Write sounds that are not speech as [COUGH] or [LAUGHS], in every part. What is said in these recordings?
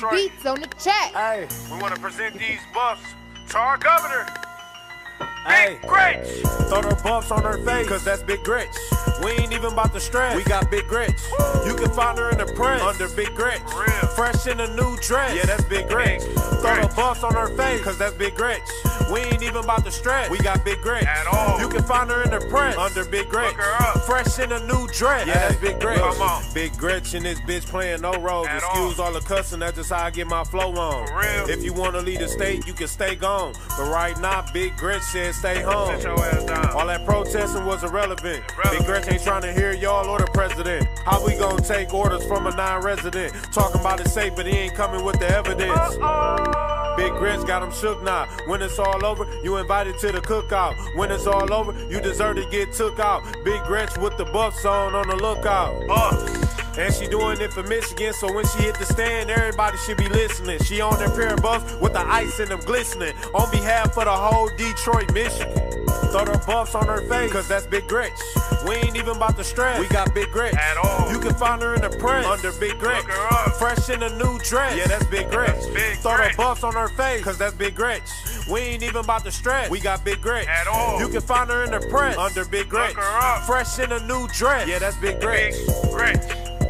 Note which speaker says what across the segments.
Speaker 1: more beats on the track.
Speaker 2: Hey,
Speaker 3: We want to present these buffs to our governor,
Speaker 2: hey.
Speaker 3: Big Gretch.
Speaker 2: Throw the buffs on her face, cause that's Big Gretch. We ain't even about to stress. We got Big Gretch. You can find her in the press under Big Gretch.
Speaker 3: Real.
Speaker 2: Fresh in a new dress. Yeah, that's Big Gretch.
Speaker 3: Big
Speaker 2: Throw the buffs on her face, cause that's Big Gretch. We ain't even about to stress. We got Big Gretch.
Speaker 3: At all.
Speaker 2: You can find her in the press under Big Gretch.
Speaker 3: Look her up.
Speaker 2: Fresh in a new dress. Yeah, that's Big Gretch.
Speaker 3: Come on.
Speaker 2: Big Gretch and this bitch playing no roles.
Speaker 3: At
Speaker 2: Excuse
Speaker 3: all.
Speaker 2: all the cussing, that's just how I get my flow on.
Speaker 3: For real.
Speaker 2: If you wanna leave the state, you can stay gone. But right now, Big Gretch said stay home.
Speaker 3: Sit your ass down.
Speaker 2: All that protesting was irrelevant.
Speaker 3: Irrelevant.
Speaker 2: Big Gretch ain't trying to hear y'all or the president. How we gonna take orders from a non-resident? Talking about it safe, but he ain't coming with the evidence. Big Gretch got him shook now. When it's all over, you invited to the cookout. When it's all over, you deserve to get took out. Big Gretch with the buffs on on the lookout.
Speaker 3: Buffs.
Speaker 2: And she doing it for Michigan, so when she hit the stand, everybody should be listening. She on that pair of buffs with the ice in them glistening. On behalf of the whole Detroit, Michigan. Throw the buffs on her face, cause that's Big Gretch. We ain't even about to stress. We got Big Gretch.
Speaker 3: At all.
Speaker 2: You can find her in the press under Big Gretch.
Speaker 3: Look her up.
Speaker 2: Fresh in a new dress. Yeah, that's Big.
Speaker 3: That's Big
Speaker 2: Throw the buffs on her face, cause that's Big Gretch. We ain't even about to stress. We got Big Gretch.
Speaker 3: At all.
Speaker 2: You can find her in the press under Big
Speaker 3: up.
Speaker 2: Fresh in a new dress. Yeah, that's Big Gretch.
Speaker 3: Big Gretch.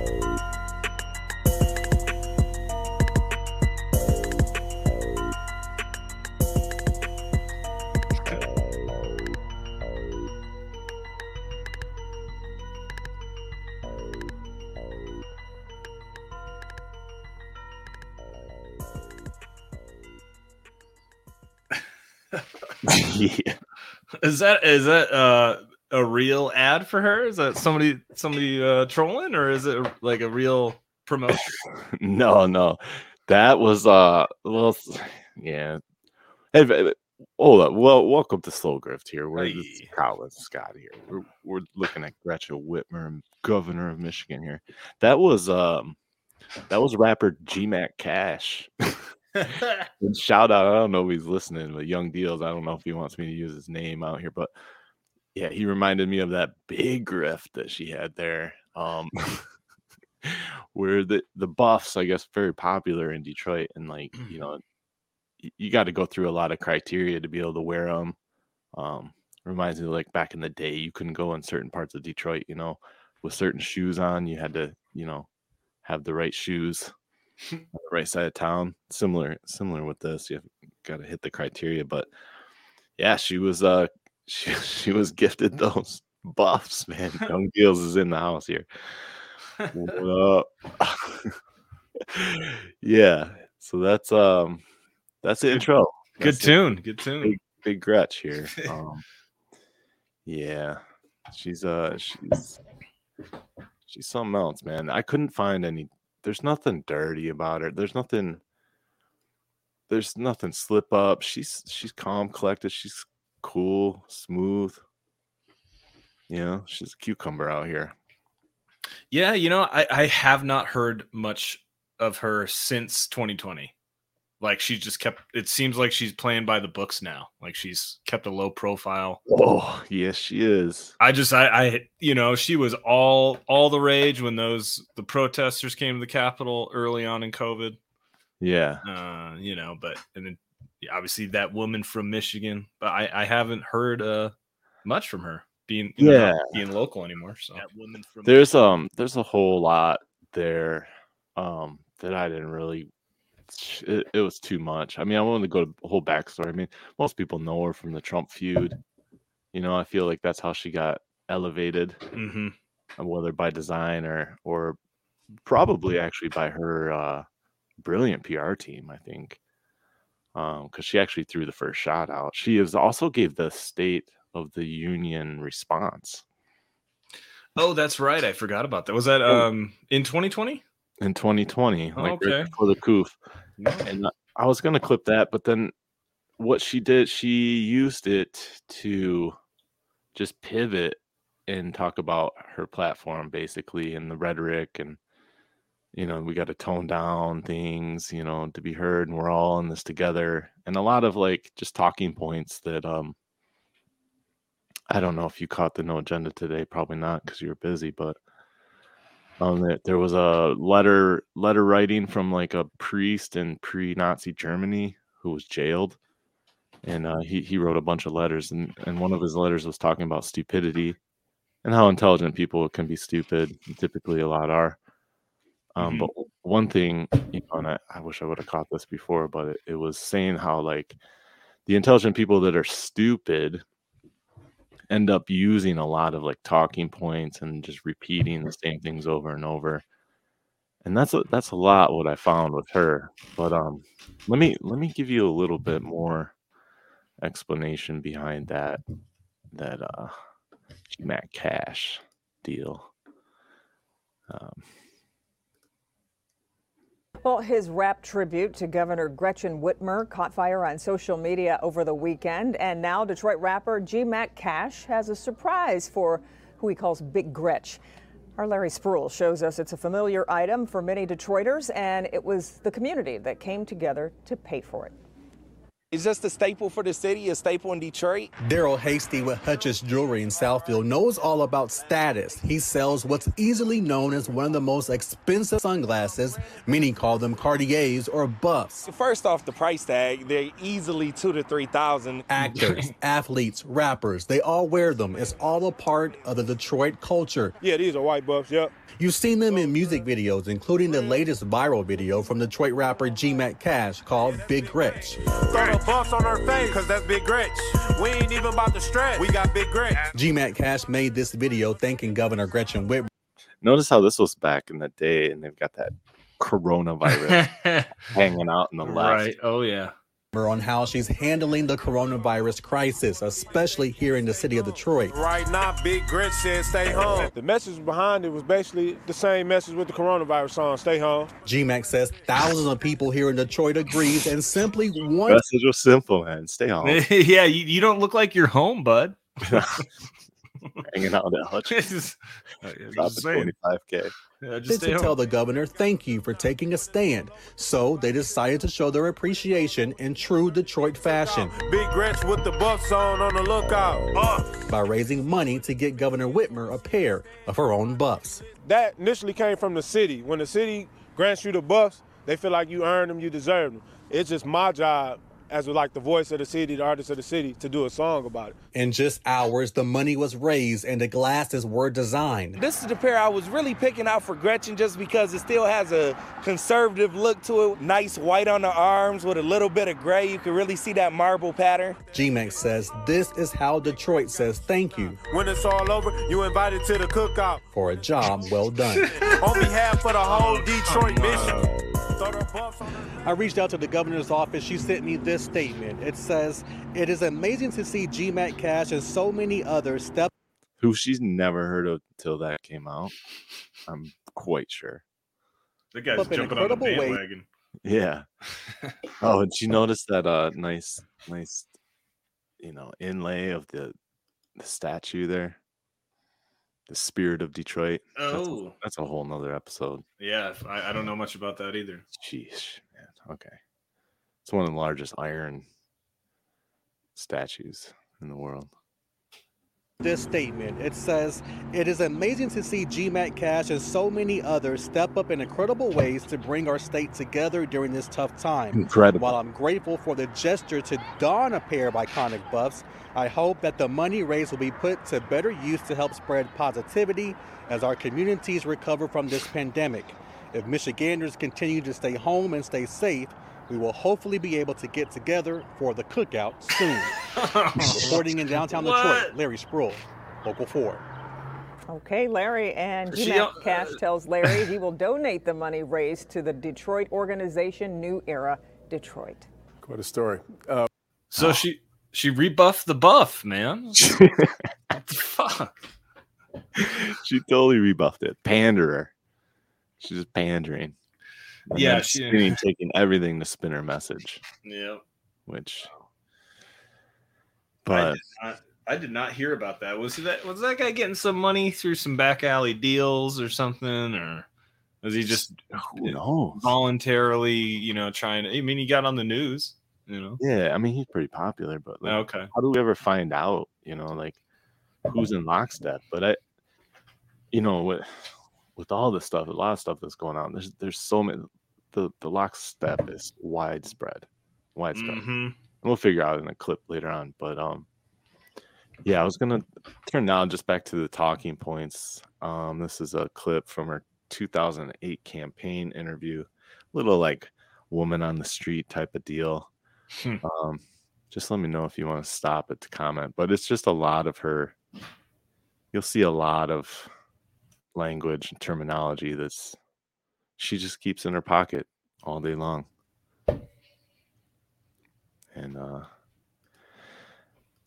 Speaker 3: [LAUGHS]
Speaker 4: yeah.
Speaker 5: Is that is that uh, a real ad for her? Is that somebody somebody uh, trolling, or is it like a real promotion? [LAUGHS]
Speaker 4: No, no. That was uh well yeah. Hey, hold up. Well, welcome to Slow Grift here. We're
Speaker 5: Hey.
Speaker 4: Colin Scott here. We're, we're looking at Gretchen Whitmer, governor of Michigan here. That was um that was rapper G Mac Cash. [LAUGHS] [LAUGHS] Shout out, I don't know if he's listening, but Young Deals. I don't know if he wants me to use his name out here, but yeah, he reminded me of that big grift that she had there. Um [LAUGHS] where the the buffs, I guess, very popular in Detroit, and like you know, you got to go through a lot of criteria to be able to wear them. Um, reminds me of, like back in the day, you couldn't go in certain parts of Detroit, you know, with certain shoes on. You had to, you know, have the right shoes on the right side of town. Similar, similar with this. You got to hit the criteria, but yeah, she was uh [LAUGHS] she she was gifted those buffs, man. [LAUGHS] Young Deals is in the house here. What up? [LAUGHS] yeah. So that's um that's the intro.
Speaker 5: Good
Speaker 4: That's it.
Speaker 5: tune. Good tune.
Speaker 4: Big big Gretch here. Um yeah. She's uh she's she's something else, man. I couldn't find any there's nothing dirty about her. There's nothing there's nothing slip up. She's she's calm, collected, she's cool, smooth. You know, she's a cucumber out here.
Speaker 5: Yeah, you know, I, I have not heard much of her since 2020. Like she just kept it seems like she's playing by the books now. Like she's kept a low profile.
Speaker 4: Oh, yes, she is.
Speaker 5: I just I I you know, she was all all the rage when those the protesters came to the Capitol early on in COVID.
Speaker 4: Yeah.
Speaker 5: Uh, you know, but and then obviously that woman from Michigan, but I I haven't heard uh much from her being you know,
Speaker 4: Yeah.
Speaker 5: being local anymore. So that woman from
Speaker 4: there's um there's a whole lot there um that I didn't really it, it was too much. I mean, I wanted to go to the whole backstory. I mean, most people know her from the Trump feud. You know, I feel like that's how she got elevated,
Speaker 5: hmm
Speaker 4: uh, whether by design or or probably actually by her uh brilliant PR team, I think. Um, because she actually threw the first shot out. She is also gave the state of the union response.
Speaker 5: Oh, that's right. I forgot about that. Was that um in 2020?
Speaker 4: in 2020,
Speaker 5: Oh,
Speaker 4: like
Speaker 5: okay.
Speaker 4: right before the coup. And I was gonna clip that, but then what she did, she used it to just pivot and talk about her platform basically and the rhetoric and you know we got to tone down things you know to be heard and we're all in this together. And a lot of like just talking points that um i don't know if you caught the no agenda today probably not because you were busy but Um, there, there was a letter letter writing from like a priest in pre-Nazi Germany who was jailed, and uh, he he wrote a bunch of letters, and and one of his letters was talking about stupidity and how intelligent people can be stupid. Typically, a lot are. Um,
Speaker 5: Mhm.
Speaker 4: But one thing, you know, and I, I wish I would have caught this before, but it, it was saying how like the intelligent people that are stupid end up using a lot of like talking points and just repeating the same things over and over. And that's a, that's a lot what I found with her. But um, let me let me give you a little bit more explanation behind that that uh Matt Cash deal. Um,
Speaker 1: Well, his rap tribute to Governor Gretchen Whitmer caught fire on social media over the weekend, and now Detroit rapper G Mac Cash has a surprise for who he calls Big Gretch. Our Larry Spruill shows us it's a familiar item for many Detroiters, and it was the community that came together to pay for it.
Speaker 6: It's just a staple for the city, a staple in Detroit.
Speaker 7: Daryl Hasty with Hutch's Jewelry in Southfield knows all about status. He sells what's easily known as one of the most expensive sunglasses. Many call them Cartiers or buffs.
Speaker 6: First off, the price tag, they're easily two to three thousand.
Speaker 7: Actors, [LAUGHS] athletes, rappers, they all wear them. It's all a part of the Detroit culture.
Speaker 3: Yeah, these are white buffs. Yep.
Speaker 7: You've seen them in music videos, including the latest viral video from Detroit rapper G Mac Cash called Big Gretch.
Speaker 2: Throw the on her face, cause that's Big Gretch. We ain't even about to stretch. We got Big Gretch.
Speaker 7: G Mac Cash made this video thanking Governor Gretchen Whitmer.
Speaker 4: notice how this was back in the day, and they've got that coronavirus [LAUGHS] hanging out in the left.
Speaker 5: right. Oh yeah.
Speaker 7: On how she's handling the coronavirus crisis, especially here in the city of Detroit.
Speaker 2: Right now, Big Gretch said stay home.
Speaker 3: The message behind it was basically the same message with the coronavirus song, stay home.
Speaker 7: GMAC says thousands of people here in Detroit agrees and simply want
Speaker 4: Message was simple, man. Stay home. [LAUGHS]
Speaker 5: yeah, you, you don't look like you're home, bud. [LAUGHS]
Speaker 4: hanging out at Hutch. [LAUGHS]
Speaker 5: Just-
Speaker 4: Drop
Speaker 5: just saying.
Speaker 4: 25k.
Speaker 5: Yeah, just
Speaker 7: to
Speaker 5: stay
Speaker 7: tell the governor thank you for taking a stand. So they decided to show their appreciation in true Detroit fashion
Speaker 2: Big Gretch with the buffs on on the lookout. Buff.
Speaker 7: by raising money to get Governor Whitmer a pair of her own buffs.
Speaker 3: That initially came from the city. When the city grants you the buffs, they feel like you earned them, you deserve them. It's just my job as we like the voice of the city, the artist of the city, to do a song about it.
Speaker 7: In just hours, the money was raised and the glasses were designed.
Speaker 6: This is the pair I was really picking out for Gretchen just because it still has a conservative look to it. Nice white on the arms with a little bit of gray. You can really see that marble pattern.
Speaker 7: GMAC says this is how Detroit says thank you
Speaker 2: When it's all over, you invited to the cookout.
Speaker 7: for a job well done. [LAUGHS]
Speaker 2: On behalf of the whole Detroit Michigan. Throw the buffs on her.
Speaker 7: I reached out to the governor's office. She sent me this statement. It says, It is amazing to see GMAC Cash and so many others step
Speaker 4: Who she's never heard of till that came out. I'm quite sure.
Speaker 5: The guy's
Speaker 7: up in
Speaker 5: jumping on the
Speaker 7: incredible way.
Speaker 5: bandwagon.
Speaker 4: Yeah. [LAUGHS] oh, and she noticed that uh nice nice you know inlay of the the statue there. The spirit of Detroit. That's
Speaker 5: Oh,
Speaker 4: that's a whole nother episode.
Speaker 5: yeah. I, I don't know much about that either.
Speaker 4: Sheesh, man. Okay. It's one of the largest iron statues in the world.
Speaker 7: This statement. It says, It is amazing to see GMAC Cash and so many others step up in incredible ways to bring our state together during this tough time.
Speaker 4: Incredible.
Speaker 7: While I'm grateful for the gesture to don a pair of iconic buffs, I hope that the money raised will be put to better use to help spread positivity as our communities recover from this pandemic. If Michiganders continue to stay home and stay safe, we will hopefully be able to get together for the cookout soon. [LAUGHS] Reporting in downtown Detroit, Larry Spruill, Local 4.
Speaker 1: Okay, Larry, and
Speaker 5: She,
Speaker 1: GMAC
Speaker 5: uh,
Speaker 1: Cash tells Larry he [LAUGHS] will donate the money raised to the Detroit organization New Era Detroit.
Speaker 3: Quite a story. Uh,
Speaker 5: So she she rebuffed the buff, man. [LAUGHS] what the fuck?
Speaker 4: she totally rebuffed it. Panderer. She's just pandering. And
Speaker 5: Yeah,
Speaker 4: then
Speaker 5: she-
Speaker 4: spinning, taking everything to spin her message,
Speaker 5: Yeah.
Speaker 4: which.
Speaker 5: I
Speaker 4: But
Speaker 5: did, not, I did not hear about that. Was that was that guy getting some money through some back alley deals or something, or was he just
Speaker 4: who knows?
Speaker 5: voluntarily, you know, trying to? I mean, he got on the news, you know.
Speaker 4: Yeah, I mean he's pretty popular, but like,
Speaker 5: Okay.
Speaker 4: how do we ever find out? You know, like who's in lockstep? But I, you know, what with all this stuff, a lot of stuff that's going on. There's there's so many. The the lockstep is widespread, widespread.
Speaker 5: Mhm.
Speaker 4: And we'll figure out in a clip later on. But um, yeah, I was gonna turn now just back to the talking points. Um, this is a clip from her 2008 campaign interview, little like woman on the street type of deal.
Speaker 5: Hmm.
Speaker 4: Um, just let me know if you want to stop it to comment. But it's just a lot of her. You'll see a lot of language and terminology that's she just keeps in her pocket all day long. And uh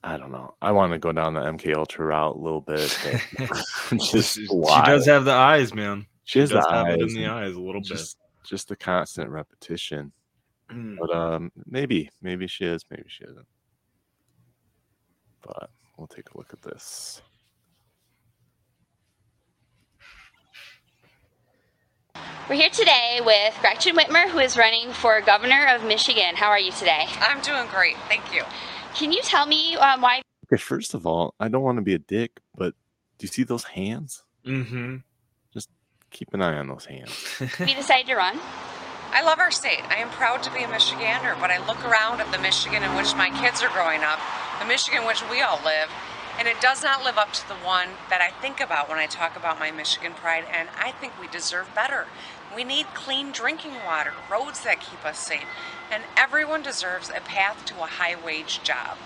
Speaker 4: I don't know. I want to go down the MK Ultra route a little bit. [LAUGHS] [LAUGHS] just
Speaker 5: she, she does have the eyes, man.
Speaker 4: She has
Speaker 5: does
Speaker 4: the
Speaker 5: have it in
Speaker 4: eyes
Speaker 5: the eyes a little bit.
Speaker 4: just just the constant repetition.
Speaker 5: Mm.
Speaker 4: But um maybe maybe she is, maybe she isn't. But we'll take a look at this.
Speaker 8: We're here today with Gretchen Whitmer, who is running for governor of Michigan. How are you today?
Speaker 9: I'm doing great, thank you.
Speaker 8: Can you tell me um, why
Speaker 4: Okay, first of all, I don't want to be a dick, but do you see those hands?
Speaker 5: Mm-hmm.
Speaker 4: Just keep an eye on those hands. [LAUGHS]
Speaker 8: you decided to run?
Speaker 9: I love our state. I am proud to be a Michigander, but I look around at the Michigan in which my kids are growing up, the Michigan in which we all live, and it does not live up to the one that I think about when I talk about my Michigan pride, and I think we deserve better. We need clean drinking water, roads that keep us safe, and everyone deserves a path to a high wage job.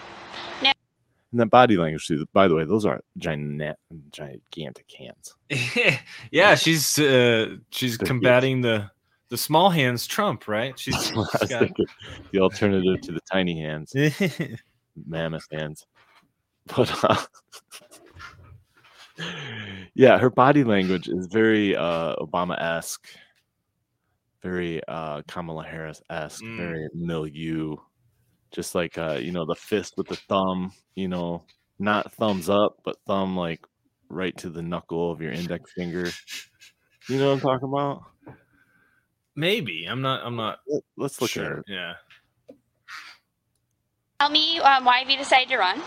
Speaker 4: And that body language, too. By the way, those are giant, gigantic hands. [LAUGHS]
Speaker 5: yeah, she's uh, she's
Speaker 4: They're huge.
Speaker 5: combating the the small hands Trump, right? [LAUGHS] She's,
Speaker 4: I
Speaker 5: she's
Speaker 4: was
Speaker 5: got-
Speaker 4: the alternative to the tiny hands, [LAUGHS] mammoth hands. [LAUGHS] But uh, yeah, her body language is very uh, Obama esque, very uh, Kamala Harris esque,
Speaker 5: Mm.
Speaker 4: very milieu. Just like uh, you know, the fist with the thumb, you know, not thumbs up, but thumb like right to the knuckle of your index finger. You know what I'm talking about?
Speaker 5: Maybe I'm not. I'm not
Speaker 4: Let- Let's look
Speaker 5: sure.
Speaker 4: at it.
Speaker 5: Yeah.
Speaker 8: Tell me um, why have you decided to run?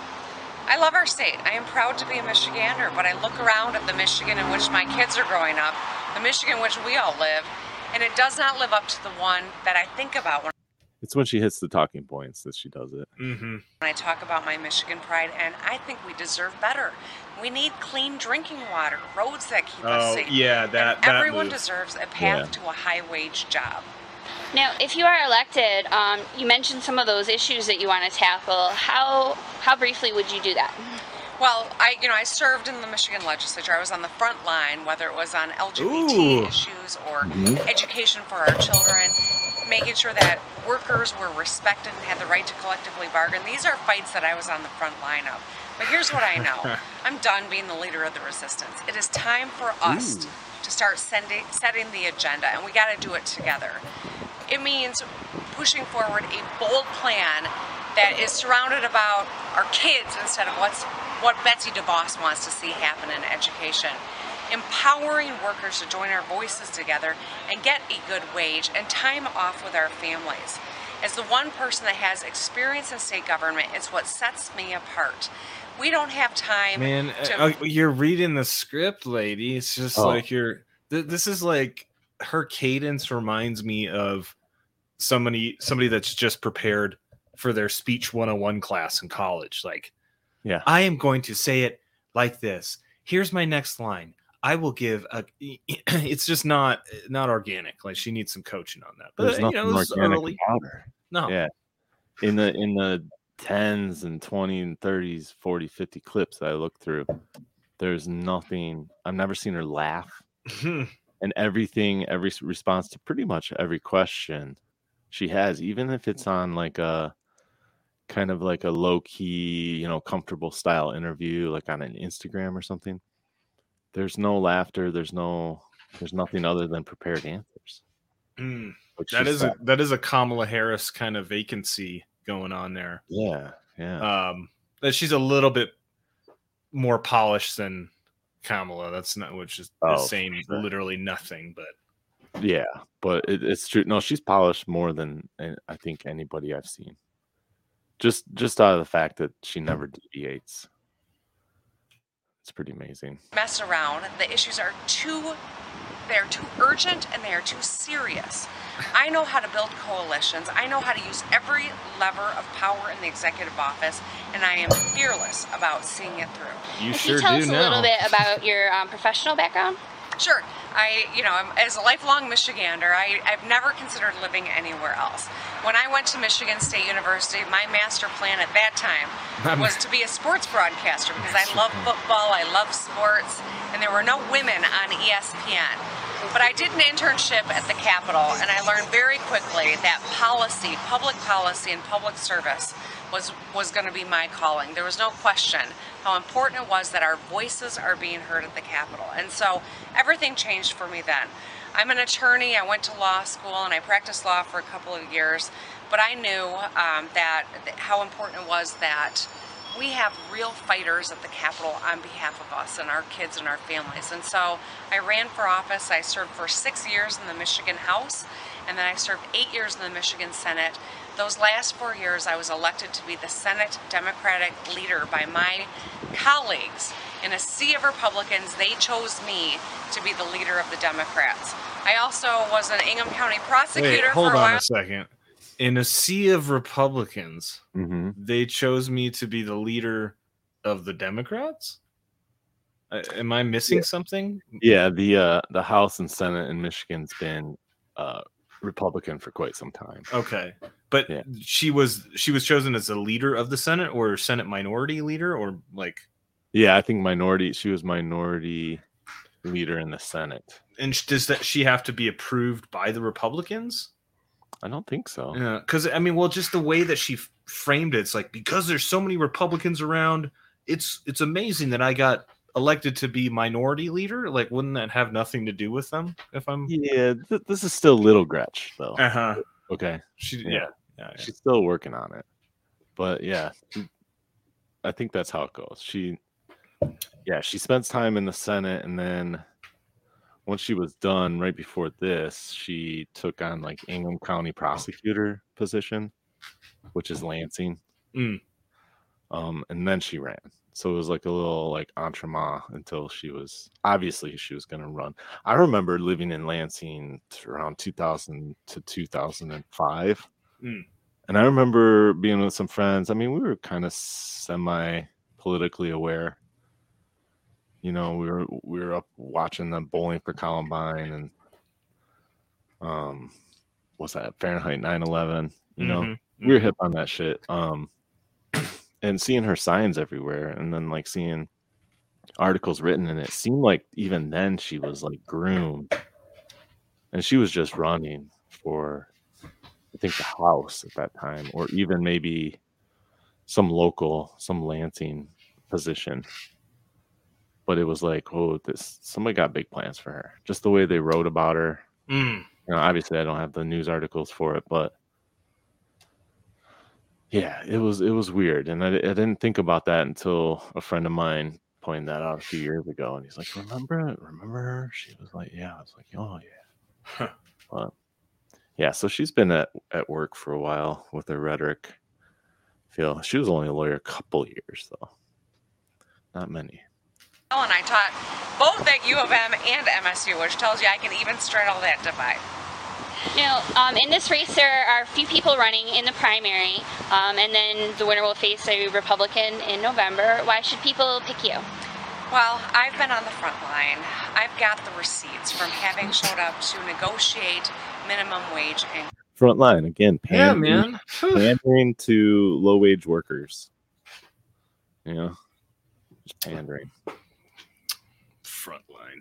Speaker 9: I love our state. I am proud to be a Michigander, but I look around at the Michigan in which my kids are growing up, the Michigan in which we all live, and it does not live up to the one that I think about when
Speaker 4: It's when she hits the talking points that she does it.
Speaker 5: Mm-hmm.
Speaker 9: I talk about my Michigan pride, and I think we deserve better. We need clean drinking water, roads that keep us
Speaker 5: Oh
Speaker 9: safe.
Speaker 5: yeah, that
Speaker 9: and
Speaker 5: that
Speaker 9: everyone
Speaker 5: move.
Speaker 9: deserves a path to a high wage job.
Speaker 8: Now, if you are elected, um, you mentioned some of those issues that you want to tackle. How how briefly would you do that?
Speaker 9: Well, I you know I served in the Michigan legislature. I was on the front line, whether it was on LGBT
Speaker 5: Ooh.
Speaker 9: issues or
Speaker 4: Mhm.
Speaker 9: education for our children, making sure that workers were respected and had the right to collectively bargain. These are fights that I was on the front line of. But here's what I know: [LAUGHS] I'm done being the leader of the resistance. It is time for us
Speaker 4: Ooh.
Speaker 9: to start sending, setting the agenda, and we got to do it together. It means pushing forward a bold plan that is surrounded about our kids instead of what's what Betsy DeVos wants to see happen in education. Empowering workers to join our voices together and get a good wage and time off with our families. As the one person that has experience in state government, it's what sets me apart. We don't have time
Speaker 5: Man,
Speaker 9: to
Speaker 5: uh, uh, you're reading the script, lady. It's just
Speaker 4: Oh.
Speaker 5: like you're. Th- this is like her cadence reminds me of somebody somebody that's just prepared for their speech 101 class in college. Like,
Speaker 4: Yeah.
Speaker 5: I am going to say it like this. Here's my next line. I will give a. [CLEARS THROAT] It's just not not organic. Like she needs some coaching on that. But
Speaker 4: There's
Speaker 5: you know, it's
Speaker 4: organic
Speaker 5: early.
Speaker 4: about her.
Speaker 5: No.
Speaker 4: Yeah. In the in the tens and 20 and 30s, 40, 50 clips that I looked through, there's nothing. I've never seen her laugh. [LAUGHS] and everything, every response to pretty much every question she has, even if it's on like a kind of like a low key, you know, comfortable style interview, like on an Instagram or something. There's no laughter. There's no. There's nothing other than prepared answers.
Speaker 5: Mm. That is a that is a Kamala Harris kind of vacancy going on there.
Speaker 4: yeah, yeah.
Speaker 5: Um, that she's a little bit more polished than Kamala. That's not which is,
Speaker 4: Oh,
Speaker 5: is
Speaker 4: for
Speaker 5: saying
Speaker 4: sure.
Speaker 5: literally nothing. But
Speaker 4: Yeah, but it, it's true. No, she's polished more than uh, I think anybody I've seen. Just just out of the fact that she never deviates. It's pretty amazing.
Speaker 9: mess around. The issues are too they're too urgent and they are too serious. I know how to build coalitions. I know how to use every lever of power in the executive office, and I am fearless about seeing it through.
Speaker 5: You
Speaker 8: Can
Speaker 5: sure
Speaker 8: you tell
Speaker 5: do
Speaker 8: us a
Speaker 5: now.
Speaker 8: little bit about your um, professional background?
Speaker 9: Sure. I, you know, I'm, as a lifelong Michigander, I, I've never considered living anywhere else. When I went to Michigan State University, my master plan at that time was to be a sports broadcaster because I love football, I love sports, and there were no women on ESPN. But I did an internship at the Capitol, and I learned very quickly that policy, public policy, and public service was was going to be my calling. There was no question how important it was that our voices are being heard at the Capitol, and so everything changed for me then. I'm an attorney. I went to law school and I practiced law for a couple of years, but I knew um, that that how important it was that we have real fighters at the Capitol on behalf of us and our kids and our families. And so I ran for office. I served for six years in the Michigan House, and then I served eight years in the Michigan Senate. Those last four years, I was elected to be the Senate Democratic leader by my colleagues. In a sea of Republicans, they chose me to be the leader of the Democrats. I also was an Ingham County prosecutor
Speaker 5: Wait, hold
Speaker 9: for a
Speaker 5: on
Speaker 9: while.
Speaker 5: a second. In a sea of Republicans,
Speaker 4: Mm-hmm.
Speaker 5: they chose me to be the leader of the Democrats. Uh, am I missing something?
Speaker 4: Yeah, the uh, the House and Senate in Michigan's been uh, Republican for quite some time.
Speaker 5: Okay, but
Speaker 4: Yeah.
Speaker 5: she was she was chosen as the leader of the Senate or Senate minority leader or like,
Speaker 4: Yeah, I think minority. She was minority leader in the Senate.
Speaker 5: and does that she have to be approved by the Republicans?
Speaker 4: I don't think so.
Speaker 5: Yeah, because I mean, well, just the way that she f- framed it, it's like because there's so many Republicans around, it's it's amazing that I got elected to be minority leader. Like, wouldn't that have nothing to do with them? If I'm,
Speaker 4: Yeah, th- this is still little Gretch though.
Speaker 5: uh huh.
Speaker 4: Okay,
Speaker 5: She,
Speaker 4: Yeah.
Speaker 5: yeah, yeah, yeah.
Speaker 4: she's still working on it, but yeah, I think that's how it goes. She, yeah, she spends time in the Senate, and then once she was done, right before this, she took on like Ingham County prosecutor position, which is Lansing.
Speaker 5: Mm.
Speaker 4: Um, and then she ran. So it was like a little like entremat until she was obviously she was gonna run. I remember living in Lansing around 2000 to 2005.
Speaker 5: Mm.
Speaker 4: And I remember being with some friends. I mean, we were kind of semi politically aware. You know, we were we were up watching the bowling for Columbine and um what's that Fahrenheit 9/11, you know.
Speaker 5: Mhm,
Speaker 4: We were hip on that shit. Um and seeing her signs everywhere and then like seeing articles written and it seemed like even then she was like groomed and she was just running for I think the house at that time, or even maybe some local, some Lansing position. But it was like, oh, this somebody got big plans for her. Just the way they wrote about her.
Speaker 5: Mm.
Speaker 4: You know, obviously I don't have the news articles for it, but yeah, it was it was weird, and I, I didn't think about that until a friend of mine pointed that out a few years ago, and he's like, "Remember, remember her?" She was like, "Yeah." I was like, "Oh yeah." but yeah, so she's been at at work for a while with her rhetoric. I feel she was only a lawyer a couple years though, not many.
Speaker 9: And I taught both at U of M and MSU, which tells you I can even straddle that divide.
Speaker 8: Now, um, in this race, there are a few people running in the primary, um, and then the winner will face a Republican in November. Why should people pick you?
Speaker 9: Well, I've been on the front line. I've got the receipts from having showed up to negotiate minimum wage increase.
Speaker 4: Front line again,
Speaker 5: Yeah,
Speaker 4: pandering,
Speaker 5: man. Whew.
Speaker 4: pandering to low wage workers. Yeah, know, just pandering.
Speaker 5: Frontline.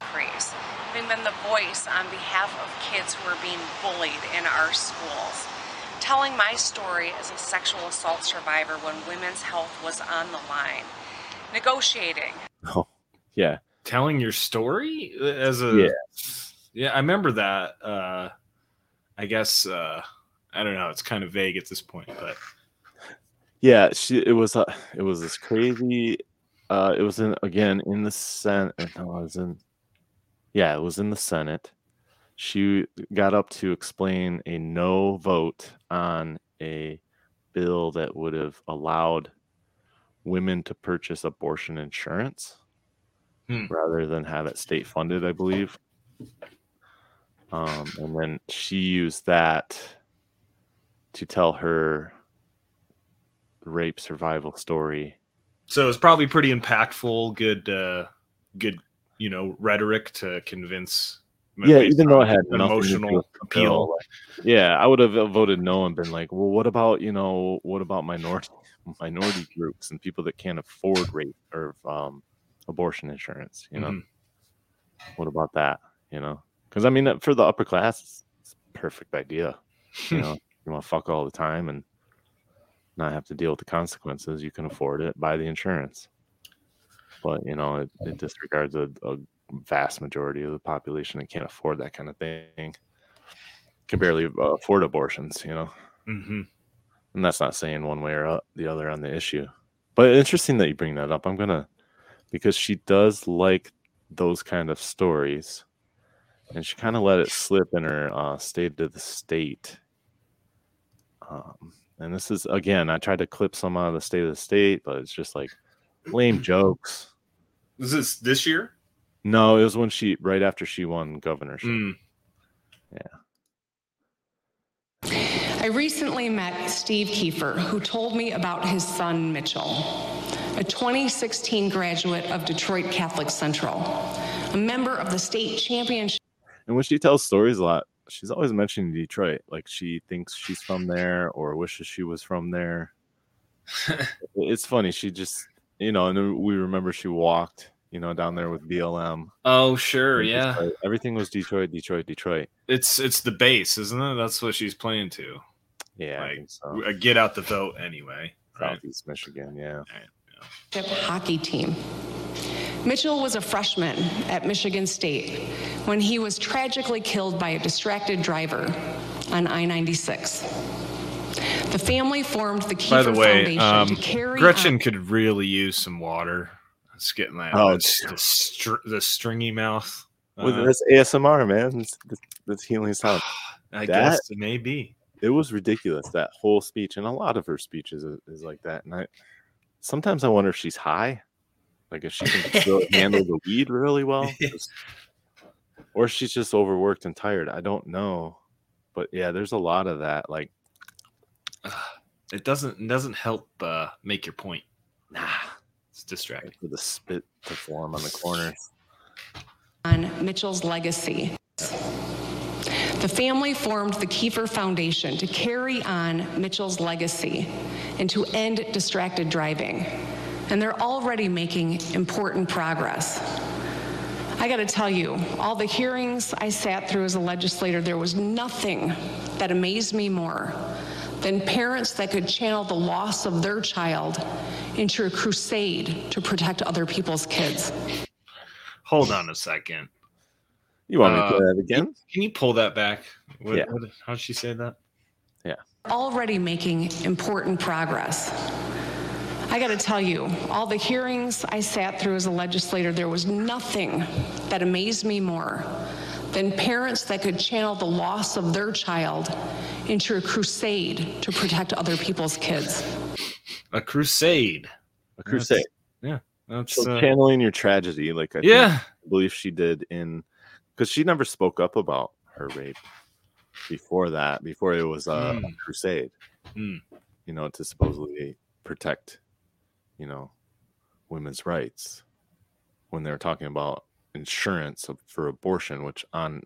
Speaker 9: increase. Having been the voice on behalf of kids who are being bullied in our schools. Telling my story as a sexual assault survivor when women's health was on the line. Negotiating.
Speaker 4: Oh, yeah.
Speaker 5: Telling your story as a
Speaker 4: Yeah.
Speaker 5: yeah. I remember that. Uh, I guess uh, I don't know. It's kind of vague at this point, but
Speaker 4: Yeah, she it was uh, it was this crazy uh it was in again in the Senate no, it was in yeah, it was in the Senate. She got up to explain a no vote on a bill that would have allowed women to purchase abortion insurance
Speaker 5: Hmm.
Speaker 4: rather than have it state funded, I believe. Um, and then she used that to tell her rape survival story.
Speaker 5: So it's probably pretty impactful, good, uh, good, you know, rhetoric to convince.
Speaker 4: Yeah, even though it had do
Speaker 5: emotional appeal.
Speaker 4: like, yeah, I would have voted no and been like, well, what about you know, what about minority [LAUGHS] minority groups and people that can't afford rape or um, abortion insurance? You know,
Speaker 5: Mhm.
Speaker 4: what about that? You know, because I mean, for the upper class, it's, it's a perfect idea. You [LAUGHS] know, you want to fuck all the time and not have to deal with the consequences. You can afford it, buy the insurance. But you know, it, it disregards a, a vast majority of the population that can't afford that kind of thing. Can barely afford abortions, you know.
Speaker 5: Mhm.
Speaker 4: And that's not saying one way or the other on the issue. But interesting that you bring that up. I'm gonna because she does like those kind of stories, and she kind of let it slip in her uh, state of the state. Um, and this is again, I tried to clip some out of the state of the state, but it's just like lame [CLEARS THROAT] jokes.
Speaker 5: Is this this year?
Speaker 4: No, it was when she right after she won governorship.
Speaker 5: Mm.
Speaker 9: I recently met Steve Kiefer, who told me about his son Mitchell, a 2016 graduate of Detroit Catholic Central, a member of the state championship.
Speaker 4: And when she tells stories a lot, she's always mentioning Detroit. Like she thinks she's from there or wishes she was from there. [LAUGHS] it's funny. She just, you know, and we remember she walked, you know, down there with BLM.
Speaker 5: Oh, sure, yeah.
Speaker 4: like, everything was Detroit, Detroit, Detroit.
Speaker 5: It's it's the base, isn't it? That's what she's playing to.
Speaker 4: Yeah, I
Speaker 5: Like,
Speaker 4: think so.
Speaker 5: uh, get out the vote anyway. Right?
Speaker 4: Southeast Michigan, yeah.
Speaker 9: hockey team. Mitchell was a freshman at Michigan State when he was tragically killed by a distracted driver on I 96. The family formed the Kiefer
Speaker 5: By the way,
Speaker 9: Foundation
Speaker 5: um,
Speaker 9: to carry
Speaker 5: Gretchen
Speaker 9: on-
Speaker 5: could really use some water. It's getting that.
Speaker 4: Oh,
Speaker 5: that's the, str- the stringy mouth.
Speaker 4: With
Speaker 5: Uh,
Speaker 4: this ASMR, man. That's, that's healing sound. [SIGHS]
Speaker 5: I
Speaker 4: that-
Speaker 5: guess it may be.
Speaker 4: it was ridiculous that whole speech and a lot of her speeches is, is like that and i sometimes i wonder if she's high like if she can still handle the weed really well [LAUGHS] just- or she's just overworked and tired i don't know but yeah there's a lot of that like
Speaker 5: It doesn't it doesn't help uh, make your point.
Speaker 4: nah
Speaker 5: It's distracting.
Speaker 4: with the spit to form on the corners
Speaker 9: on Mitchell's legacy. The family formed the Kiefer Foundation to carry on Mitchell's legacy and to end distracted driving. And they're already making important progress. I got to tell you, all the hearings I sat through as a legislator, there was nothing that amazed me more than parents that could channel the loss of their child into a crusade to protect other people's kids.
Speaker 5: Hold on a second.
Speaker 4: you want me to
Speaker 5: Uh,
Speaker 4: play that again
Speaker 5: Can you pull that back? What,
Speaker 4: Yeah.
Speaker 5: what, how'd she say that? Yeah.
Speaker 9: Already making important progress. I got to tell you, all the hearings I sat through as a legislator, there was nothing that amazed me more than parents that could channel the loss of their child into a crusade to protect other people's kids.
Speaker 5: A crusade.
Speaker 4: a crusade
Speaker 5: Yeah. That's
Speaker 4: so
Speaker 5: uh,
Speaker 4: channeling your tragedy like i think-
Speaker 5: yeah.
Speaker 4: I believe she did in because she never spoke up about her rape before that before it was a
Speaker 5: Mm.
Speaker 4: crusade
Speaker 5: Mm.
Speaker 4: you know to supposedly protect you know women's rights when they were talking about insurance for abortion which on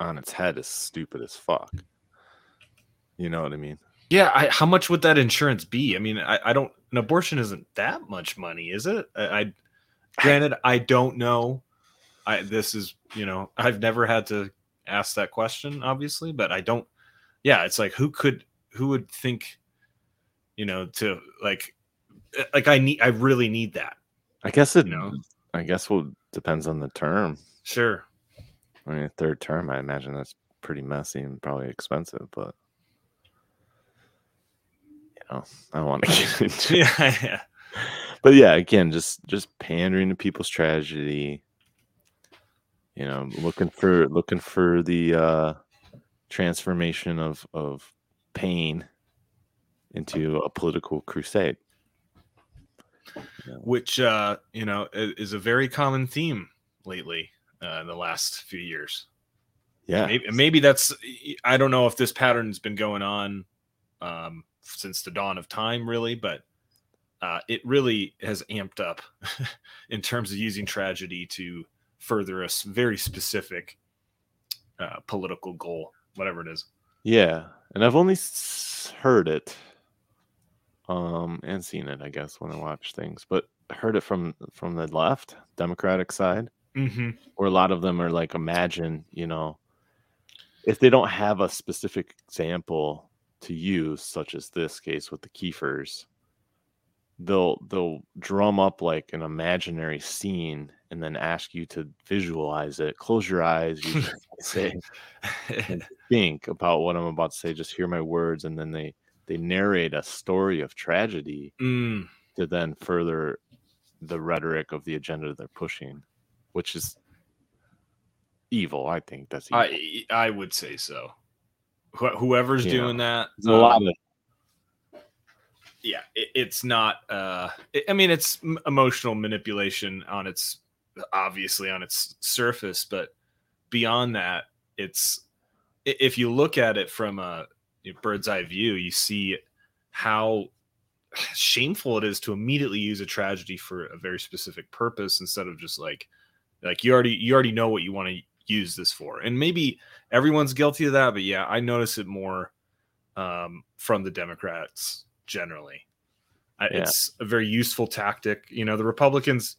Speaker 4: on its head is stupid as fuck you know what i mean
Speaker 5: Yeah. I, how much would that insurance be? I mean, I, I don't. An abortion isn't that much money, is it? I, I granted, I don't know. I this is you know I've never had to ask that question, obviously, but I don't. Yeah, it's like who could who would think, you know, to like like I need I really need that.
Speaker 4: i guess it
Speaker 5: You know?
Speaker 4: i guess well depends on the term
Speaker 5: Sure.
Speaker 4: i mean third term i imagine that's pretty messy and probably expensive but you know i don't want to get into it.
Speaker 5: Yeah. yeah.
Speaker 4: but yeah again just just pandering to people's tragedy you know looking for looking for the uh transformation of of pain into a political crusade
Speaker 5: which uh, you know is a very common theme lately uh, in the last few years.
Speaker 4: Yeah.
Speaker 5: maybe, maybe that's I don't know if this pattern's been going on um, since the dawn of time, really, but uh, it really has amped up [LAUGHS] in terms of using tragedy to further a very specific uh, political goal, whatever it is.
Speaker 4: Yeah, and I've only heard it, um, and seen it, I guess, when I watch things, but heard it from from the left, Democratic side,
Speaker 5: Mm-hmm.
Speaker 4: where a lot of them are like, imagine, you know, if they don't have a specific example to use, such as this case with the Kiefers, they'll they'll drum up like an imaginary scene and then ask you to visualize it. Close your eyes, [LAUGHS] you say and [LAUGHS] think about what I'm about to say. Just hear my words, and then they they narrate a story of tragedy
Speaker 5: Mm.
Speaker 4: to then further the rhetoric of the agenda they're pushing, which is evil. I think that's evil.
Speaker 5: I I would say so. Wh- whoever's
Speaker 4: Yeah.
Speaker 5: doing that,
Speaker 4: There's a lot
Speaker 5: um,
Speaker 4: of
Speaker 5: yeah, it, it's not. Uh, it- I mean, it's emotional manipulation on its obviously on its surface, but beyond that, it's if you look at it from a bird's eye view, you see how shameful it is to immediately use a tragedy for a very specific purpose instead of just like like you already you already know what you want to use this for and maybe everyone's guilty of that but yeah i notice it more um, from the democrats generally I-
Speaker 4: Yeah.
Speaker 5: it's a very useful tactic you know the republicans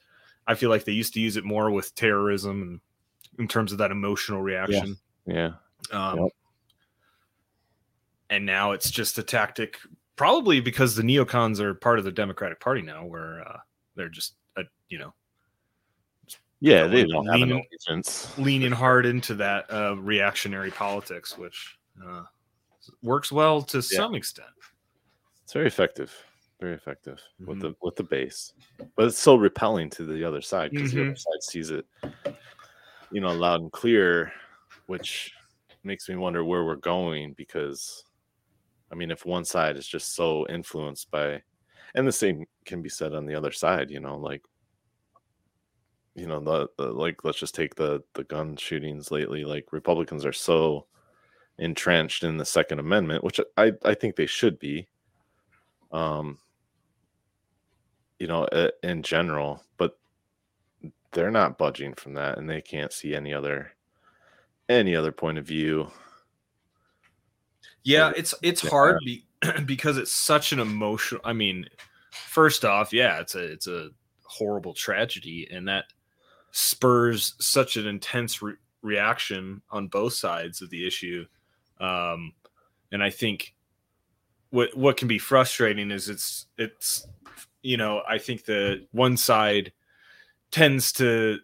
Speaker 5: i feel like they used to use it more with terrorism and in terms of that emotional reaction
Speaker 4: yeah.
Speaker 5: um,
Speaker 4: Yep.
Speaker 5: And now it's just a tactic probably because the neocons are part of the democratic party now where uh, they're just uh, you know
Speaker 4: Yeah, they don't have an
Speaker 5: leaning,
Speaker 4: allegiance.
Speaker 5: leaning hard into that uh, reactionary politics which uh, works well to some extent
Speaker 4: It's very effective. Very effective with
Speaker 5: Mhm.
Speaker 4: the with the base. But it's so repelling to the other side because the other
Speaker 5: Mhm.
Speaker 4: side sees it, you know, loud and clear, which makes me wonder where we're going because I mean if one side is just so influenced by and the same can be said on the other side, you know, like you know, the, the like let's just take the the gun shootings lately. Like Republicans are so entrenched in the Second Amendment, which I I think they should be. Um, you know, in general, but they're not budging from that, and they can't see any other any other point of view.
Speaker 5: Yeah, it's it's hard be, [CLEARS THROAT] because it's such an emotional. I mean, first off, yeah, it's a it's a horrible tragedy, and that spurs such an intense re- reaction on both sides of the issue. Um, and I think what what can be frustrating is it's it's you know I think the one side tends to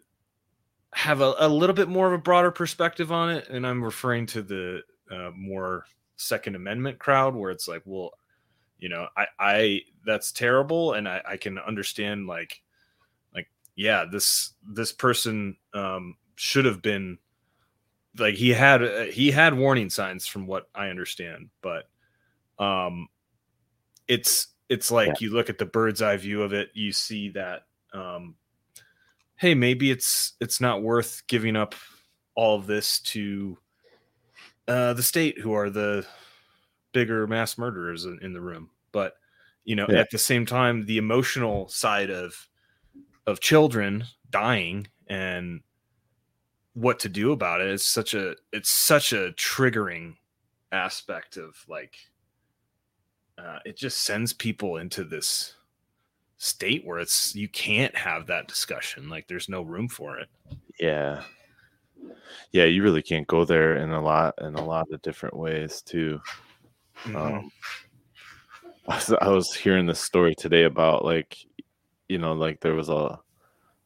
Speaker 5: have a, a little bit more of a broader perspective on it, and I'm referring to the uh, more Second Amendment crowd, where it's like, well, you know, I, I that's terrible, and I, I can understand like, like, yeah, this this person um, should have been like he had uh, he had warning signs from what I understand, but um, it's it's like you look at the bird's eye view of it, you see that um, hey, maybe it's it's not worth giving up all of this to uh, the state, who are the bigger mass murderers in, in the room. But you know,
Speaker 4: Yeah.
Speaker 5: at the same time, the emotional side of of children dying and what to do about it is such a it's such a triggering aspect of like uh, it just sends people into this state where it's you can't have that discussion like there's no room for it
Speaker 4: Yeah. Yeah, you really can't go there in a lot in a lot of different ways too.
Speaker 5: Mhm.
Speaker 4: Um, I was, I was hearing this story today about like, you know, like there was a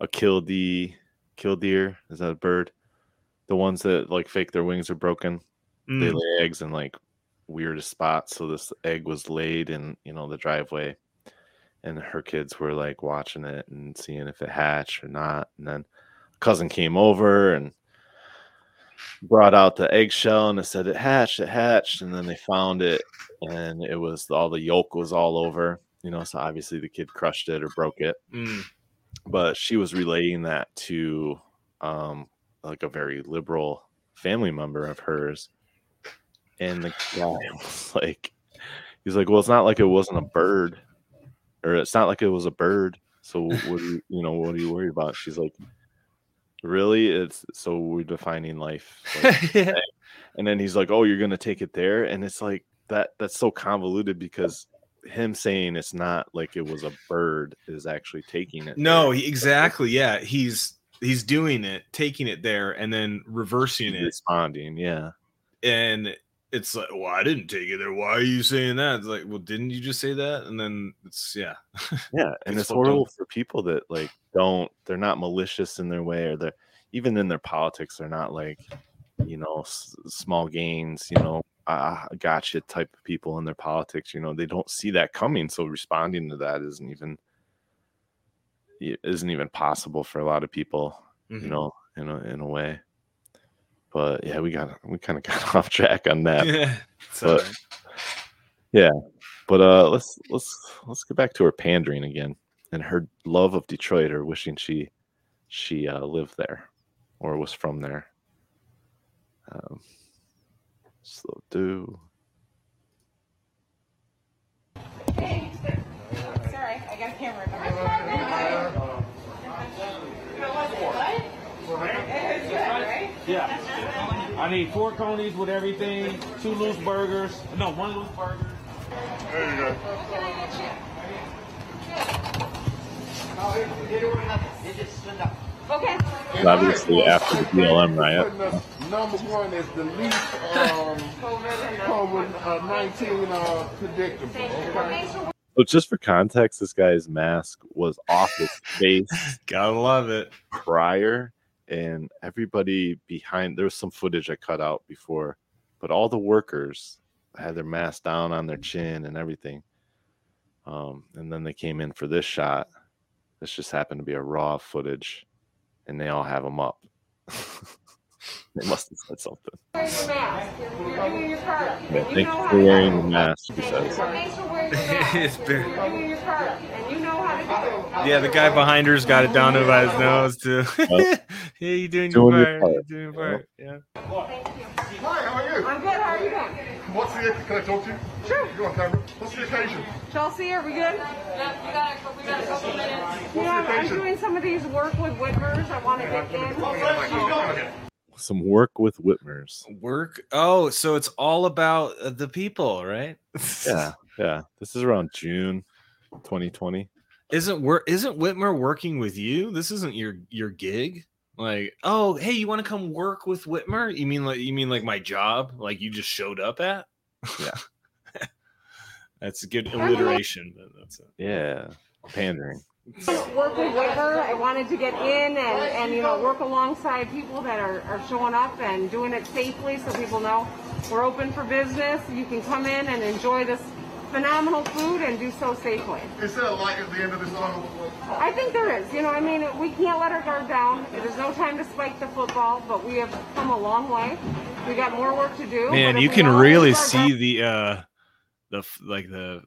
Speaker 4: a killdeer, killdeer is that a bird? The ones that like fake their wings are broken. They
Speaker 5: Mm.
Speaker 4: lay eggs in like weirdest spots. So this egg was laid in you know the driveway, and her kids were like watching it and seeing if it hatched or not. And then cousin came over and brought out the eggshell and it said it hatched, it hatched, and then they found it and it was all the yolk was all over. you know, so obviously the kid crushed it or broke it.
Speaker 5: Mm.
Speaker 4: But she was relaying that to um like a very liberal family member of hers. And the guy [LAUGHS] was like he's like, Well, it's not like it wasn't a bird. Or it's not like it was a bird. So what do you you know, what are you worried about? She's like, Really? It's so we're defining life. [LAUGHS] like,
Speaker 5: Yeah.
Speaker 4: and then he's like, "Oh, you're gonna take it there," and it's like that. That's so convoluted because him saying it's not like it was a bird is actually taking it.
Speaker 5: No,
Speaker 4: there.
Speaker 5: exactly. Yeah, he's he's doing it, taking it there, and then reversing
Speaker 4: He's
Speaker 5: it,
Speaker 4: responding. Yeah,
Speaker 5: and it's like, well, I didn't take it there. Why are you saying that? It's like, well, didn't you just say that? And then it's yeah, [LAUGHS]
Speaker 4: yeah, and
Speaker 5: It's
Speaker 4: horrible for people that like don't. They're not malicious in their way, or they're even in their politics. They're not like you know s- small gains. You know, ah, gotcha type of people in their politics. You know, they don't see that coming, so responding to that isn't even isn't even possible for a lot of people.
Speaker 5: Mhm.
Speaker 4: you know, in a in a way. But yeah, we got we kind of got [LAUGHS] off track on that.
Speaker 5: yeah, it's
Speaker 4: But-
Speaker 5: alright.
Speaker 4: Yeah. But uh let's let's let's get back to her pandering again and her love of Detroit or wishing she she uh lived there or was from there. Um slow do.
Speaker 10: Hey, Sorry, I got a camera.
Speaker 11: Yeah. I need four conies with everything, two loose burgers. No, one loose burger. There you go.
Speaker 10: Okay.
Speaker 4: And obviously after the BLM riot.
Speaker 12: Number one is the least um, COVID nineteen uh, predictable. Okay.
Speaker 4: So just for context, this guy's mask was off his face. [LAUGHS]
Speaker 5: Gotta love it.
Speaker 4: Prior and everybody behind there was some footage I cut out before, but all the workers had their mask down on their chin and everything. Um, and then they came in for this shot. This just happened to be a raw footage, and they all have them up. [LAUGHS] they must have said something.
Speaker 10: Wearing your mask. You're, you're your part.
Speaker 4: Yeah,
Speaker 10: you
Speaker 4: thank
Speaker 10: know
Speaker 4: you
Speaker 10: how
Speaker 4: for wearing the mask, he says.
Speaker 10: Thanks for wearing [LAUGHS] your mask.
Speaker 5: It's been-
Speaker 10: You're doing your part. And you know how to do it.
Speaker 5: Yeah, the guy behind her's got it down to by his nose too.
Speaker 4: Yep. [LAUGHS]
Speaker 5: yeah, you doing,
Speaker 4: Doing
Speaker 5: your
Speaker 4: your
Speaker 5: part.
Speaker 4: part.
Speaker 5: You're doing your part. Yeah.
Speaker 12: Hi, how are you?
Speaker 10: I'm good. How are you doing?
Speaker 12: What's the can I talk to you?
Speaker 10: Sure.
Speaker 12: You're on camera. What's the occasion?
Speaker 10: Chelsea, are we good? Yeah, we got a, we got a couple minutes. Yeah, I'm doing some of these work with Whitmers. I want to get in.
Speaker 4: Some work with Whitmers.
Speaker 5: Work. Oh, so it's all about uh, the people, right?
Speaker 4: Yeah, yeah. This is around June 2020.
Speaker 5: Isn't work? Isn't Whitmer working with you? This isn't your your gig. Like, oh, hey, you want to come work with Whitmer? You mean like you mean like my job? Like you just showed up at?
Speaker 4: Yeah. [LAUGHS]
Speaker 5: That's a good alliteration, but that's it.
Speaker 4: Yeah, pandering.
Speaker 10: Work with Whitmer. I wanted to get in and, and you know work alongside people that are, are showing up and doing it safely, so people know we're open for business. You can come in and enjoy this phenomenal food and do so safely.
Speaker 12: Is there a light at the end of this tunnel?
Speaker 10: I think there is. You know, I mean, we can't let our guard down. There's no time to spike the football, but we have come a long way. We got more work to do.
Speaker 5: Man, you can really see
Speaker 10: guard-
Speaker 5: the uh the like the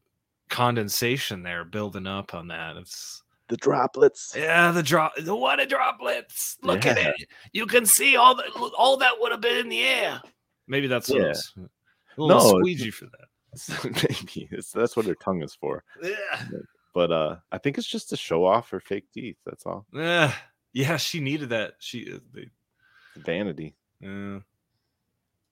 Speaker 5: condensation there building up on that. It's
Speaker 4: the droplets.
Speaker 5: Yeah, the drop the water droplets. Look at it. You can see all the all that would have been in the air. Maybe that's
Speaker 4: Yeah.
Speaker 5: it was. A little
Speaker 4: No,
Speaker 5: squeegee for that. [LAUGHS]
Speaker 4: Maybe it's, that's what her tongue is for.
Speaker 5: Yeah.
Speaker 4: But uh, I think it's just to show off her fake teeth. That's all.
Speaker 5: Yeah, yeah, she needed that. She uh, they,
Speaker 4: Vanity.
Speaker 5: yeah.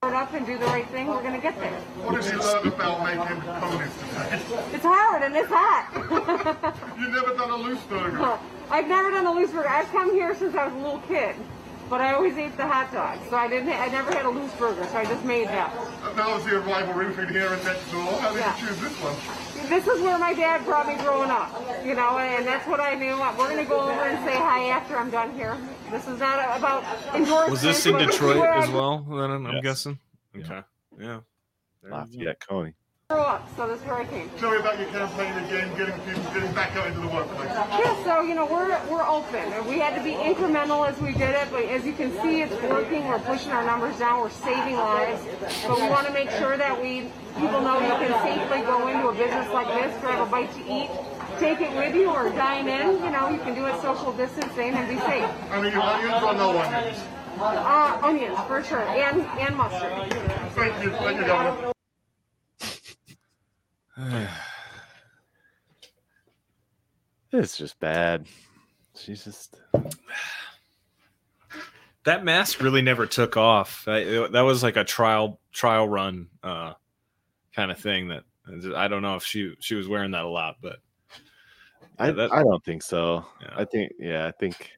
Speaker 10: guard up and do the right thing. We're gonna get there.
Speaker 12: What have you learned about making conies today?
Speaker 10: It's hard and it's hot.
Speaker 12: You've never done a loose burger. [LAUGHS]
Speaker 10: I've never done a loose burger. I've come here since I was a little kid, but I always ate the hot dogs. So I didn't. I never had a loose burger. So I just made that.
Speaker 12: Now obviously a rivalry between here and next door. How did
Speaker 10: Yeah.
Speaker 12: you choose this one?
Speaker 10: This is where my dad brought me growing up, you know, and that's what I knew. We're gonna go over and say hi after I'm done here. This is not about endorsement.
Speaker 5: Was this in Detroit as well? Then I'm, I'm
Speaker 4: Yes.
Speaker 5: guessing. Okay. Yeah.
Speaker 4: Lafayette Coney.
Speaker 10: Up, so this is where I came.
Speaker 12: Tell me about your campaign again, getting people getting back out into the workplace.
Speaker 10: Yeah, so you know we're we're open. We had to be incremental as we did it, but as you can see, it's working. We're pushing our numbers down. We're saving lives, but we want to make sure that we people know you can safely go into a business like this, grab a bite to eat, take it with you, or dine in. You know, you can do it social distancing and be safe.
Speaker 12: I mean, onions or no onions?
Speaker 10: Uh, onions for sure, and and mustard.
Speaker 12: Thank you, thank you, Governor. [SIGHS]
Speaker 4: It's just bad. She's just
Speaker 5: that mask really never took off. I, that was like a trial trial run uh, kind of thing. That I don't know if she she was wearing that a lot, but
Speaker 4: I,
Speaker 5: Yeah, that-
Speaker 4: I don't think so.
Speaker 5: Yeah.
Speaker 4: I think yeah, I think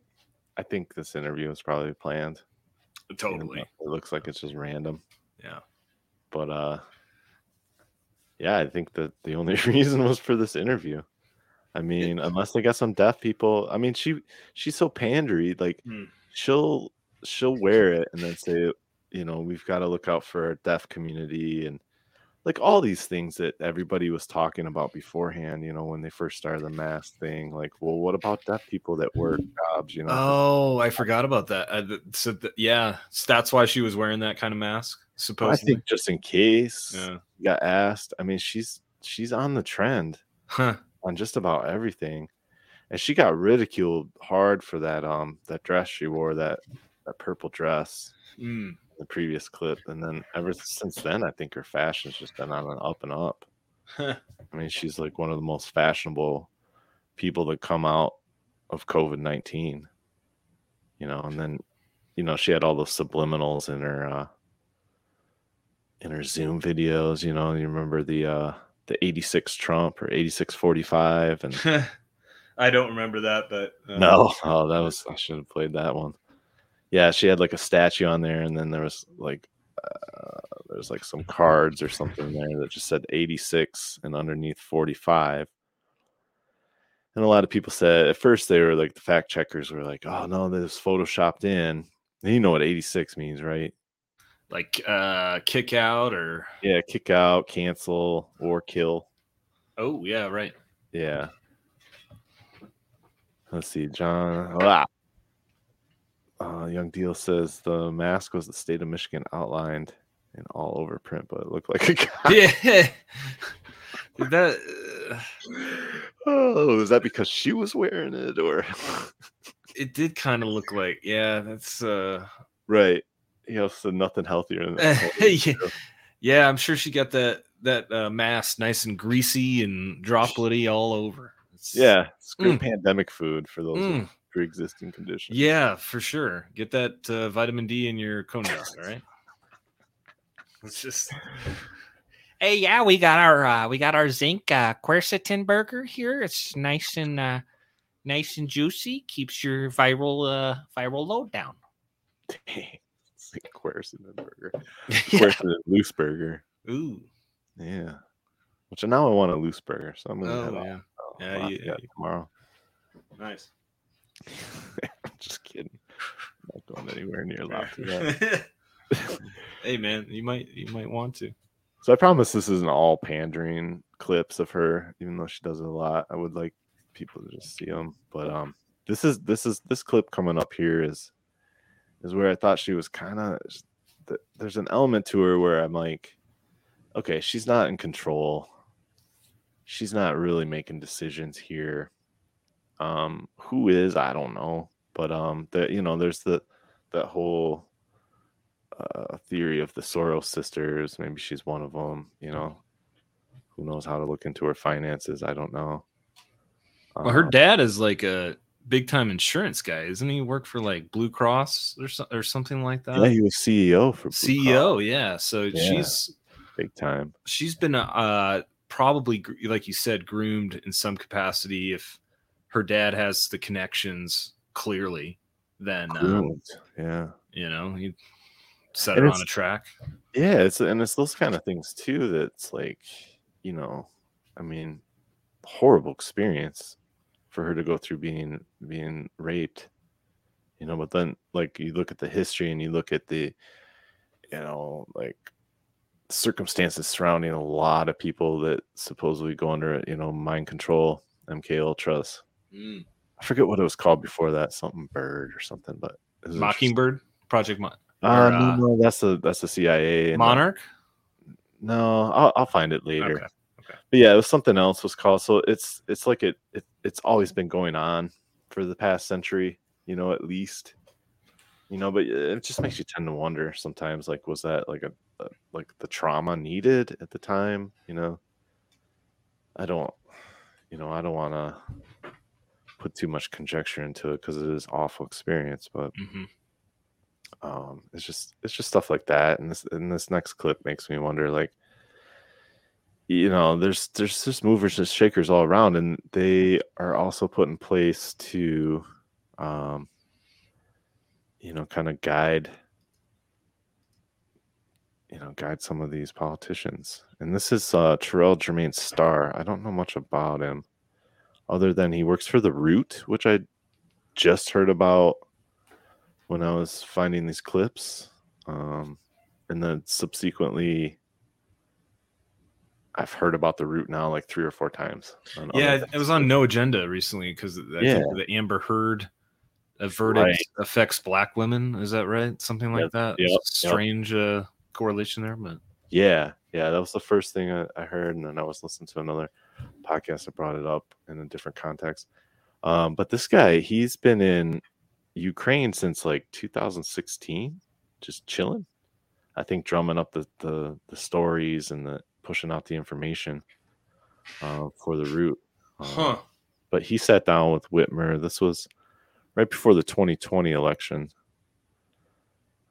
Speaker 4: I think this interview was probably planned.
Speaker 5: totally.
Speaker 4: It looks like it's just random.
Speaker 5: Yeah.
Speaker 4: But uh yeah, I think that the only [LAUGHS] reason was for this interview. I mean, unless they got some deaf people. I mean, she she's so pandery. Like
Speaker 5: Hmm.
Speaker 4: she'll she'll wear it and then say, you know, we've got to look out for our deaf community and like all these things that everybody was talking about beforehand, you know, when they first started the mask thing. Like, well, what about deaf people that work jobs, you know?
Speaker 5: Oh, I forgot about that. Th- so th- yeah, that's why she was wearing that kind of mask.
Speaker 4: I think just in case
Speaker 5: Yeah.
Speaker 4: you got asked. I mean, she's she's on the trend
Speaker 5: Huh.
Speaker 4: on just about everything. And she got ridiculed hard for that um that dress she wore, that that purple dress
Speaker 5: Mm.
Speaker 4: the previous clip. And then ever since then, I think her fashion's just been on an up and up.
Speaker 5: Huh.
Speaker 4: I mean, she's like one of the most fashionable people that come out of COVID nineteen. You know, and then you know, she had all those subliminals in her uh in her Zoom videos, you know, you remember the uh the 86 Trump or 8645 and [LAUGHS]
Speaker 5: I don't remember that, but uh,
Speaker 4: no, oh that was I should have played that one. Yeah, she had like a statue on there and then there was like uh, there's like some cards or something there that just said 86 and underneath 45. And a lot of people said at first they were like the fact checkers were like, "Oh no, this photoshopped in." And you know what 86 means, right?
Speaker 5: Like uh, kick out or
Speaker 4: Yeah, kick out, cancel, or kill.
Speaker 5: oh yeah, right.
Speaker 4: Yeah. Let's see, John. Ah. Uh, Young Deal says the mask was the state of Michigan outlined in all over print, but it looked like a guy.
Speaker 5: Yeah. [LAUGHS] that uh,
Speaker 4: Oh, is that because she was wearing it, or [LAUGHS]
Speaker 5: it did kind of look like yeah, that's uh
Speaker 4: right? He also said nothing healthier than that. [LAUGHS]
Speaker 5: yeah. yeah, I'm sure she got that that uh, mask nice and greasy and dropletty all over. It's-
Speaker 4: Yeah, it's good
Speaker 5: Mm.
Speaker 4: pandemic food for those
Speaker 5: Mm.
Speaker 4: pre-existing conditions.
Speaker 5: Yeah, for sure. Get that uh, vitamin D in your cognac, all right? [LAUGHS] It's just
Speaker 13: Hey, yeah, we got our uh, we got our zinc uh, quercetin burger here. It's nice and uh, nice and juicy. Keeps your viral uh, viral load down. [LAUGHS]
Speaker 4: like quercetin burger, [LAUGHS] quercetin loose burger.
Speaker 5: ooh.
Speaker 4: Yeah. Which now I want a loose burger, so I'm gonna
Speaker 5: Oh
Speaker 4: head off.
Speaker 5: yeah. Yeah,
Speaker 4: have
Speaker 5: you-
Speaker 4: to get it tomorrow.
Speaker 5: Nice. [LAUGHS]
Speaker 4: Just kidding. I'm not going anywhere near Lafayette.
Speaker 5: hey man, you might you might want to.
Speaker 4: So I promise this isn't all pandering clips of her, even though she does it a lot. I would like people to just see them. But um, this is this is this clip coming up here is is where I thought she was kind of. There's an element to her where I'm like, okay, she's not in control. She's not really making decisions here. Um, who is? I don't know. But um, that you know, there's the that whole uh, theory of the Soros sisters. Maybe she's one of them. You know, who knows how to look into her finances? I don't know.
Speaker 5: Well, her
Speaker 4: Um,
Speaker 5: dad is like a big time insurance guy, isn't he? Work for like Blue Cross or so, or something like that.
Speaker 4: yeah, he was CEO for Blue
Speaker 5: CEO,
Speaker 4: Cross.
Speaker 5: yeah. So
Speaker 4: Yeah.
Speaker 5: she's
Speaker 4: big time.
Speaker 5: she's been uh probably like you said groomed in some capacity if her dad has the connections clearly then um,
Speaker 4: yeah.
Speaker 5: you know you set
Speaker 4: And
Speaker 5: her on a track
Speaker 4: Yeah, it's and it's those kind of things too. That's like, you know, I mean, horrible experience for her to go through being being raped. You know, but then like you look at the history and you look at the, you know, like circumstances surrounding a lot of people that supposedly go under, you know, mind control, MK Ultras.
Speaker 5: Mm.
Speaker 4: I forget what it was called before that, something bird or something, but
Speaker 5: mockingbird project Mon-
Speaker 4: Uh,
Speaker 5: or,
Speaker 4: no,
Speaker 5: uh,
Speaker 4: no, that's the that's the CIA. uh,
Speaker 5: monarch
Speaker 4: no, I'll, I'll find it later.
Speaker 5: Okay.
Speaker 4: But yeah, it was something else was called. So it's it's like it, it it's always been going on for the past century, you know, at least. You know, but it just makes you tend to wonder sometimes, like, was that like a, a like the trauma needed at the time? You know, I don't, you know, I don't want to put too much conjecture into it because it is awful experience, but
Speaker 5: Mhm.
Speaker 4: um, it's just it's just stuff like that. And this and this next clip makes me wonder, like, you know, there's there's just movers and shakers all around, and they are also put in place to, um, you know, kind of guide, you know, guide some of these politicians. And this is uh, Terrell Jermaine Starr. I don't know much about him, other than he works for the Root, which I just heard about when I was finding these clips. Um, and then subsequently, I've heard about the Root now like three or four times.
Speaker 5: Yeah, it was on No Agenda recently because
Speaker 4: Yeah.
Speaker 5: the Amber Heard a verdict
Speaker 4: Right.
Speaker 5: affects black women. Is that right? Something like
Speaker 4: Yep,
Speaker 5: that.
Speaker 4: yep, yep.
Speaker 5: Strange uh, correlation there, but
Speaker 4: Yeah, yeah, that was the first thing I, I heard, and then I was listening to another podcast that brought it up in a different context. Um, but this guy, he's been in Ukraine since like 2016, just chilling. I think drumming up the the, the stories and the pushing out the information uh, for the Root. Um,
Speaker 5: Huh.
Speaker 4: But he sat down with Whitmer. This was right before the 2020 election.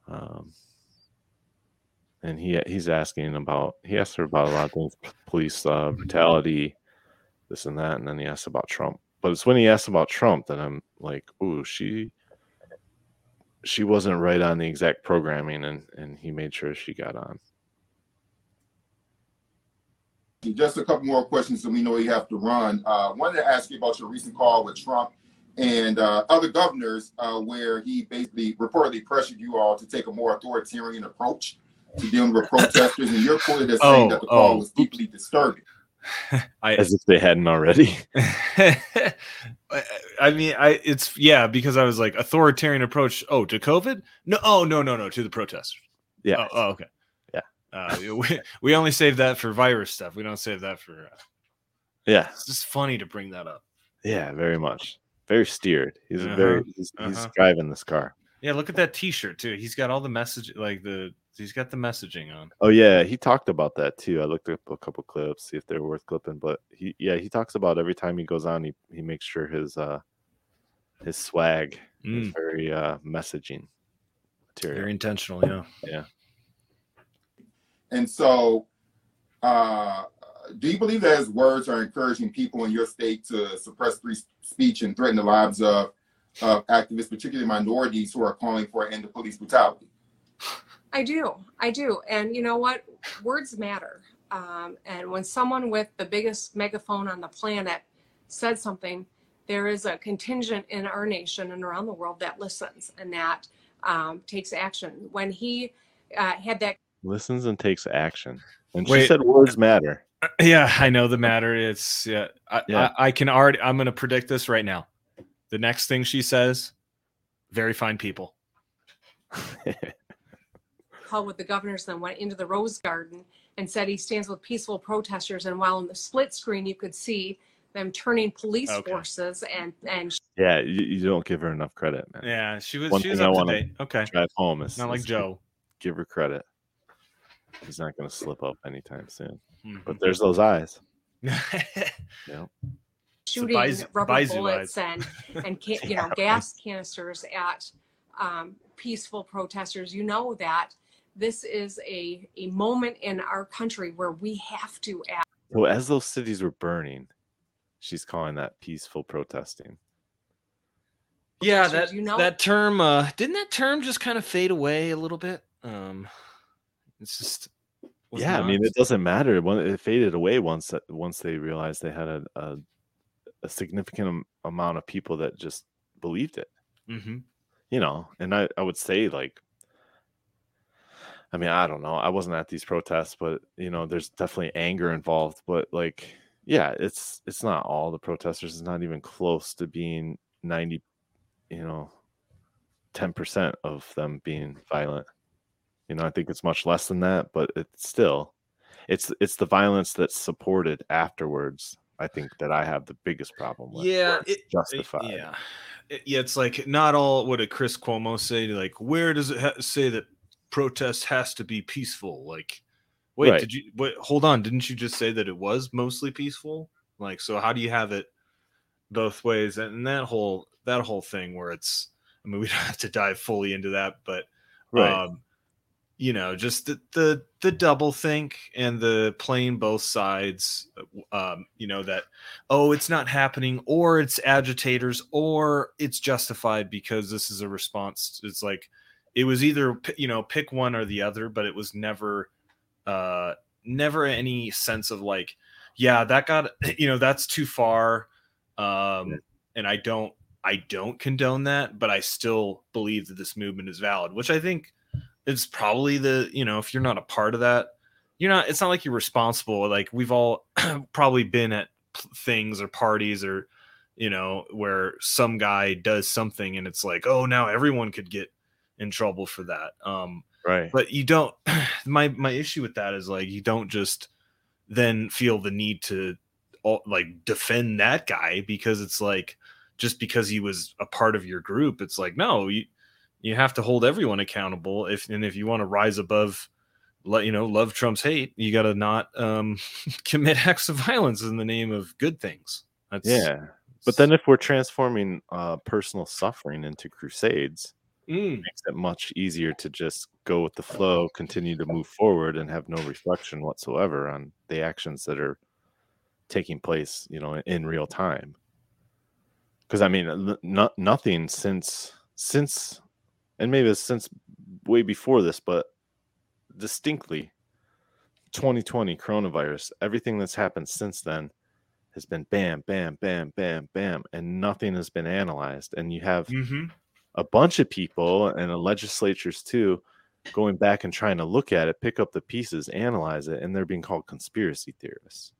Speaker 4: Um, and he he's asking about he asked her about a lot of things, police uh, brutality, this and that, and then he asked about Trump. But it's when he asked about Trump that I'm like, ooh, she she wasn't right on the exact programming, and and he made sure she got on.
Speaker 14: Just a couple more questions, so we know you have to run. Uh, wanted to ask you about your recent call with Trump and uh, other governors, uh, where he basically reportedly pressured you all to take a more authoritarian approach to dealing with protesters, and you're quoted as saying
Speaker 5: Oh,
Speaker 14: that the call
Speaker 5: oh,
Speaker 14: was deeply disturbing. [LAUGHS]
Speaker 5: I
Speaker 4: As if they hadn't already. [LAUGHS]
Speaker 5: I- I mean, I it's yeah because I was like authoritarian approach. Oh, to COVID? No, oh no no no to the protesters.
Speaker 4: Yeah.
Speaker 5: Oh, oh, okay. Uh, [LAUGHS] we, we only save that for virus stuff. We don't save that for. Uh,
Speaker 4: Yeah,
Speaker 5: it's just funny to bring that up.
Speaker 4: yeah, very much, very steered. He's
Speaker 5: Uh-huh,
Speaker 4: very he's, he's
Speaker 5: uh-huh.
Speaker 4: driving this car.
Speaker 5: Yeah, look at that T-shirt too. He's got all the message, like the he's got the messaging on.
Speaker 4: Oh yeah, he talked about that too. I looked up a couple clips, see if they're worth clipping. But he, yeah, he talks about every time he goes on, he he makes sure his uh his swag is
Speaker 5: Mm.
Speaker 4: very uh messaging material.
Speaker 5: Very intentional, yeah.
Speaker 4: Yeah.
Speaker 14: And so, uh, do you believe that his words are encouraging people in your state to suppress free speech and threaten the lives of, of activists, particularly minorities who are calling for an end to police brutality?
Speaker 15: I do. I do. And you know what? Words matter. Um, and when someone with the biggest megaphone on the planet said something, there is a contingent in our nation and around the world that listens and that um, takes action. When he uh, had that
Speaker 4: Listens and takes action. And she
Speaker 5: Wait.
Speaker 4: said words matter.
Speaker 5: Uh, yeah, I know the matter. It's yeah. I,
Speaker 4: Yeah.
Speaker 5: I, I can already. I'm going to predict this right now. The next thing she says, very fine people. [LAUGHS]
Speaker 15: call with the governors, then went into the Rose Garden and said he stands with peaceful protesters. And while in the split screen, you could see them turning police
Speaker 4: Okay.
Speaker 15: forces and and
Speaker 4: Yeah, you, you don't give her enough credit, man.
Speaker 5: Yeah, she was-
Speaker 4: One
Speaker 5: she was
Speaker 4: thing I
Speaker 5: up to
Speaker 4: wanna
Speaker 5: date. Okay.
Speaker 4: drive home is
Speaker 5: Not like
Speaker 4: is
Speaker 5: Joe.
Speaker 4: Give her credit. He's not going to slip up anytime soon.
Speaker 5: Mhm.
Speaker 4: But there's those eyes. [LAUGHS] yeah.
Speaker 15: shooting
Speaker 5: Baizu-
Speaker 15: rubber
Speaker 5: Baizu
Speaker 15: bullets
Speaker 5: eyes.
Speaker 15: and and [LAUGHS] ca- you know
Speaker 4: Yeah,
Speaker 15: gas canisters at um, peaceful protesters. You know that this is a a moment in our country where we have to act.
Speaker 4: So as those cities were burning, she's calling that peaceful protesting.
Speaker 5: Yeah, that
Speaker 15: you know-
Speaker 5: that term uh didn't that term just kind of fade away a little bit? Um it's just
Speaker 4: yeah, I mean, it doesn't matter. It faded away once that once they realized they had a a, a significant amount of people that just believed it.
Speaker 5: Mhm.
Speaker 4: You know, and I I would say like, I mean, I don't know. I wasn't at these protests, but you know, there's definitely anger involved. But like, yeah, it's it's not all the protesters. It's not even close to being ninety, you know, ten percent of them being violent. You know, I think it's much less than that, but it's still. it's it's the violence that's supported afterwards. I think that I have the biggest problem with.
Speaker 5: Yeah, it-
Speaker 4: justified.
Speaker 5: yeah, It- yeah. It's like not all. What did Chris Cuomo say? Like, where does it ha- say that protest has to be peaceful? Like, wait,
Speaker 4: Right.
Speaker 5: did you? Wait, hold on. Didn't you just say that it was mostly peaceful? Like, so how do you have it both ways? And that whole that whole thing where it's. I mean, [LAUGHS] we don't have to dive fully into that, but
Speaker 4: Right.
Speaker 5: um, you know, just the the the double think and the playing both sides. Um, you know that oh, it's not happening, or it's agitators, or it's justified because this is a response. It's like it was either you know pick one or the other, but it was never uh never any sense of like yeah that got [LAUGHS] you know that's too far um and i don't i don't condone that but i still believe that this movement is valid which i think is probably the you know if you're not a part of that you're not it's not like you're responsible like we've all [CLEARS THROAT] probably been at p- things or parties or you know where some guy does something and it's like oh now everyone could get in trouble for that um
Speaker 4: Right.
Speaker 5: but you don't [CLEARS THROAT] my my issue with that is like you don't just then feel the need to all, like defend that guy because it's like just because he was a part of your group it's like no you you have to hold everyone accountable if and if you want to rise above let you know love trump's hate you got to not um [LAUGHS] commit acts of violence in the name of good things that's
Speaker 4: Yeah. But then if we're transforming uh, personal suffering into crusades,
Speaker 5: Mm.
Speaker 4: it makes it much easier to just go with the flow, continue to move forward, and have no reflection whatsoever on the actions that are taking place, you know, in real time. Because I mean, no, nothing since since, and maybe it's since way before this, but distinctly, 2020 coronavirus, everything that's happened since then has been bam, bam, bam, bam, bam, and nothing has been analyzed. And you have
Speaker 5: Mhm.
Speaker 4: a bunch of people and the legislatures too going back and trying to look at it, pick up the pieces, analyze it, and they're being called conspiracy theorists.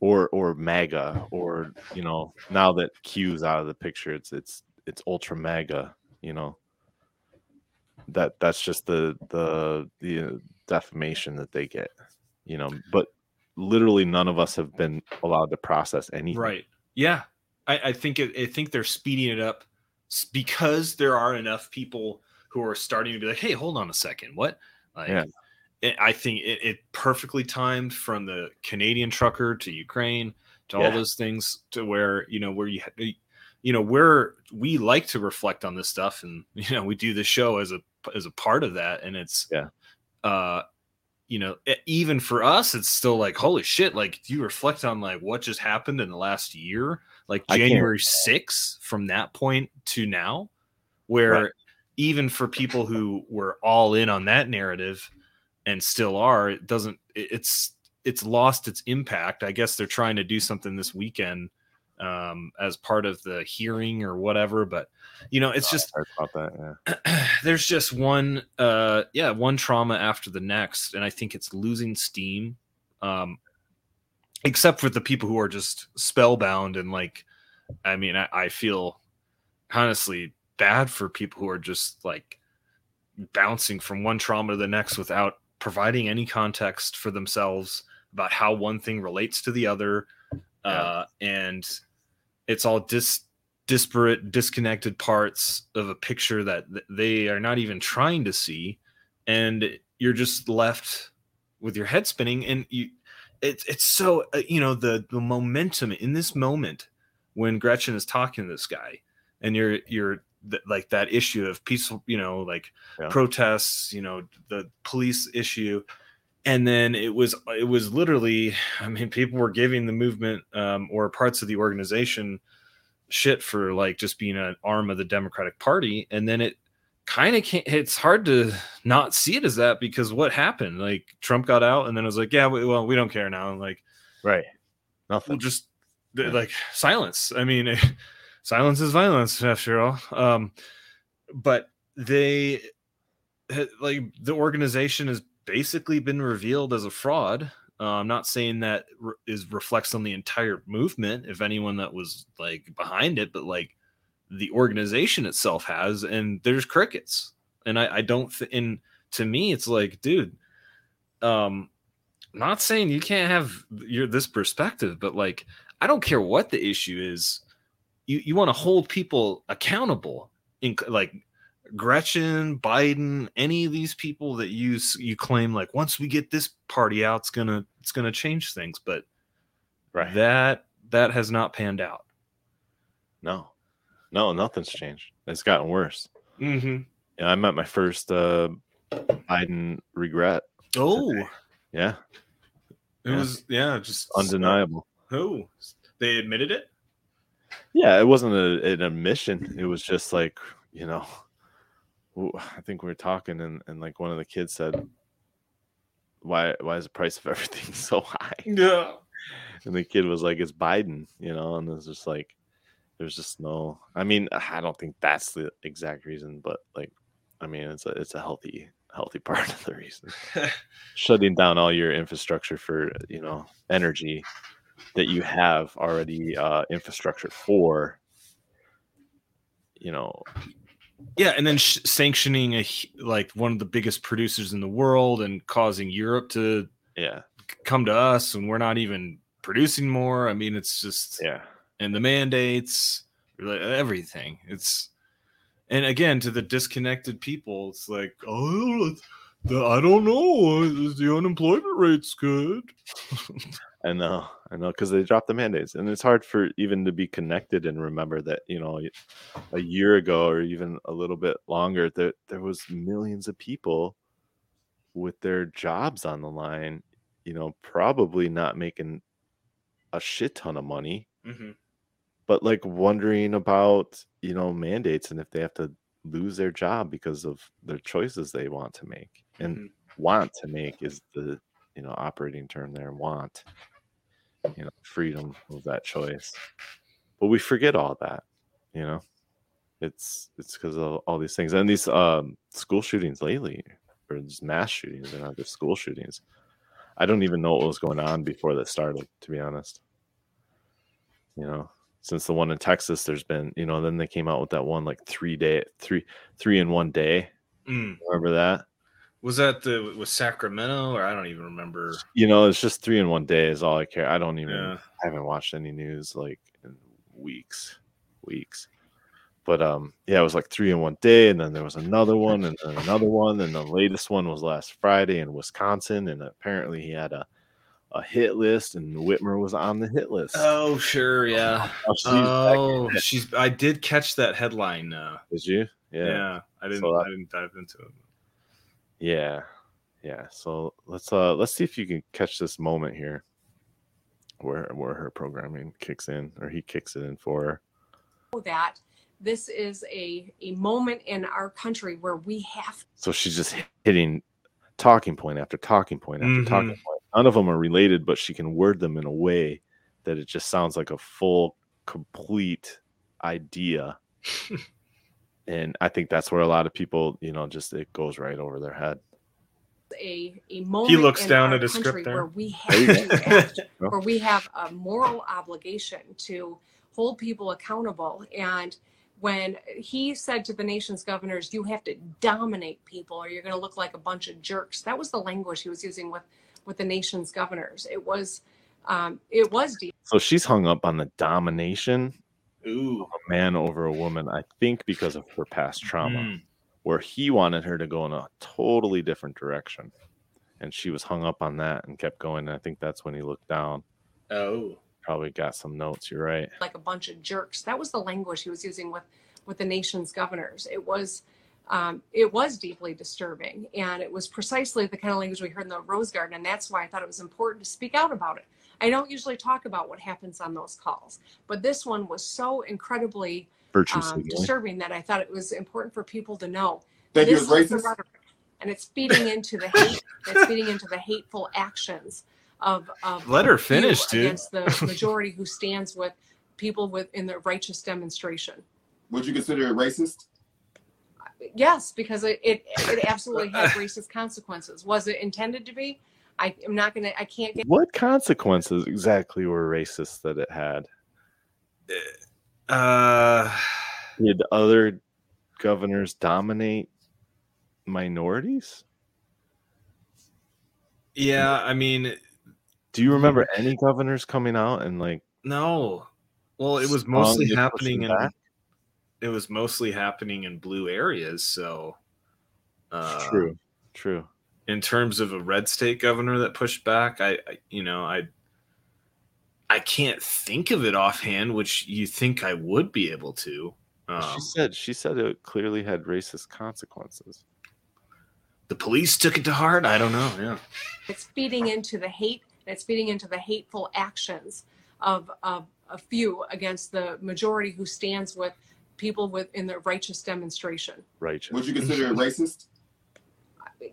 Speaker 4: Or or MAGA, or you know, now that Q's out of the picture, it's it's it's ultra MAGA, you know. That that's just the the the uh, defamation that they get, you know. But literally none of us have been allowed to process anything.
Speaker 5: Right. Yeah. I, I think it, I think they're speeding it up because there are enough people who are starting to be like, hey, hold on a second. What? Like,
Speaker 4: Yeah.
Speaker 5: it, I think it, it perfectly timed from the Canadian trucker to Ukraine to all those things to where, you know, where you, you know, where we like to reflect on this stuff and, [LAUGHS] you know, we do the show as a, as a part of that. And it's,
Speaker 4: yeah.
Speaker 5: uh, you know, even for us, it's still like, holy shit! Like, do you reflect on like what just happened in the last year, like January 6th from that point to now, where
Speaker 4: Right.
Speaker 5: even for people who were all in on that narrative and still are, it doesn't. It's it's lost its impact. I guess they're trying to do something this weekend um, as part of the hearing or whatever, but you know, it's just
Speaker 4: about that. Yeah. [CLEARS THROAT]
Speaker 5: there's just one uh yeah one trauma after the next and i think it's losing steam um except for the people who are just spellbound and like i mean i, I feel honestly bad for people who are just like bouncing from one trauma to the next without providing any context for themselves about how one thing relates to the other uh and it's all dis disparate disconnected parts of a picture that th- they are not even trying to see and you're just left with your head spinning and you it's it's so uh, you know the the momentum in this moment when Gretchen is talking to this guy and you're you're th- like that issue of peaceful you know like
Speaker 4: Yeah.
Speaker 5: protests you know the police issue and then it was it was literally [SIGHS] i mean people were giving the movement um, or parts of the organization shit for like just being an arm of the democratic party and then it kind of can't it's hard to not see it as that because what happened? Like trump got out and then it was like yeah we, well we don't care now And like
Speaker 4: right. nothing.
Speaker 5: we'll just th- like silence. I mean [LAUGHS] silence is violence after all. Um but they ha- like the organization has basically been revealed as a fraud uh, i'm not saying that re- is reflects on the entire movement if anyone that was like behind it but like the organization itself has and there's crickets and i i don't th- and to me it's like dude um not saying you can't have your this perspective, but like I don't care what the issue is. You you want to hold people accountable in like Gretchen, Biden, any of these people that you you claim like once we get this party out, it's gonna it's gonna change things, but
Speaker 4: Right.
Speaker 5: that that has not panned out.
Speaker 4: No, no, nothing's changed. It's gotten worse.
Speaker 5: Mm-hmm.
Speaker 4: Yeah, I met my first uh, Biden regret.
Speaker 5: Oh,
Speaker 4: Yeah,
Speaker 5: it
Speaker 4: Yeah.
Speaker 5: was yeah, just
Speaker 4: undeniable.
Speaker 5: Oh, they admitted it.
Speaker 4: Yeah, it wasn't a, an admission. It was just like you know, I think we were talking, and, and like one of the kids said, "Why why is the price of [LAUGHS] everything so high?"
Speaker 5: Yeah.
Speaker 4: And the kid was like, "It's Biden," you know, and it's just like, there's just no. I mean, I don't think that's the exact reason, but like, I mean, it's a it's a healthy healthy [LAUGHS] part of the reason. [LAUGHS] Shutting down all your infrastructure for you know energy that you have already uh, infrastructure for. You know,
Speaker 5: Yeah, and then sh- sanctioning a like one of the biggest producers in the world and causing Europe to
Speaker 4: yeah
Speaker 5: come to us, and we're not even producing more. I mean, it's just
Speaker 4: yeah,
Speaker 5: and the mandates, everything. It's and again to the disconnected people, it's like, oh, the, I don't know, is the unemployment rate's good. [LAUGHS]
Speaker 4: I know, I know, because they dropped the mandates, and it's hard for even to be connected and remember that you know a year ago or even a little bit longer that there was millions of people with their jobs on the line, you know, probably not making a shit ton of money,
Speaker 5: Mm-hmm.
Speaker 4: but like wondering about you know mandates and if they have to lose their job because of their choices they want to make and
Speaker 5: Mhm.
Speaker 4: want to make is the you know operating term there want you know freedom of that choice. But we forget all that you know? It's it's because of all these things and these um school shootings lately or these mass shootings and not just school shootings i don't even know what was going on before that started to be honest. You know since the one in texas there's been you know then they came out with that one like three day three three in one day.
Speaker 5: Mm.
Speaker 4: remember that
Speaker 5: Was that the was Sacramento or I don't even remember.
Speaker 4: you know it's just three in one day is all i care i don't even
Speaker 5: Yeah.
Speaker 4: I haven't watched any news like in weeks weeks but um yeah it was like three in one day and then there was another one and then another one and the latest one was last friday in wisconsin and apparently he had a a hit list and whitmer was on the hit list
Speaker 5: Oh sure, yeah.
Speaker 4: Oh, she's
Speaker 5: Oh, she's. I did catch that headline. Uh,
Speaker 4: did you
Speaker 5: yeah.
Speaker 4: yeah
Speaker 5: I didn't.
Speaker 4: So
Speaker 5: I didn't dive into it.
Speaker 4: Yeah yeah so let's uh let's see if you can catch this moment here where where her programming kicks in or he kicks it in for her
Speaker 9: that this is a, a moment in our country where we have
Speaker 4: So she's just hitting talking point after talking point after
Speaker 5: Mhm.
Speaker 4: talking point. None of them are related, but she can word them in a way that it just sounds like a full, complete idea. [LAUGHS] and I think that's where a lot of people, you know, just it goes right over their head.
Speaker 9: a, a moment
Speaker 5: looks
Speaker 9: in
Speaker 5: down at a
Speaker 9: country
Speaker 5: script there.
Speaker 9: where we [LAUGHS] have to act, [LAUGHS] where we have a moral obligation to hold people accountable and when he said to the nation's governors you have to dominate people or you're going to look like a bunch of jerks that was the language he was using with with the nation's governors it was um, it was deep
Speaker 4: So she's hung up on the domination
Speaker 5: Ooh.
Speaker 4: of a man over a woman, I think because of her past trauma,
Speaker 5: Mm.
Speaker 4: where he wanted her to go in a totally different direction. And she was hung up on that and kept going. And I think that's when he looked down.
Speaker 5: Oh.
Speaker 4: Probably got some notes. You're right.
Speaker 9: like a bunch of jerks. That was the language he was using with with the nation's governors. It was um, it was deeply disturbing, and it was precisely the kind of language we heard in the Rose Garden, and that's why I thought it was important to speak out about it. I don't usually talk about what happens on those calls, but this one was so incredibly um, disturbing that I thought it was important for people to know.
Speaker 14: Think he
Speaker 9: this is the
Speaker 14: racist?
Speaker 9: rhetoric, and it's feeding into the hate. it's feeding into the hateful actions of, of
Speaker 5: Let her finish, dude.
Speaker 9: against the majority who stands with people with in the righteous demonstration.
Speaker 14: Would you consider it racist?
Speaker 9: Yes, because it it, it absolutely had racist consequences. Was it intended to be? I am not gonna. I can't get.
Speaker 4: What consequences exactly were racist that it had?
Speaker 5: Uh,
Speaker 4: Did other governors dominate minorities?
Speaker 5: Yeah, I mean,
Speaker 4: Do you remember any governors coming out and like
Speaker 5: no. Well, it was mostly happening in
Speaker 4: back?
Speaker 5: it was mostly happening in blue areas, so uh
Speaker 4: true, true.
Speaker 5: In terms of a red state governor that pushed back, I, I you know, I I can't think of it offhand, which you think I would be able to. Um,
Speaker 4: she said she said it clearly had racist consequences.
Speaker 5: the police took it to heart. I don't know. Yeah.
Speaker 15: It's feeding into the hate. and It's feeding into the hateful actions of, of a few against the majority who stands with people with in the righteous demonstration.
Speaker 4: Righteous.
Speaker 14: Would you consider it racist?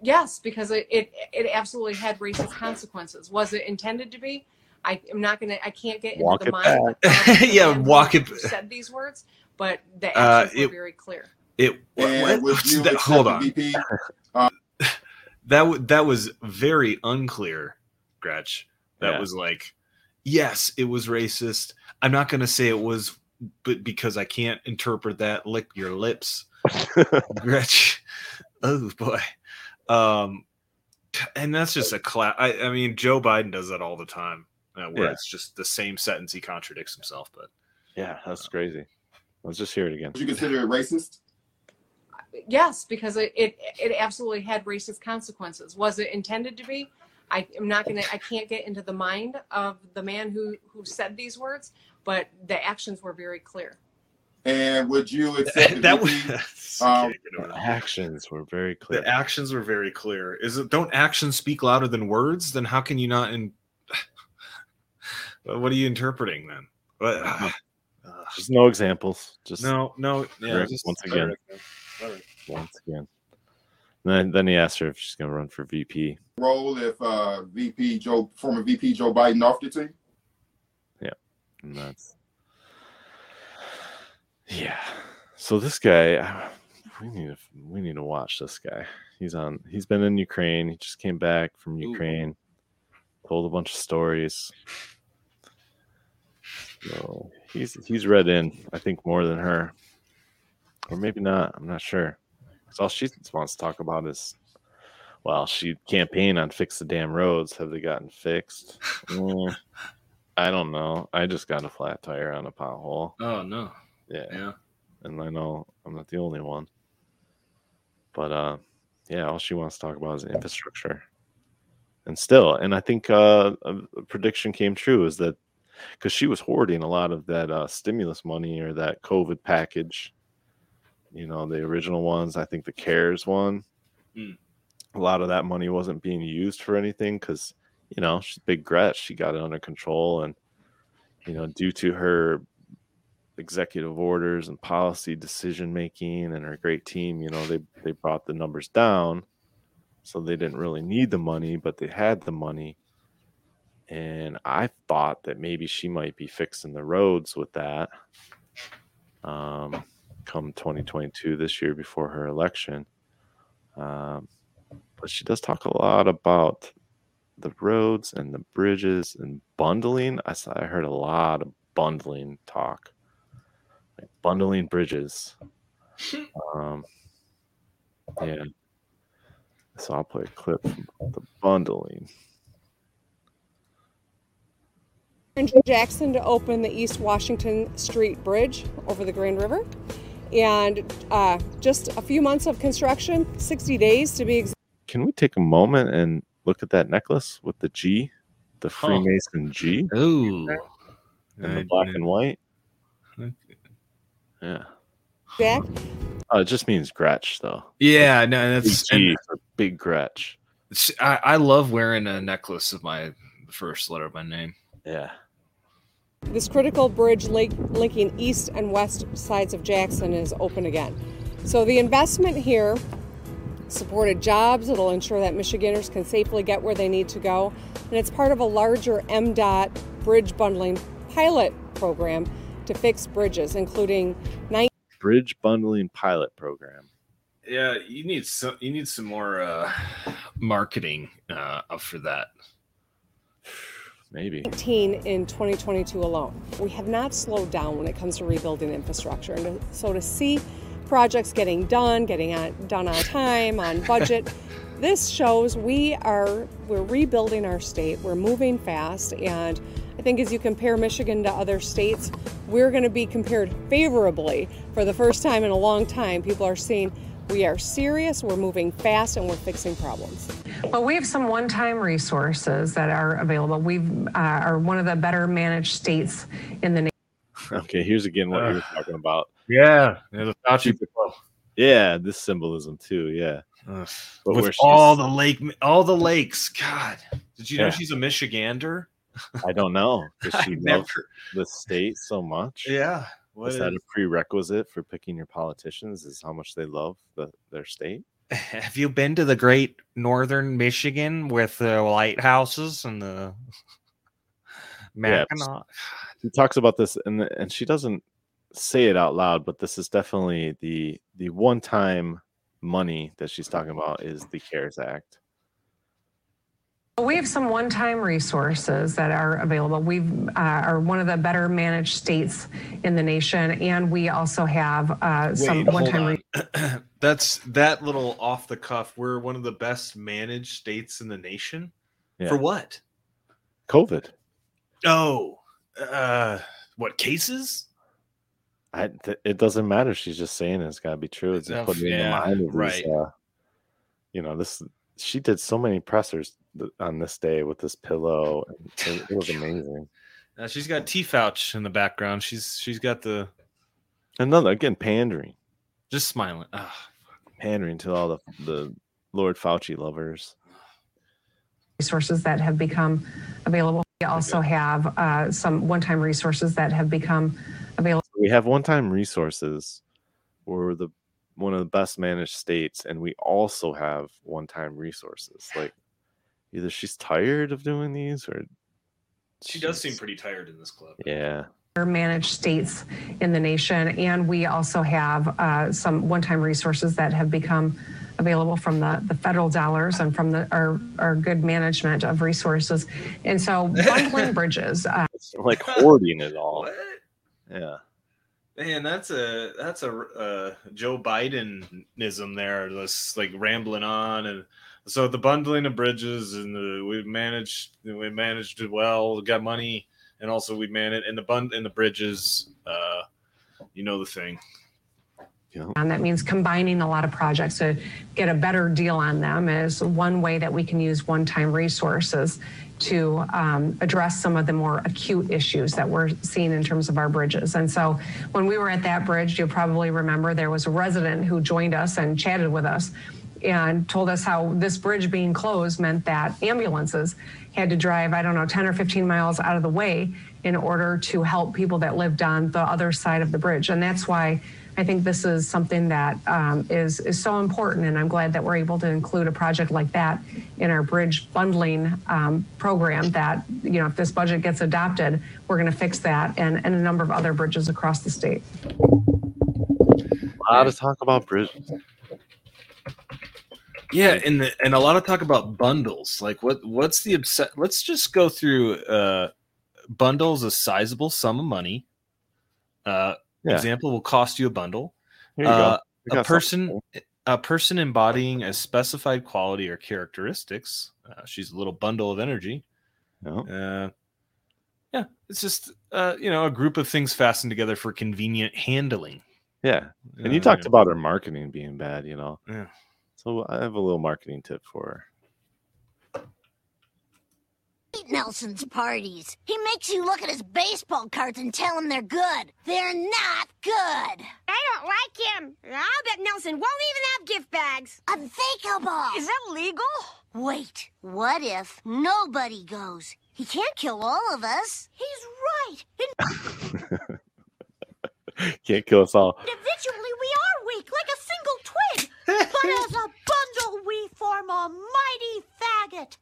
Speaker 15: Yes, because it, it it absolutely had racist consequences. Was it intended to be? I am not gonna. I can't get into
Speaker 5: Walk
Speaker 15: the mind. of
Speaker 5: back.
Speaker 15: the [LAUGHS]
Speaker 5: Yeah,
Speaker 15: man
Speaker 5: walk it-
Speaker 15: Said these words, but the
Speaker 5: Uh,
Speaker 15: actions were very clear.
Speaker 5: It
Speaker 14: And
Speaker 5: what- [LAUGHS]
Speaker 14: you
Speaker 5: that- hold
Speaker 14: the
Speaker 5: on.
Speaker 14: VP? [LAUGHS]
Speaker 5: that w- that was very unclear, Gretch. That
Speaker 4: Yeah.
Speaker 5: was like, yes, it was racist. I'm not going to say it was, but because I can't interpret that. Lick your lips, Gretch. Oh boy. Um, and that's just a class. I, I mean, Joe Biden does that all the time, uh, where
Speaker 4: Yeah.
Speaker 5: it's just the same sentence. He contradicts himself, but
Speaker 4: Yeah, that's crazy. Let's just hear it again.
Speaker 14: Would you consider it racist?
Speaker 15: Yes, because it, it it absolutely had racist consequences. Was it intended to be? I am not gonna. I can't get into the mind of the man who who said these words, but the actions were very clear.
Speaker 14: And would you accept [LAUGHS] the
Speaker 5: that was
Speaker 14: Um,
Speaker 4: The actions were very clear.
Speaker 5: the actions were very clear. Is it? Don't actions speak louder than words? Then how can you not? In [LAUGHS] what are you interpreting then? What,
Speaker 4: Just [SIGHS] no examples. Just
Speaker 5: no, no. Yeah,
Speaker 4: Rick,
Speaker 5: just-
Speaker 4: once again.
Speaker 5: right, all right.
Speaker 4: once again. Then then he asked her if she's gonna run for VP.
Speaker 14: role if uh, VP Joe, former VP Joe Biden off the team.
Speaker 4: Yeah, and that's yeah. So this guy, we need to we need to watch this guy. He's on. He's been in Ukraine. He just came back from Ukraine. Told a bunch of stories. So he's he's read in. I think more than her, or maybe not. I'm not sure. Because all she wants to talk about is, well, she campaigned on fix the damn roads. Have they gotten fixed? [LAUGHS] Mm, I don't know. I just got a flat tire on a pothole.
Speaker 5: Oh no.
Speaker 4: Yeah.
Speaker 5: Yeah.
Speaker 4: And I know I'm not the only one. But uh yeah, all she wants to talk about is infrastructure. And still, and I think uh a prediction came true is that because she was hoarding a lot of that uh stimulus money or that COVID package, you know, the original ones, I think the CARES one,
Speaker 5: Mm.
Speaker 4: a lot of that money wasn't being used for anything because you know she's big Gretch. She got it under control, and you know, due to her executive orders and policy decision making and her great team, you know, they they brought the numbers down, so they didn't really need the money, but they had the money. And I thought that maybe she might be fixing the roads with that. Um, come 2022 this year before her election. Um, but she does talk a lot about the roads and the bridges and bundling. I saw, I heard a lot of bundling talk, bundling bridges. [LAUGHS] Um, yeah. So I'll play a clip from the bundling.
Speaker 9: in Jackson to open the East Washington Street Bridge over the Grand River. And uh, just a few months of construction, 60 days to be exact.
Speaker 4: Can we take a moment and look at that necklace with the G, the Freemason G?
Speaker 5: Ooh.
Speaker 4: And the black and white? Yeah.
Speaker 9: Jack,
Speaker 4: Oh, it just means Gretch, though.
Speaker 5: Yeah, no, that's
Speaker 4: Big G for big Gretch.
Speaker 5: I, I love wearing a necklace of my the first letter of my name.
Speaker 4: Yeah.
Speaker 9: this critical bridge link, linking east and west sides of Jackson is open again. So the investment here supported jobs. It'll ensure that Michiganders can safely get where they need to go. And it's part of a larger MDOT bridge bundling pilot program to fix bridges, including nine.
Speaker 4: Bridge bundling pilot program.
Speaker 5: Yeah, you need some. You need some more uh, marketing uh, up for that.
Speaker 4: Maybe.
Speaker 9: 19 in 2022 alone. We have not slowed down when it comes to rebuilding infrastructure. And so to see projects getting done, getting on, done on time, on budget,
Speaker 16: this shows we are we're rebuilding our state. We're moving fast, and I think as you compare Michigan to other states, we're going to be compared favorably for the first time in a long time. People are seeing we are serious, we're moving fast, and we're fixing problems.
Speaker 9: Well, we have some one-time resources that are available. We uh, are one of the better managed states in the nation. [LAUGHS]
Speaker 4: Okay, here's again what you were talking about.
Speaker 5: Yeah, yeah the Fauci.
Speaker 4: Yeah, this symbolism too. Yeah,
Speaker 5: Ugh. With all the lake, all the lakes. God, did you know she's a Michigander?
Speaker 4: I don't know. [LAUGHS] Does she
Speaker 5: I
Speaker 4: love the state so much?
Speaker 5: Yeah. What
Speaker 4: is that
Speaker 5: is-
Speaker 4: a prerequisite for picking your politicians? Is how much they love the, their state? [LAUGHS]
Speaker 17: Have you been to the great northern Michigan with the lighthouses and the [LAUGHS]
Speaker 4: Yeah,
Speaker 17: Mackinac?
Speaker 4: He talks about this, and and she doesn't say it out loud, but this is definitely the the one time money that she's talking about is the CARES Act.
Speaker 9: We have some one-time resources that are available. We uh, are one of the better managed states in the nation, and we also have uh, some
Speaker 5: Wait, hold
Speaker 9: one-time.
Speaker 5: on. [CLEARS THROAT] That's that little off the cuff. We're one of the best managed states in the nation.
Speaker 4: Yeah.
Speaker 5: For what?
Speaker 4: COVID.
Speaker 5: Oh, uh, what cases?
Speaker 4: I, th- it doesn't matter. She's just saying it's got to be true. It's just putting it in the mind of
Speaker 5: right.
Speaker 4: these, uh, you know, this. She did so many pressers th- on this day with this pillow. [LAUGHS] And it, it was amazing.
Speaker 5: Uh, she's got T Fouch in the background. She's she's got the
Speaker 4: Another again pandering,
Speaker 5: just smiling. Ah,
Speaker 4: pandering to all the the Lord Fauci lovers.
Speaker 9: resources that have become available. We also have uh, some one-time resources that have become available.
Speaker 4: We have one-time resources. We're the one of the best managed states, and we also have one-time resources. Like either she's tired of doing these, or
Speaker 5: she does seem pretty tired in this club.
Speaker 4: yeah.
Speaker 9: managed states in the nation, and we also have uh, some one-time resources that have become available from the, the federal dollars and from the our, our good management of resources. And so [LAUGHS] bundling bridges. Uh,
Speaker 4: like hoarding it all. What? Yeah.
Speaker 5: Man, that's a that's a uh, Joe Bidenism there. This like rambling on, and so the bundling of bridges, and the, we managed we managed it well. Got money, and also we managed and the bund and the bridges. Uh, you know the thing. Yeah.
Speaker 9: And that means combining a lot of projects to get a better deal on them is one way that we can use one-time resources to um, address some of the more acute issues that we're seeing in terms of our bridges. And so when we were at that bridge, you'll probably remember there was a resident who joined us and chatted with us and told us how this bridge being closed meant that ambulances had to drive, I don't know, 10 or 15 miles out of the way in order to help people that lived on the other side of the bridge. And that's why I think this is something that um, is is so important, and I'm glad that we're able to include a project like that in our bridge bundling um, program. That you know, if this budget gets adopted, we're going to fix that and, and a number of other bridges across the state.
Speaker 4: A lot of talk about bridges.
Speaker 5: Yeah, and the, and a lot of talk about bundles. Like what what's the obs- let's just go through uh bundles a sizable sum of money. Uh
Speaker 4: Yeah.
Speaker 5: example will cost you a bundle.
Speaker 4: Here you.
Speaker 5: Uh, a person a person embodying a specified quality or characteristics. Uh, she's a little bundle of energy. Uh, yeah, it's just uh, you know a group of things fastened together for convenient handling.
Speaker 4: Yeah. And you
Speaker 5: Yeah,
Speaker 4: talked about her marketing being bad, you know.
Speaker 5: Yeah.
Speaker 4: So I have a little marketing tip for her.
Speaker 18: Hate Nelson's parties. He makes you look at his baseball cards and tell him they're good. They're not good.
Speaker 19: I don't like him. I'll bet Nelson won't even have gift bags.
Speaker 18: Unthinkable.
Speaker 19: Is that legal?
Speaker 18: Wait, what if nobody goes? He can't kill all of us.
Speaker 19: He's right. And [LAUGHS]
Speaker 4: Can't kill us all.
Speaker 19: individually, we are weak, like a single twig. But as a bundle, we form a mighty faggot.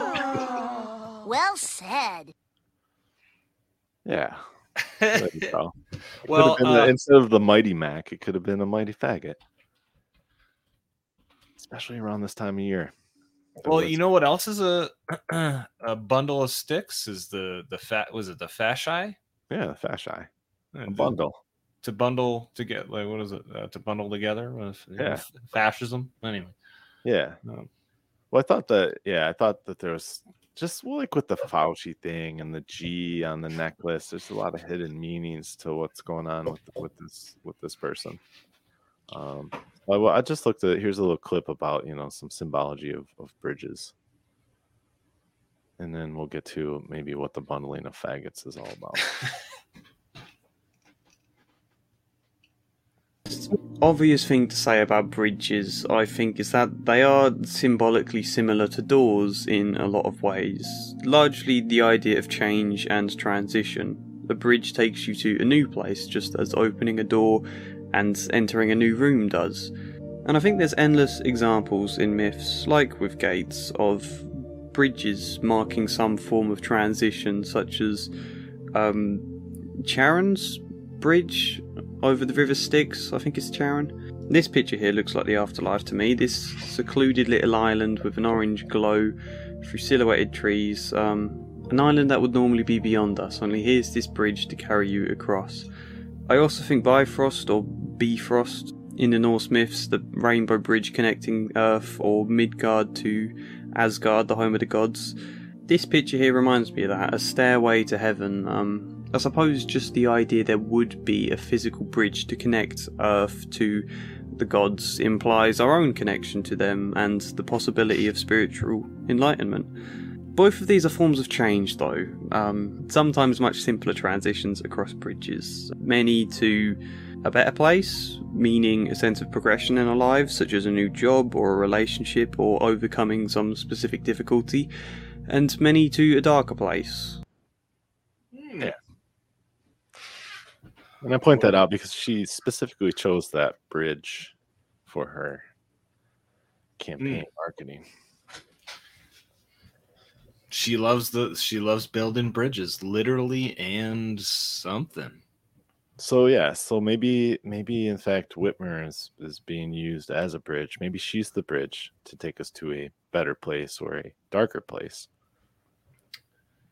Speaker 18: Oh. well said.
Speaker 4: Yeah. There you go. It [LAUGHS] could
Speaker 5: Well,
Speaker 4: have been the-
Speaker 5: uh,
Speaker 4: instead of the mighty Mac, it could have been a mighty faggot. Especially around this time of year.
Speaker 5: Well, you know what else is a [CLEARS THROAT] a bundle of sticks is the the fat was it the fasci?
Speaker 4: Yeah, the fasci. A bundle.
Speaker 5: To bundle to get like what is it uh, to bundle together with
Speaker 4: Yeah.
Speaker 5: f- fascism anyway
Speaker 4: Yeah. Well, I thought that. Yeah, I thought that there was just like with the Fauci thing and the G on the necklace. There's a lot of hidden meanings to what's going on with with this with this person. Um, well, I just looked at here's a little clip about you know some symbology of, of bridges, and then we'll get to maybe what the bundling of faggots is all about. [LAUGHS]
Speaker 20: obvious thing to say about bridges, I think, is that they are symbolically similar to doors in a lot of ways. Largely the idea of change and transition. A bridge takes you to a new place, just as opening a door and entering a new room does. And I think there's endless examples in myths, like with gates, of bridges marking some form of transition, such as um, Charon's bridge over the River Styx, I think it's Charon. This picture here looks like the afterlife to me. This secluded little island with an orange glow through silhouetted trees. Um, an island that would normally be beyond us, only here's this bridge to carry you across. I also think Bifrost or Bifrost in the Norse myths, the rainbow bridge connecting Earth or Midgard to Asgard, the home of the gods. This picture here reminds me of that, a stairway to heaven. Um, I suppose just the idea there would be a physical bridge to connect Earth to the gods implies our own connection to them and the possibility of spiritual enlightenment. Both of these are forms of change, though, um, sometimes much simpler transitions across bridges. Many to a better place, meaning a sense of progression in our lives, such as a new job or a relationship or overcoming some specific difficulty, and many to a darker place.
Speaker 4: Yeah. And I point that out because she specifically chose that bridge for her campaign marketing.
Speaker 5: She loves the she loves building bridges, literally and something.
Speaker 4: So yeah, so maybe maybe in fact Whitmer is, is being used as a bridge. Maybe she's the bridge to take us to a better place or a darker place.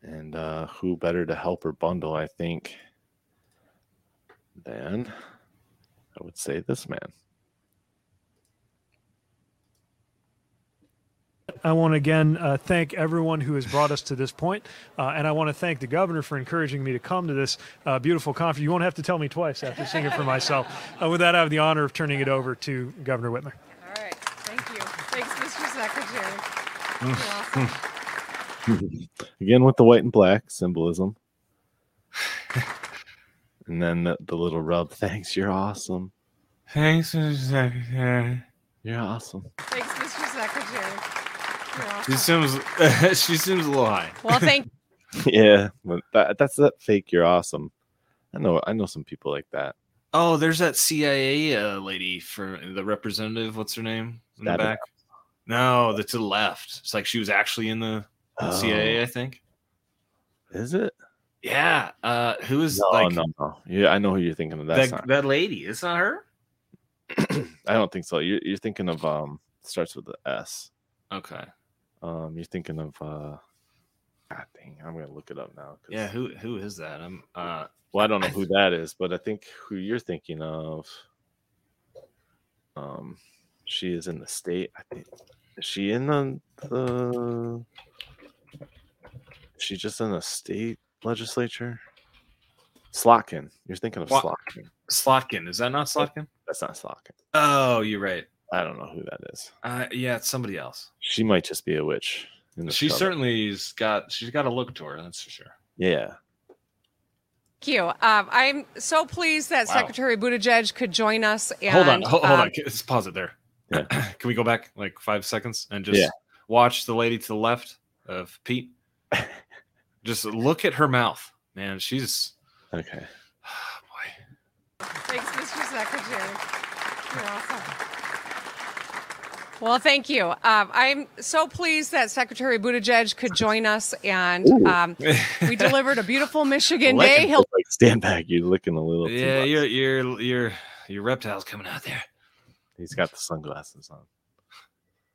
Speaker 4: And uh who better to help her bundle, I think, than I would say this man.
Speaker 21: I want to again uh, thank everyone who has brought us to this point, uh, and I want to thank the governor for encouraging me to come to this uh, beautiful conference. You won't have to tell me twice after seeing it for myself. Uh, with that, I have the honor of turning it over to Governor Whitmer.
Speaker 15: All right. Thank you. Thanks, Mr. Secretary. [LAUGHS]
Speaker 4: Again with the white and black symbolism. [LAUGHS] and then the, the little rub. Thanks, you're awesome.
Speaker 5: Thanks, Mr. Secretary.
Speaker 4: You're awesome.
Speaker 15: Thanks, Mr. Secretary. You're awesome.
Speaker 5: She seems [LAUGHS] she seems a little high.
Speaker 15: Well, thank [LAUGHS]
Speaker 4: yeah, but that, that's that fake. You're awesome. I know. I know some people like that.
Speaker 5: Oh, there's that CIA uh, lady for the representative. What's her name in the
Speaker 4: That-
Speaker 5: back? No, the to the left. It's like she was actually in the, the CIA.
Speaker 4: Oh.
Speaker 5: I think.
Speaker 4: Is it?
Speaker 5: Yeah. Uh, who is
Speaker 4: No,
Speaker 5: like
Speaker 4: no, no. Yeah, I know who you're thinking of. That's
Speaker 5: that,
Speaker 4: not.
Speaker 5: that lady? It's not her. [CLEARS THROAT]
Speaker 4: I don't think so. You're, you're thinking of um. Starts with the S.
Speaker 5: Okay.
Speaker 4: Um, you're thinking of uh. God dang, I'm gonna look it up now. 'cause-
Speaker 5: Yeah. Who who is that? I'm. Uh,
Speaker 4: Well, I don't know who that is, but I think who you're thinking of. Um, she is in the state. I think is she in the the. Is she just in the state legislature? Slotkin. You're thinking of
Speaker 5: Wa-
Speaker 4: Slotkin.
Speaker 5: Slotkin. Is that not Slotkin?
Speaker 4: That's not Slotkin.
Speaker 5: Oh, you're right.
Speaker 4: I don't know who that is.
Speaker 5: Uh, yeah, it's somebody else.
Speaker 4: She might just be a witch. in
Speaker 5: She
Speaker 4: cover.
Speaker 5: certainly's got she's got a look to her. That's for sure.
Speaker 4: Yeah.
Speaker 15: Thank you. Um, I'm so pleased that
Speaker 5: Wow.
Speaker 15: Secretary Buttigieg could join us. And,
Speaker 5: hold on, hold, hold
Speaker 15: um,
Speaker 5: on. Let's pause it there. [CLEARS THROAT] Can we go back like five seconds and just
Speaker 4: Yeah.
Speaker 5: watch the lady to the left of Pete? [LAUGHS] just look at her mouth, man. She's
Speaker 4: okay. Boy.
Speaker 15: Thanks, Mr. Secretary. You're awesome. Well, thank you. Um, I'm so pleased that Secretary Buttigieg could join us, and um, we [LAUGHS] delivered a beautiful Michigan day. He'll
Speaker 4: Like, stand back. You're looking a little.
Speaker 5: Yeah, your your your your reptile's coming out there.
Speaker 4: He's got the sunglasses on.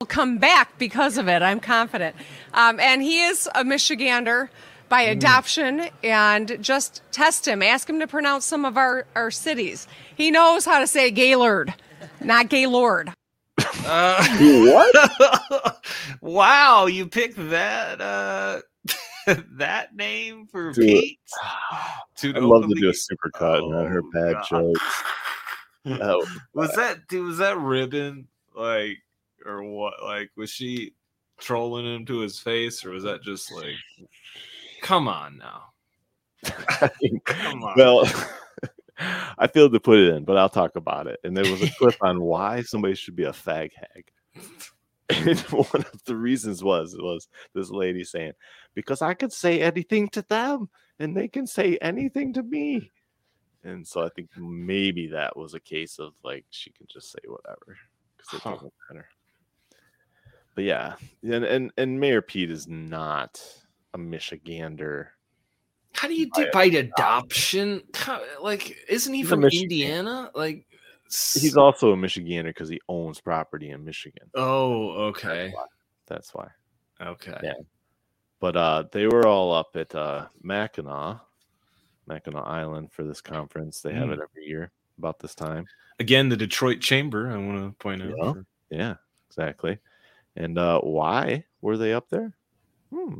Speaker 15: Will come back because of it. I'm confident. Um, and he is a Michigander by adoption. And just test him. Ask him to pronounce some of our, our cities. He knows how to say Gaylord, not Gaylord.
Speaker 5: Uh, [LAUGHS]
Speaker 4: what? [LAUGHS]
Speaker 5: wow, you picked that uh [LAUGHS] that name for
Speaker 4: Dude.
Speaker 5: Pete? [SIGHS]
Speaker 4: I'd love to do a supercut and her bad
Speaker 5: God.
Speaker 4: jokes. Oh,
Speaker 5: Was that dude? Was that ribbon like or what? Like was she trolling him to his face, or was that just like, come on now? [LAUGHS] Come on.
Speaker 4: well, [LAUGHS] I failed to put it in, but I'll talk about it. And there was a clip on why somebody should be a fag hag. [LAUGHS] And one of the reasons was was this lady saying, because I could say anything to them and they can say anything to me. And so I think maybe that was a case of like she can just say whatever because it
Speaker 5: Huh.
Speaker 4: doesn't matter. But yeah, and, and and Mayor Pete is not a Michigander.
Speaker 5: How do you do by adoption? How, like, isn't he
Speaker 4: He's
Speaker 5: from Indiana? Like,
Speaker 4: He's also a Michigander because he owns property in Michigan.
Speaker 5: oh, okay,
Speaker 4: That's why.
Speaker 5: okay.
Speaker 4: Yeah. But uh they were all up at uh Mackinac, Mackinac Island for this conference. They have
Speaker 5: Mm.
Speaker 4: it every year about this time.
Speaker 5: Again, the Detroit Chamber. I want to point out.
Speaker 4: Yeah. Yeah, exactly. And uh why were they up there? Hmm.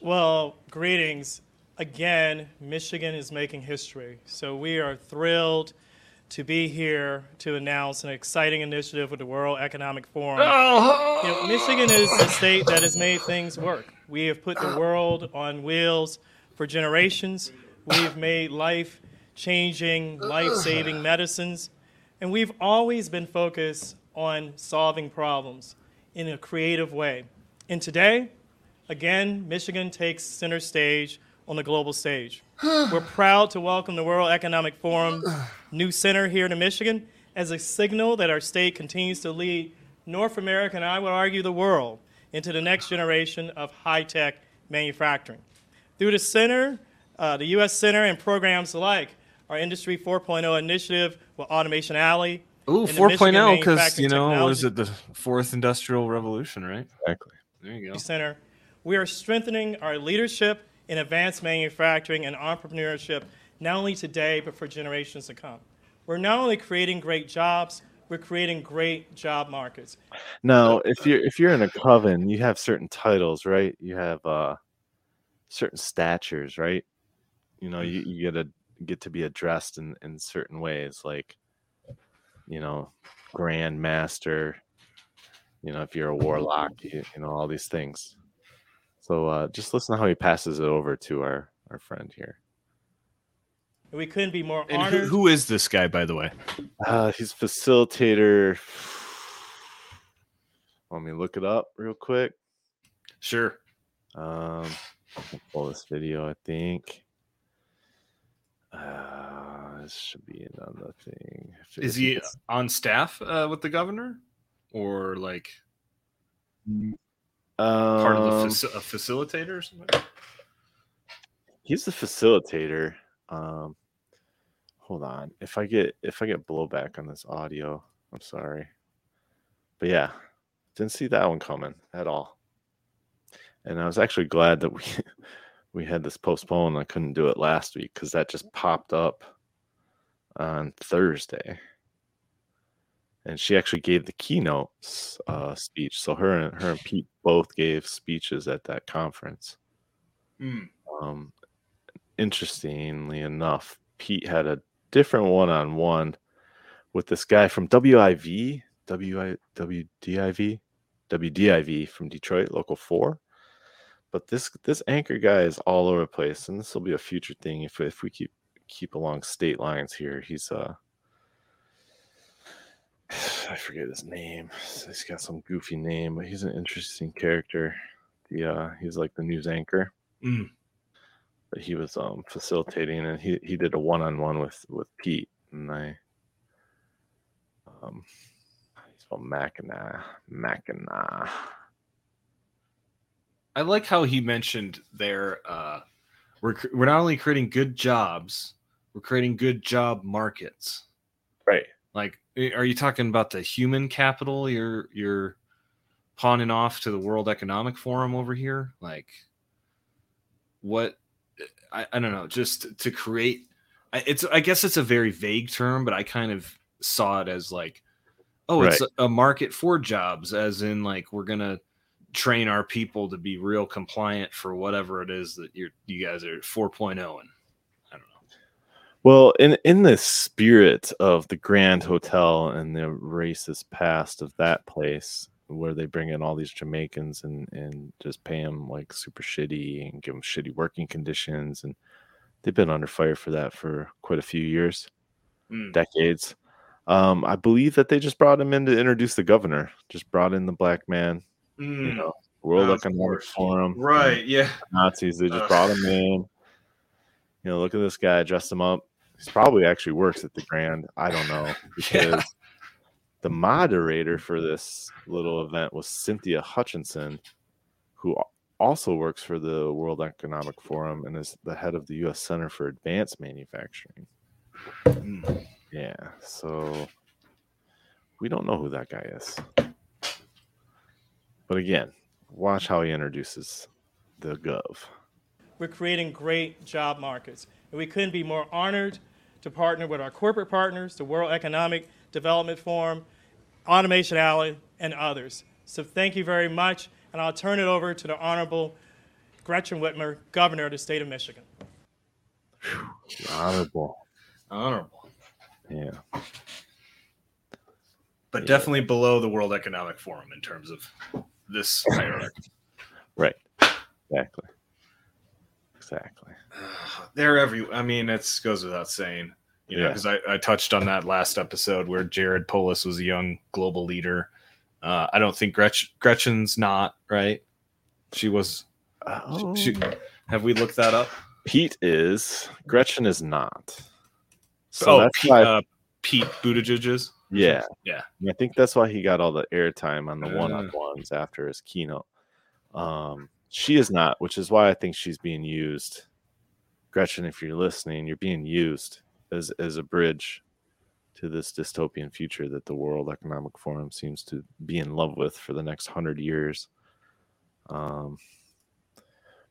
Speaker 22: Well, greetings. Again, Michigan is making history. So we are thrilled to be here to announce an exciting initiative with the World Economic Forum. You know, Michigan is a state that has made things work. We have put the world on wheels for generations. We've made life changing, life saving medicines. And we've always been focused on solving problems in a creative way. And today, again, Michigan takes center stage on the global stage. [SIGHS] We're proud to welcome the World Economic Forum [SIGHS] new center here to Michigan as a signal that our state continues to lead North America, and I would argue the world, into the next generation of high tech manufacturing. Through the center, uh, the U.S. Center, and programs like our Industry 4.0 initiative with Automation Alley.
Speaker 5: Ooh,
Speaker 22: and the Michigan
Speaker 5: 4.0 because you know what is
Speaker 22: Technology
Speaker 5: it the fourth industrial revolution, right?
Speaker 4: Exactly.
Speaker 5: There you go.
Speaker 22: Center, we are strengthening our leadership in advanced manufacturing and entrepreneurship, not only today, but for generations to come. We're not only creating great jobs, we're creating great job markets.
Speaker 4: Now, if you're if you're in a coven, you have certain titles, right? You have uh certain statures, right? You know, you, you get a get to be addressed in, in certain ways, like you know, grand master, you know, if you're a warlock, you, you know, all these things. So uh just listen to how he passes it over to our our friend here.
Speaker 22: We couldn't be more
Speaker 5: And who,
Speaker 22: honored.
Speaker 5: who is this guy, by the way?
Speaker 4: Uh he's facilitator. Let me look it up real quick.
Speaker 5: Sure.
Speaker 4: Um, I'll pull this video. I think. Uh, this should be another thing.
Speaker 5: Is he on staff uh, with the governor, or like part of the
Speaker 4: Um,
Speaker 5: faci- a facilitator or something?
Speaker 4: He's the facilitator. Um, hold on. If I get if I get blowback on this audio, I'm sorry. But yeah, didn't see that one coming at all. And I was actually glad that we [LAUGHS] we had this postponed. I couldn't do it last week because that just popped up on Thursday. And she actually gave the keynote uh, speech. So her and her and Pete both gave speeches at that conference.
Speaker 5: Mm.
Speaker 4: Um, interestingly enough, Pete had a different one-on-one with this guy from WIV, WI, WDIV, WDIV from Detroit, local four. But this this anchor guy is all over the place, and this will be a future thing if if we keep keep along state lines here. He's uh I forget his name. He's got some goofy name, but he's an interesting character. Yeah, he's like the news anchor
Speaker 5: Mm.
Speaker 4: but he was um facilitating and he he did a one-on-one with with Pete and I um he's called Mackinac Mackinac
Speaker 5: I like how he mentioned there. Uh, we're we're not only creating good jobs, we're creating good job markets.
Speaker 4: Right.
Speaker 5: Like, eh, are you talking about the human capital you're you're pawning off to the World Economic Forum over here? Like, what? I, I don't know. Just to create, I- it's I guess it's a very vague term, but I kind of saw it as like, oh, it's
Speaker 4: Right.
Speaker 5: a, a market for jobs, as in like we're gonna train our people to be real compliant for whatever it is that you're you guys are 4.0 and
Speaker 4: Well, in in the spirit of the Grand Hotel and the racist past of that place, where they bring in all these Jamaicans and and just pay them like super shitty and give them shitty working conditions, and they've been under fire for that for quite a few years,
Speaker 5: Mm.
Speaker 4: decades. Um, I believe that they just brought him in to introduce the governor. Just brought in the black man, you
Speaker 5: Mm.
Speaker 4: know, World Economic
Speaker 5: course.
Speaker 4: Forum,
Speaker 5: Right, yeah.
Speaker 4: Nazis. They just
Speaker 5: Ugh.
Speaker 4: brought him in. You know, look at this guy, dressed him up. He's probably actually works at the Grand. I don't know [LAUGHS] because the moderator for this little event was Cynthia Hutchinson, who also works for the World Economic Forum and is the head of the U.S. Center for Advanced Manufacturing. Hmm. Yeah, so we don't know who that guy is. But again, watch how he introduces the Gov.
Speaker 22: We're creating great job markets. And we couldn't be more honored to partner with our corporate partners, the World Economic Development Forum, Automation Alley, and others. So thank you very much. And I'll turn it over to the Honorable Gretchen Whitmer, Governor of the state of Michigan.
Speaker 4: Honorable.
Speaker 5: Honorable.
Speaker 4: Yeah.
Speaker 5: but definitely below the World Economic Forum in terms of this hierarchy.
Speaker 4: Right. Exactly. Exactly. [SIGHS]
Speaker 5: They're every. I mean, it goes without saying, you know,
Speaker 4: Yeah.
Speaker 5: because I, I touched on that last episode where Jared Polis was a young global leader. Uh, I don't think Gretch, Gretchen's not right. She was. she- have we looked that up?
Speaker 4: Pete is. Gretchen is not. So
Speaker 5: oh,
Speaker 4: that's
Speaker 5: Pete,
Speaker 4: why.
Speaker 5: uh, Pete Buttigieg is.
Speaker 4: yeah.
Speaker 5: Yeah.
Speaker 4: I think that's why he got all the airtime on the
Speaker 5: Uh.
Speaker 4: one on ones after his keynote. Um, she is not, which is why I think she's being used. Gretchen, if you're listening, you're being used as as a bridge to this dystopian future that the World Economic Forum seems to be in love with for the next hundred years. Um,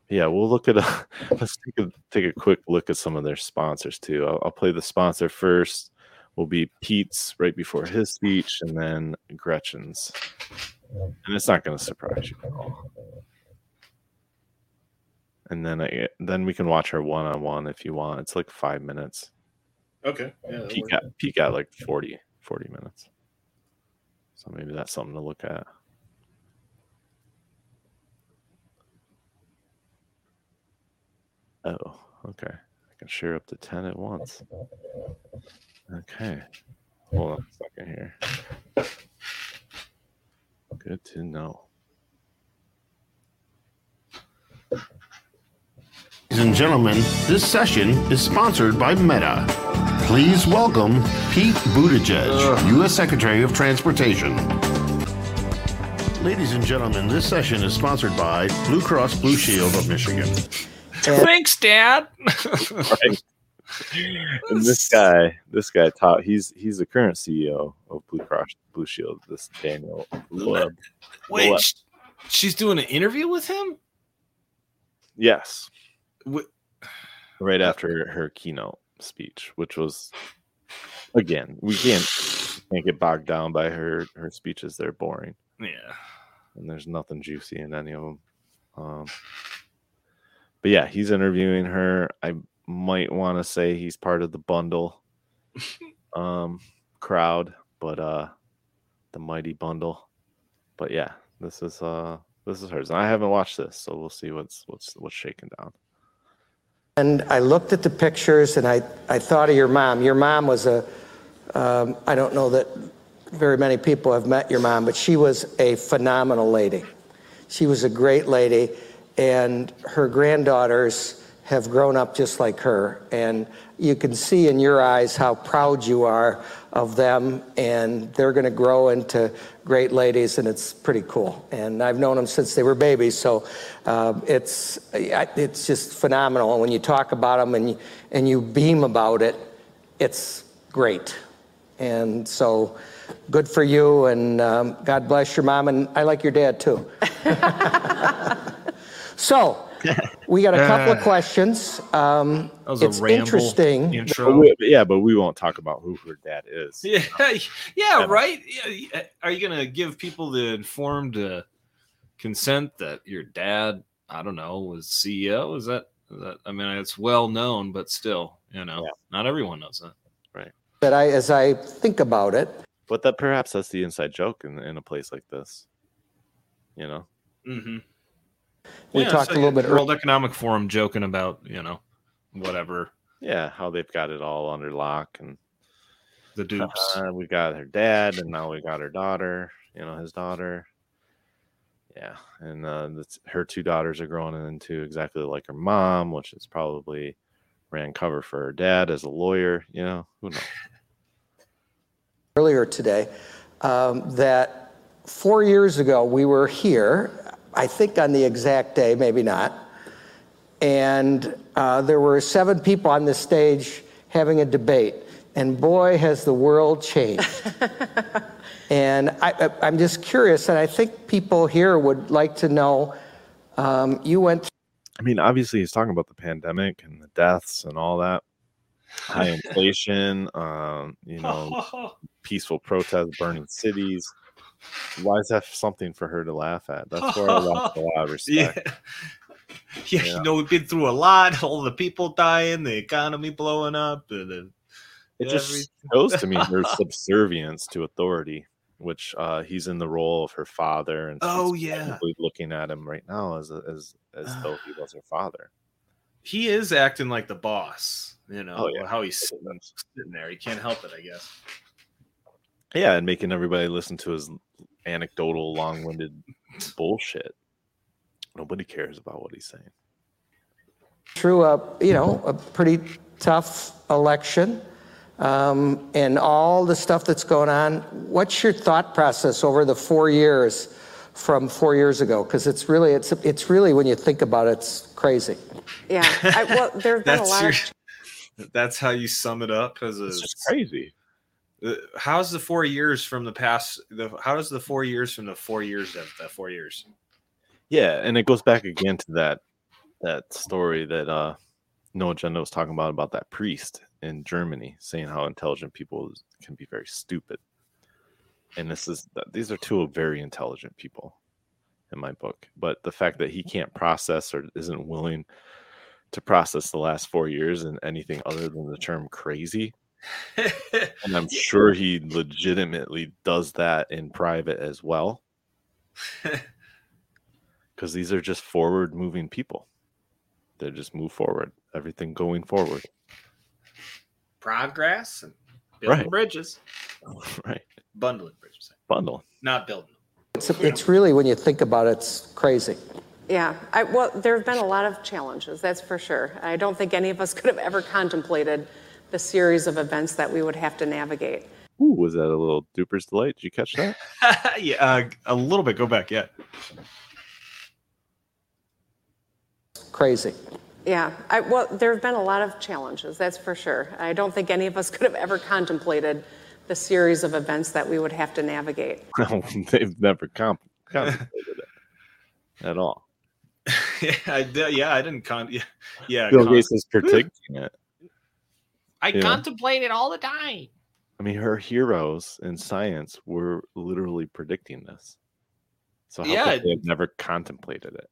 Speaker 4: yeah, we'll look at a [LAUGHS] let's take a take a quick look at some of their sponsors too. I'll, I'll play the sponsor first. Will be Pete's right before his speech, and then Gretchen's, and it's not going to surprise you at all. And then I, then we can watch her one on one if you want. It's like five minutes.
Speaker 5: Okay. Yeah,
Speaker 4: Pete
Speaker 5: works.
Speaker 4: got, Pete got like 40, 40 minutes. So maybe that's something to look at. Oh, okay. I can share up to 10 at once. Okay. Hold on a second here. Good to know.
Speaker 23: Ladies and gentlemen, this session is sponsored by Meta. Please welcome Pete Buttigieg, U.S. Secretary of Transportation. Ladies and gentlemen, this session is sponsored by Blue Cross Blue Shield of Michigan.
Speaker 13: Thanks, Dad.
Speaker 4: right. And this guy, this guy taught he's he's the current CEO of Blue Cross Blue Shield, this Daniel Loepp.
Speaker 5: Wait, Loepp. she's doing an interview with him.
Speaker 4: Yes. Right after her keynote speech, which was again, we can't can't get bogged down by her her speeches. They're boring.
Speaker 5: Yeah.
Speaker 4: And there's nothing juicy in any of them. Um but yeah, he's interviewing her. I might want to say he's part of the bundle [LAUGHS] um crowd, but uh the mighty bundle. But yeah, this is uh this is hers. And I haven't watched this, so we'll see what's what's what's shaking down.
Speaker 24: And I looked at the pictures and I, I thought of your mom. Your mom was a, um, I don't know that very many people have met your mom, but she was a phenomenal lady. She was a great lady, and her granddaughters have grown up just like her. And you can see in your eyes how proud you are of them, and they're going to grow into great ladies, and it's pretty cool. And I've known them since they were babies, so um, it's it's just phenomenal. And when you talk about them and you, and you beam about it, it's great. And so, good for you, and um, God bless your mom, and I like your dad too. [LAUGHS] So, [LAUGHS] we got a couple of
Speaker 4: Uh,
Speaker 24: questions. Um,
Speaker 5: That was a
Speaker 24: it's
Speaker 5: ramble
Speaker 24: interesting.
Speaker 4: But we- yeah, but we won't talk about who her dad is.
Speaker 5: Yeah, [LAUGHS] yeah, right. Yeah, yeah. Are you gonna give people the informed uh, consent that your dad, I don't know, was CEO? Is that, is that? I mean, it's well known, but still, you know, not everyone knows that.
Speaker 4: Right.
Speaker 24: But I, as I think about it,
Speaker 4: But that perhaps that's the inside joke in in a place like this. You know.
Speaker 5: Mm-hmm.
Speaker 24: We talked a little bit
Speaker 5: World Economic Forum joking about you know whatever
Speaker 4: Yeah, how they've got it all under lock and
Speaker 5: the dupes.
Speaker 4: Uh, we got her dad, and now we got her daughter. You know, his daughter. Yeah, and uh, that's, her two daughters are growing into exactly like her mom, which is probably ran cover for her dad as a lawyer. You know, who knows? [LAUGHS]
Speaker 24: earlier today um, that four years ago we were here, I think on the exact day, maybe not, and uh, there were seven people on the stage having a debate. And boy, has the world changed. [LAUGHS] and I, I, I'm just curious, and I think people here would like to know um, you went
Speaker 4: I mean, obviously, he's talking about the pandemic and the deaths and all that, high [LAUGHS] inflation, um, you know, [LAUGHS] peaceful protests, burning cities. Why is that something for her to laugh at? That's where I lost a lot of [LAUGHS] respect.
Speaker 5: Yeah, [LAUGHS]
Speaker 4: Yeah.
Speaker 5: you know, we've been through a lot. All the people dying, the economy blowing up, and the,
Speaker 4: It just
Speaker 5: every-
Speaker 4: shows to me [LAUGHS] her subservience to authority, which uh, he's in the role of her father, and
Speaker 5: Oh, yeah.
Speaker 4: looking at him right now as as as though he was her father. [SIGHS]
Speaker 5: he is acting like the boss. You know
Speaker 4: Oh, yeah.
Speaker 5: how he's sitting, sitting there. He can't help it, I guess.
Speaker 4: Yeah, and making everybody listen to his anecdotal, long-winded bullshit. Nobody cares about what he's saying.
Speaker 24: through a you know a pretty tough election um, and all the stuff that's going on what's your thought process over the four years from four years ago because it's really it's it's really when you think about it it's crazy
Speaker 9: Yeah. I, well, there have been a lot
Speaker 5: your,
Speaker 9: of
Speaker 5: that's how you sum it up as a
Speaker 4: It's crazy.
Speaker 5: Uh, how's the four years from the past? The how does the four years from the four years of the four years?
Speaker 4: Yeah, and it goes back again to that that story that uh No Agenda was talking about about that priest in Germany saying how intelligent people can be very stupid. And this is these are two very intelligent people in my book, but the fact that he can't process or isn't willing to process the last 4 years and anything other than the term crazy. And I'm [LAUGHS] sure he legitimately does that in private as well. [LAUGHS] because these are just forward moving people. They just move forward, everything going forward.
Speaker 5: Progress and building
Speaker 4: Right.
Speaker 5: bridges, [LAUGHS]
Speaker 4: Right.
Speaker 5: bundling bridges,
Speaker 4: Bundle.
Speaker 5: not building.
Speaker 24: it's, it's really when you think about it it's crazy
Speaker 9: Yeah, I, well, there have been a lot of challenges, that's for sure. I don't think any of us could have ever contemplated the series of events that we would have to navigate.
Speaker 4: Ooh, was that a little duper's delight? Did you catch that? [LAUGHS]
Speaker 5: yeah, uh, a little bit. Go back. Yeah.
Speaker 24: crazy
Speaker 9: Yeah, I, well, there have been a lot of challenges, that's for sure. I don't think any of us [LAUGHS] could have ever contemplated the series of events that we would have to navigate. [LAUGHS]
Speaker 4: No, they've never comp- contemplated it at all.
Speaker 5: yeah, I, did- yeah, I didn't con. Yeah, yeah.
Speaker 4: Bill
Speaker 5: con-
Speaker 4: Gates is predicting it.
Speaker 13: I
Speaker 4: Yeah.
Speaker 13: contemplate it all the time.
Speaker 4: I mean, her heroes in science were literally predicting this. So how
Speaker 5: yeah,
Speaker 4: they've never contemplated it?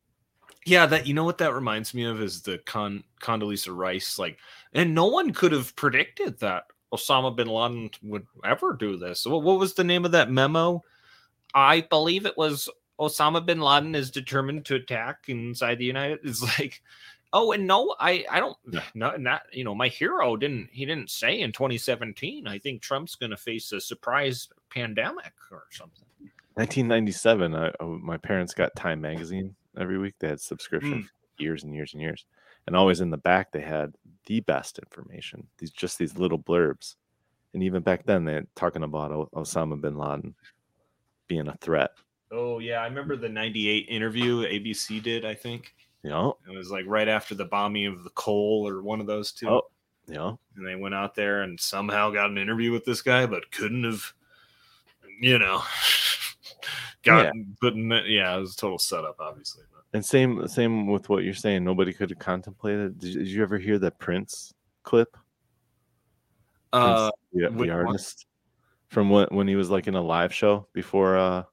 Speaker 5: Yeah, that you know what that reminds me of is the Con Condoleezza Rice like, and no one could have predicted that Osama bin Laden would ever do this. What, what was the name of that memo?
Speaker 13: I believe it was Osama bin Laden is determined to attack inside the United. [LAUGHS] It's like, oh, and no, I, I don't, not, not, you know, my hero didn't, he didn't say in 2017. I think Trump's going to face a surprise pandemic or something.
Speaker 4: 1997, I, uh, my parents got Time magazine every week. They had subscription
Speaker 5: Mm.
Speaker 4: for years and years and years, and always in the back they had the best information. These just these little blurbs, and even back then they're talking about o- Osama bin Laden being a threat.
Speaker 5: Oh yeah, I remember the '98 interview ABC did. I think
Speaker 4: Know,
Speaker 5: it was like right after the bombing of the Cole or one of those two.
Speaker 4: oh, know,
Speaker 5: and they went out there and somehow got an interview with this guy, but couldn't have, you know, [LAUGHS] got
Speaker 4: Yeah.
Speaker 5: but n- yeah, it was a total setup, obviously. But
Speaker 4: And same same with what you're saying. Nobody could have contemplated. Did you, did you ever hear that Prince clip?
Speaker 5: Uh,
Speaker 4: Prince, the, the
Speaker 5: one?
Speaker 4: artist from when when he was like in a live show before. uh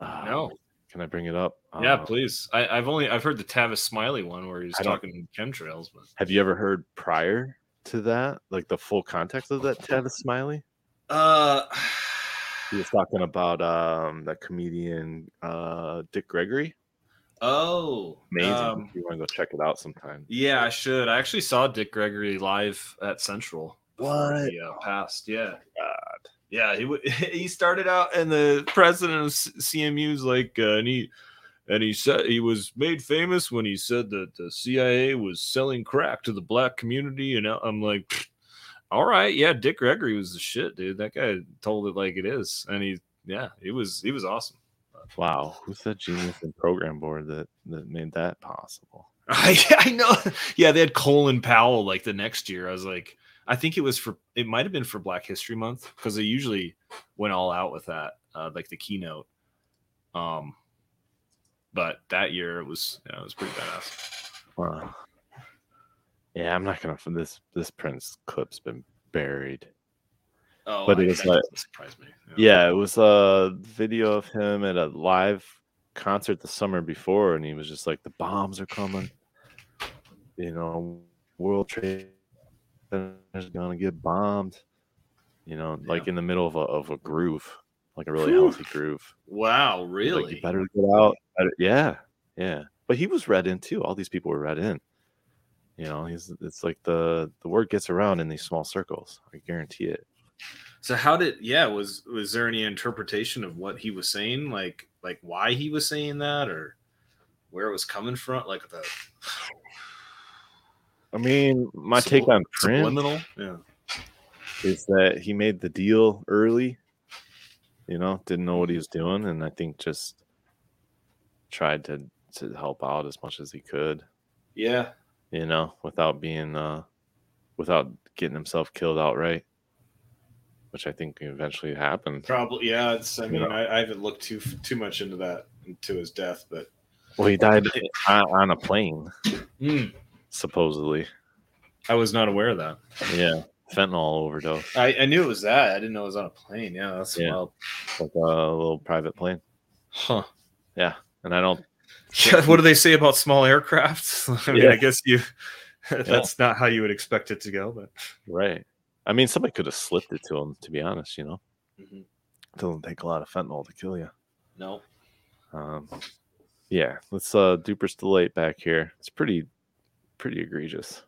Speaker 5: No.
Speaker 4: Can I bring it up?
Speaker 5: Yeah,
Speaker 4: Uh,
Speaker 5: please. I, I've only I've heard the Tavis Smiley one where he's
Speaker 4: I
Speaker 5: talking chemtrails, but
Speaker 4: Have you ever heard prior to that, like the full context of that Tavis Smiley?
Speaker 5: uh,
Speaker 4: He was talking about um that comedian uh Dick Gregory.
Speaker 5: oh,
Speaker 4: Amazing.
Speaker 5: um,
Speaker 4: if you want to go check it out sometime.
Speaker 5: yeah, I should. I actually saw Dick Gregory live at Central.
Speaker 4: What?
Speaker 5: Yeah, uh, passed. Yeah. Yeah, he w- [LAUGHS] he started out, and the president of C- CMU is like, uh, and he and he said he was made famous when he said that the CIA was selling crack to the black community, and I'm like, all right, yeah, Dick Gregory was the shit, dude. That guy told it like it is, and he, yeah, he was he was awesome.
Speaker 4: Wow, who's that genius in program board that that made that possible? [LAUGHS]
Speaker 5: I, I know. Yeah, they had Colin Powell like the next year. I was like, I think it was for it might have been for Black History Month because they usually went all out with that, uh, like the keynote. Um, but that year it was yeah, it was pretty badass.
Speaker 4: Wow. Yeah, I'm not gonna. This this Prince clip's been buried.
Speaker 5: Oh,
Speaker 4: but
Speaker 5: I-
Speaker 4: it was like,
Speaker 5: doesn't me.
Speaker 4: yeah, it was a video of him at a live concert the summer before, and he was just like, "The bombs are coming." You know, World Trade Center's gonna get bombed. You know, like in the middle of a of a groove, like a really
Speaker 5: Whew.
Speaker 4: healthy groove.
Speaker 5: Wow,
Speaker 4: He's like,
Speaker 5: really?
Speaker 4: you better get out. Better- Yeah, yeah. But he was read in too. All these people were read in. You know, he's it's like the the word gets around in these small circles. I guarantee it.
Speaker 5: So how did yeah was was there any interpretation of what he was saying like like why he was saying that or where it was coming from like the
Speaker 4: I mean, my take on Prince
Speaker 5: subliminal yeah
Speaker 4: is that he made the deal early. You know, didn't know what he was doing, and I think just tried to to help out as much as he could.
Speaker 5: yeah
Speaker 4: You know, without being uh without getting himself killed outright, which I think eventually happened.
Speaker 5: Probably, yeah. It's. I mean. I, I haven't looked too too much into that into his death, but
Speaker 4: Well, he died [LAUGHS] on, on a plane,
Speaker 5: Mm.
Speaker 4: supposedly.
Speaker 5: I was not aware of that.
Speaker 4: Yeah, fentanyl overdose.
Speaker 5: I, I knew it was that. I didn't know it was on a plane. Yeah, that's
Speaker 4: Yeah.
Speaker 5: wild.
Speaker 4: Like a little private plane.
Speaker 5: Huh.
Speaker 4: Yeah, and I don't.
Speaker 5: Yeah, what do they say about small aircrafts? [LAUGHS] I mean,
Speaker 4: Yeah.
Speaker 5: I guess you. [LAUGHS] That's not how you would expect it to go, but
Speaker 4: Right. I mean, somebody could have slipped it to him. To be honest, you know,
Speaker 5: Mhm.
Speaker 4: it doesn't take a lot of fentanyl to kill you.
Speaker 5: no.
Speaker 4: Um, yeah, let's uh Duper's delight back here. It's pretty, pretty egregious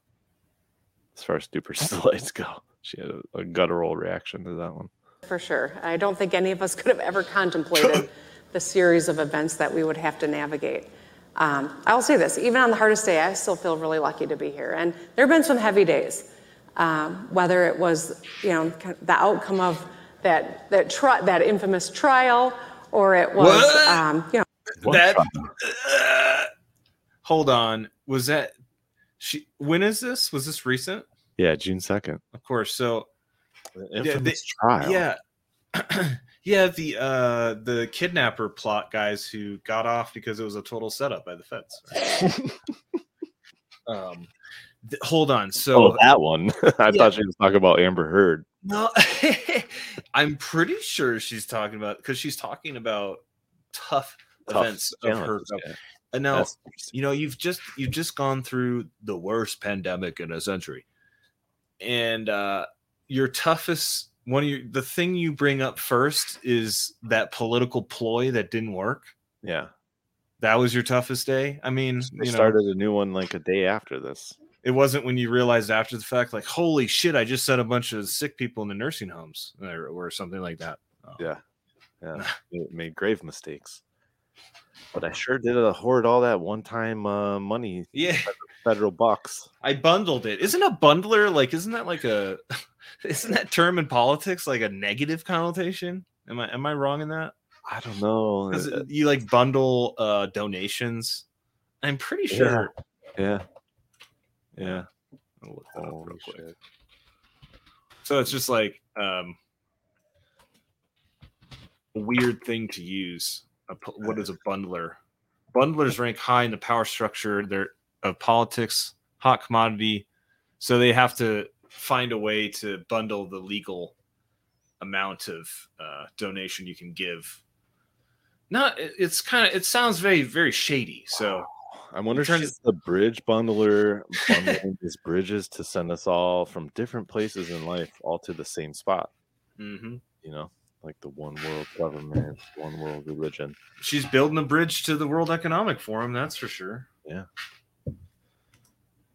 Speaker 4: as far as Duper's [LAUGHS] delights go. She had a, a guttural reaction to that one.
Speaker 9: For sure. I don't think any of us could have ever contemplated [LAUGHS] the series of events that we would have to navigate. Um, I will say this, even on the hardest day, I still feel really lucky to be here. And there have been some heavy days, um, whether it was, you know, the outcome of that, that, tri- that infamous trial, or it was, um, you know,
Speaker 5: that. hold on. Was that? She. When is this? Was this recent?
Speaker 4: Yeah, June second.
Speaker 5: Of course. So.
Speaker 4: infamous
Speaker 5: they-
Speaker 4: trial.
Speaker 5: Yeah. [CLEARS THROAT] yeah. The uh the kidnapper plot guys who got off because it was a total setup by the feds. right? [LAUGHS] um. th- hold on. So
Speaker 4: oh, that one. [LAUGHS] I
Speaker 5: Yeah.
Speaker 4: thought she was talking about Amber Heard.
Speaker 5: No, [LAUGHS] I'm pretty sure she's talking about because she's talking about tough,
Speaker 4: Tough
Speaker 5: events of her.
Speaker 4: challenges, yeah.
Speaker 5: And now,
Speaker 4: That's
Speaker 5: you know, you've just you've just gone through the worst pandemic in a century, and uh, your toughest one of your the thing you bring up first is that political ploy that didn't work.
Speaker 4: Yeah.
Speaker 5: That was your toughest day. I mean, you know,
Speaker 4: started a new one like a day after this.
Speaker 5: it wasn't when you realized after the fact, like, holy shit, I just sent a bunch of sick people into nursing homes or, or something like that.
Speaker 4: Yeah. Yeah. [LAUGHS] it made grave mistakes. But I sure did uh, hoard all that one time uh, money.
Speaker 5: Yeah.
Speaker 4: Federal bucks.
Speaker 5: I bundled it. Isn't a bundler like? Isn't that like a? [LAUGHS] Isn't that term in politics like a negative connotation? Am I am I wrong in that?
Speaker 4: I don't know.
Speaker 5: 'Cause
Speaker 4: Uh,
Speaker 5: you like bundle uh donations. I'm pretty sure.
Speaker 4: Yeah. Yeah.
Speaker 5: I'll look that up real quick.
Speaker 4: shit.
Speaker 5: So it's just like um a weird thing to use. A, what is a bundler? bundlers rank high in the power structure there of politics, hot commodity, so they have to find a way to bundle the legal amount of uh, donation you can give. Not, it's kind of it sounds very very shady. So
Speaker 4: I wonder if the bridge bundler bundling these bridges to send us all from different places in life all to the same spot.
Speaker 5: Mhm.
Speaker 4: You know, like the one world government, one world religion.
Speaker 5: she's building a bridge to the World Economic Forum. That's for sure.
Speaker 4: Yeah.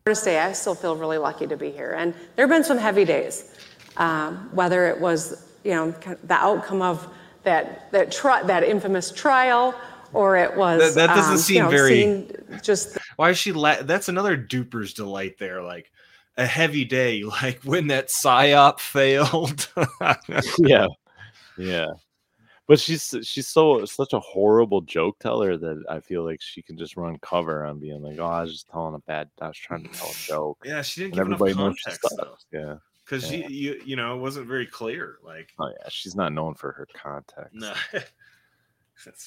Speaker 9: to say I still feel really lucky to be here. And there have been some heavy days, um, whether it was you know the outcome of that that tri- that infamous trial, or it was
Speaker 5: That- that doesn't
Speaker 9: um,
Speaker 5: seem
Speaker 9: you know,
Speaker 5: very-
Speaker 9: just the
Speaker 5: Why is she? La- that's another duper's delight there. Like a heavy day, [LAUGHS] like when that psyop failed. [LAUGHS]
Speaker 4: yeah. Yeah. But she's she's so such a horrible joke teller that I feel like she can just run cover on being like, oh, I was just telling a bad, I was trying to tell a [SIGHS] joke.
Speaker 5: Yeah, she didn't
Speaker 4: And
Speaker 5: give enough
Speaker 4: everybody knows she
Speaker 5: context.
Speaker 4: Yeah.
Speaker 5: because
Speaker 4: Yeah.
Speaker 5: she, you, you know, it wasn't very clear. Like,
Speaker 4: Oh yeah, she's not known for her context. [LAUGHS]
Speaker 5: no.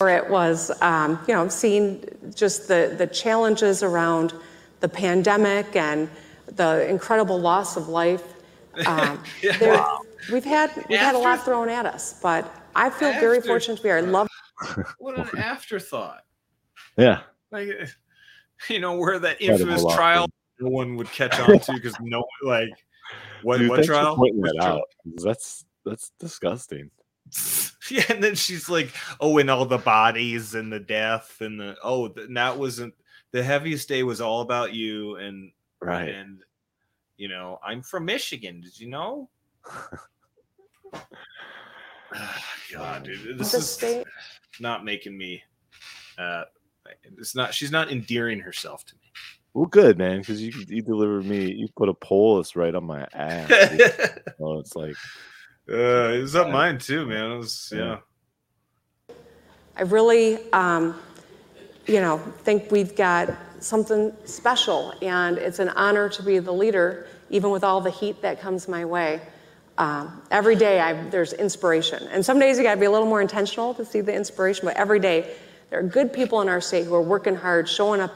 Speaker 9: or it was um, you know seeing just the the challenges around the pandemic and the incredible loss of life. Um, [LAUGHS]
Speaker 5: Yeah.
Speaker 9: there- We've had we've had a lot thrown at us, but I feel very fortunate to be here. I love. [LAUGHS]
Speaker 5: what an afterthought.
Speaker 4: Yeah.
Speaker 5: Like, you know, where that
Speaker 4: Incredible
Speaker 5: infamous
Speaker 4: lot,
Speaker 5: trial no one would catch on to [LAUGHS] because no, like, what
Speaker 4: Dude,
Speaker 5: what
Speaker 4: thanks for
Speaker 5: trial?
Speaker 4: pointing that
Speaker 5: trial?
Speaker 4: out. 'cause That's that's disgusting. [LAUGHS]
Speaker 5: Yeah, and then she's like, "Oh, and all the bodies and the death and the oh, th- and that wasn't the heaviest day was all about you and
Speaker 4: Right.
Speaker 5: and you know I'm from Michigan. Did you know? [SIGHS] God, dude, this
Speaker 9: The
Speaker 5: is
Speaker 9: state-
Speaker 5: not making me. Uh, it's not. She's not endearing herself to me.
Speaker 4: Well, good man, because you you delivered me. You put a polis right on my ass. dude. [LAUGHS] so it's like,
Speaker 5: Uh, it was up mine too, man. It was yeah.
Speaker 9: I really, um, you know, think we've got something special, and it's an honor to be the leader, even with all the heat that comes my way. Um, every day, I, there's inspiration, and some days you got to be a little more intentional to see the inspiration. But every day, there are good people in our state who are working hard, showing up,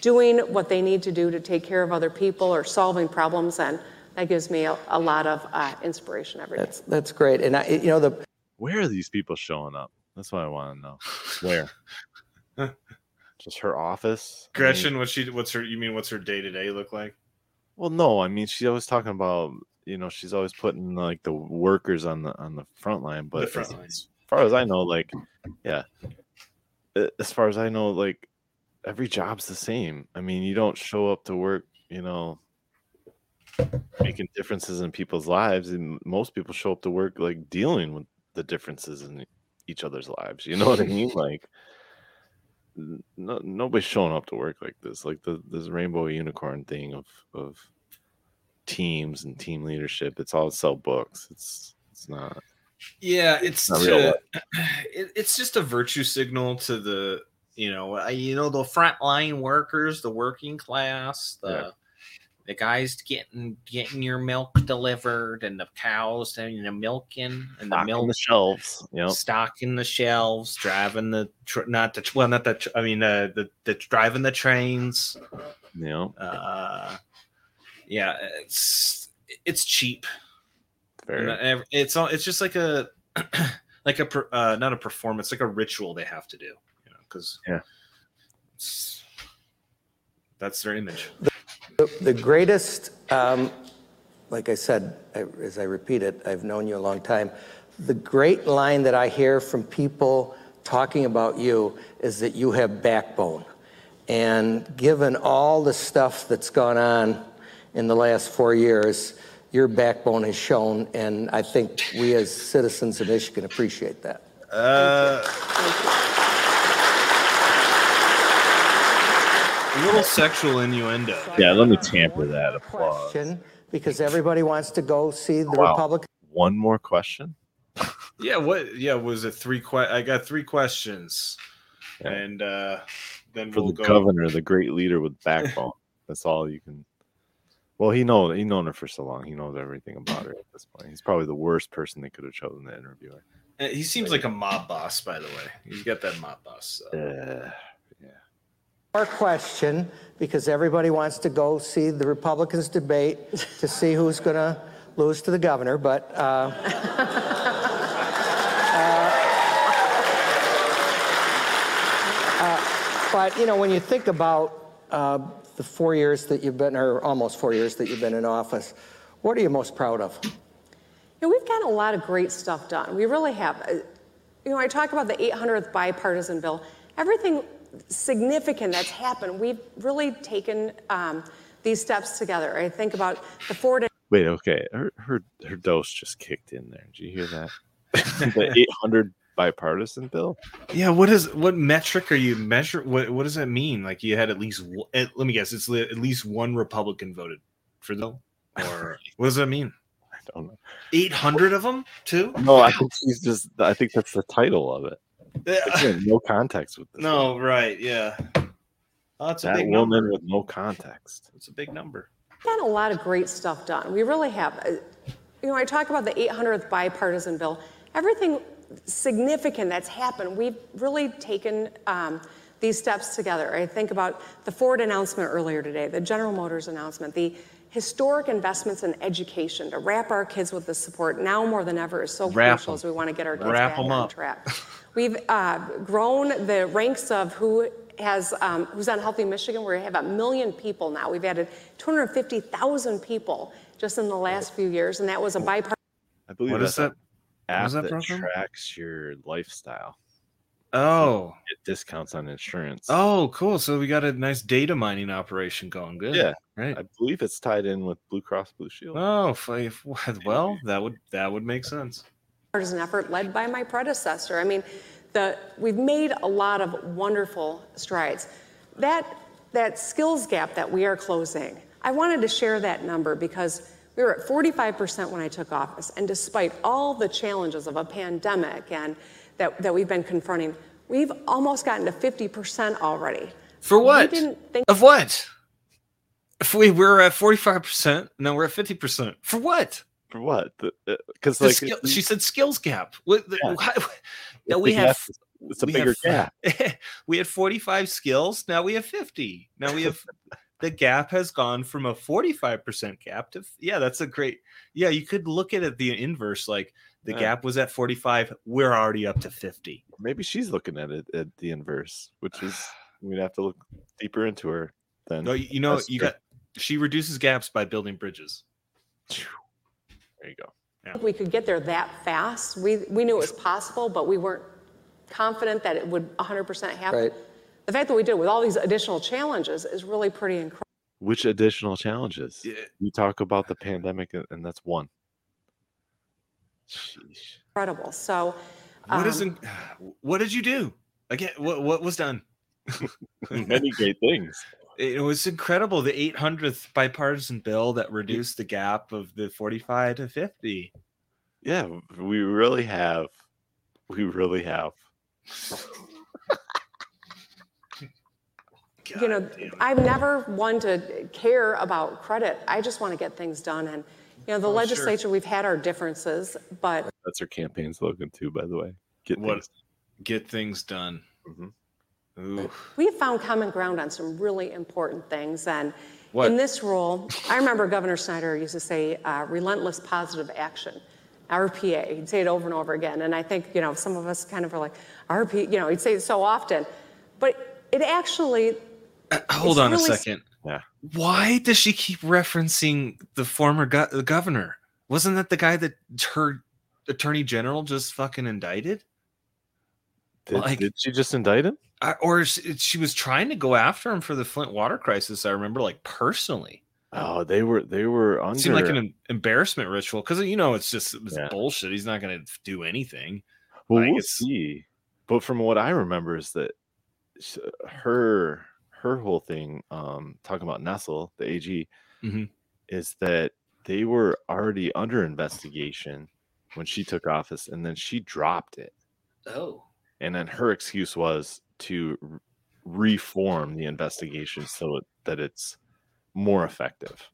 Speaker 9: doing what they need to do to take care of other people or solving problems, and that gives me a, a lot of uh, inspiration every day.
Speaker 24: That's that's great. And I, you know, the
Speaker 4: where are these people showing up? That's what I want to know. Where? [LAUGHS] Just her office? I mean-
Speaker 5: Gretchen, what's she? What's her? You mean what's her day to day look like?
Speaker 4: Well, no, I mean she's always talking about you know she's always putting like the workers on the on the front line, but
Speaker 5: front
Speaker 4: as, as far as I know, like yeah, as far as I know, like every job's the same. I mean, you don't show up to work, you know, making differences in people's lives, and most people show up to work like dealing with the differences in each other's lives. You know what I mean? [LAUGHS] Like no, nobody's showing up to work like this. Like the this rainbow unicorn thing of of teams and team leadership. It's all sell books. It's it's not.
Speaker 5: Yeah, it's
Speaker 4: Not
Speaker 5: to, [CLEARS THROAT] it, it's just a virtue signal to the you know you know the frontline workers, the working class, the
Speaker 4: Yeah.
Speaker 13: the guys getting getting your milk delivered and the cows and the milking and the
Speaker 4: Stocking
Speaker 13: milk
Speaker 4: the shelves. You know,
Speaker 13: stocking the shelves, driving the tr- not the well not the tr- I mean uh, the the driving the trains.
Speaker 4: you know.
Speaker 13: Uh, yeah, it's it's cheap.
Speaker 4: Very.
Speaker 5: And ev- It's all. It's just like a [CLEARS THROAT] like a uh, not a performance, like a ritual they have to do. You know, because
Speaker 4: Yeah.
Speaker 5: that's their image.
Speaker 24: The, the greatest, um, like I said, I, as I repeat it, I've known you a long time. The great line that I hear from people talking about you is that you have backbone. And given all the stuff that's gone on in the last four years, your backbone has shown, and I think we as citizens of Michigan appreciate that.
Speaker 5: Uh, a little sexual innuendo.
Speaker 4: Yeah, let me tamper that applause.
Speaker 24: Question, Because everybody wants to go see the
Speaker 4: Wow.
Speaker 24: Republican.
Speaker 4: One more question. [LAUGHS]
Speaker 5: Yeah. What? Yeah. Was it three? Que- I got three questions, and uh then
Speaker 4: For
Speaker 5: we'll
Speaker 4: the
Speaker 5: go.
Speaker 4: governor, the great leader with backbone. [LAUGHS] That's all you can. Well, he know he known her for so long. He knows everything about her at this point. He's probably the worst person they could have chosen to interview her.
Speaker 5: Uh, He seems like a mob boss, by the way. He's got that mob boss. So.
Speaker 4: Uh, yeah.
Speaker 24: Our question, because everybody wants to go see the Republicans debate to see who's going to lose to the governor, but uh, uh, but you know when you think about uh, the four years that you've been, or almost four years that you've been in office, what are you most proud of?
Speaker 9: You know, we've gotten a lot of great stuff done. We really have. Uh, You know, I talk about the 800th bipartisan bill. Everything significant that's happened, we've really taken um, these steps together. I think about the Ford.
Speaker 4: Wait, okay. Her her her dose just kicked in there. Did you hear that? [LAUGHS] the 800 bipartisan bill.
Speaker 5: Yeah, what is what metric are you measure? What what does that mean? Like you had at least one, let me guess, it's at least one Republican voted for the bill, or [LAUGHS] what does that mean?
Speaker 4: I don't know.
Speaker 5: Eight hundred of them too?
Speaker 4: No, I think he's just. I think that's the title of it.
Speaker 5: Yeah.
Speaker 4: Again, no context with this.
Speaker 5: No, right, yeah. Oh, that's a big
Speaker 4: woman
Speaker 5: number.
Speaker 4: with no context.
Speaker 5: It's a big number.
Speaker 9: gotten a lot of great stuff done. We really have. Uh, You know, I talk about the 800th bipartisan bill. Everything significant that's happened, we've really taken um, these steps together. I think about the Ford announcement earlier today, the General Motors announcement, the historic investments in education to wrap our kids with the support now more than ever is so
Speaker 5: Wrap
Speaker 9: crucial
Speaker 5: 'em.
Speaker 9: as we want to get our kids
Speaker 5: Wrap
Speaker 9: back
Speaker 5: 'em
Speaker 9: on
Speaker 5: up.
Speaker 9: track. We've uh, grown the ranks of who has um, who's on Healthy Michigan. We have a million people now. We've added 250,000 people just in the last few years, and that was a bipartisan.
Speaker 4: I believe
Speaker 5: What is
Speaker 4: that's
Speaker 5: that?
Speaker 4: An
Speaker 5: What
Speaker 4: app
Speaker 5: that
Speaker 4: that, tracks your lifestyle.
Speaker 5: Oh,
Speaker 4: Get discounts on insurance.
Speaker 5: oh, cool. So we got a nice data mining operation going. Good.
Speaker 4: yeah,
Speaker 5: right.
Speaker 4: I believe it's tied in with Blue Cross Blue Shield.
Speaker 5: Oh, if, if, [LAUGHS] well, that would that would make sense.
Speaker 9: partisan effort led by my predecessor. I mean, the, we've made a lot of wonderful strides. That, that skills gap that we are closing, I wanted to share that number because we were at 45% when I took office. And despite all the challenges of a pandemic and that, that we've been confronting, we've almost gotten to 50% already.
Speaker 5: For what?
Speaker 9: We didn't think
Speaker 5: Of what? If we were at forty five percent, now we're at fifty percent. For what?
Speaker 4: For what? Because
Speaker 5: uh,
Speaker 4: like
Speaker 5: skill- she said skills gap.
Speaker 4: Yeah.
Speaker 5: why-
Speaker 4: It's
Speaker 5: now we have
Speaker 4: gap it's a
Speaker 5: we
Speaker 4: bigger
Speaker 5: have- [LAUGHS] we had 45 skills, now we have 50. Now we have [LAUGHS] the gap has gone from a 45% gap to yeah, that's a great yeah, you could look at it the inverse like the
Speaker 4: Yeah.
Speaker 5: gap was at 45, we're already up to 50.
Speaker 4: maybe she's looking at it at the inverse, which is [SIGHS] we'd have to look deeper into her. Then
Speaker 5: No, you you know,
Speaker 4: That's
Speaker 5: you got she reduces gaps by building bridges.
Speaker 4: There you go.
Speaker 9: think we could get there that fast. We, we knew it was possible, but we weren't confident that it would 100% happen.
Speaker 24: Right.
Speaker 9: The fact that we did with all these additional challenges is really pretty incredible.
Speaker 4: Which additional challenges? You talk about the pandemic, and- and that's one. Sheesh.
Speaker 9: So,
Speaker 5: What is
Speaker 9: um,
Speaker 5: in, what did you do? Again, what what was done? [LAUGHS]
Speaker 4: Many great things.
Speaker 5: It was incredible. The 800th bipartisan bill that reduced the gap of the 45 to 50.
Speaker 4: Yeah, we really have. We really have. [LAUGHS]
Speaker 9: you know, I'm never one to care about credit. I just want to get things done. And, you know, the
Speaker 5: Oh, sure.
Speaker 9: legislature, we've had our differences, but
Speaker 4: That's our campaign slogan too, by the way. Get
Speaker 5: What?
Speaker 4: things.
Speaker 5: Get things done. Ooh.
Speaker 9: we have found common ground on some really important things. And
Speaker 5: What?
Speaker 9: in this role, I remember Governor Snyder used to say uh, relentless positive action. RPA, he'd say it over and over again. And I think, you know, some of us kind of are like, RP, you know, he'd say it so often. But it actually, [CLEARS THROAT]
Speaker 5: Hold
Speaker 9: It's
Speaker 5: on
Speaker 9: really
Speaker 5: a
Speaker 9: s-
Speaker 5: second.
Speaker 4: Yeah.
Speaker 5: Why does she keep referencing the former go- the governor? Wasn't that the guy that her attorney general just fucking indicted?
Speaker 4: Did,
Speaker 5: Like-
Speaker 4: did she just indict him?
Speaker 5: I, or she, she was trying to go after him for the Flint water crisis. I remember, like personally.
Speaker 4: Oh, they were they were under.
Speaker 5: It seemed like an embarrassment ritual because you know it's just it was
Speaker 4: Yeah.
Speaker 5: bullshit. He's not going to do anything.
Speaker 4: well,
Speaker 5: like,
Speaker 4: we'll see. But from what I remember is that her her whole thing, um, talking about Nessel, the AG,
Speaker 5: Mhm.
Speaker 4: is that they were already under investigation when she took office, and then she dropped it.
Speaker 5: Oh,
Speaker 4: and then her excuse was to r- reform the investigation so that it's more effective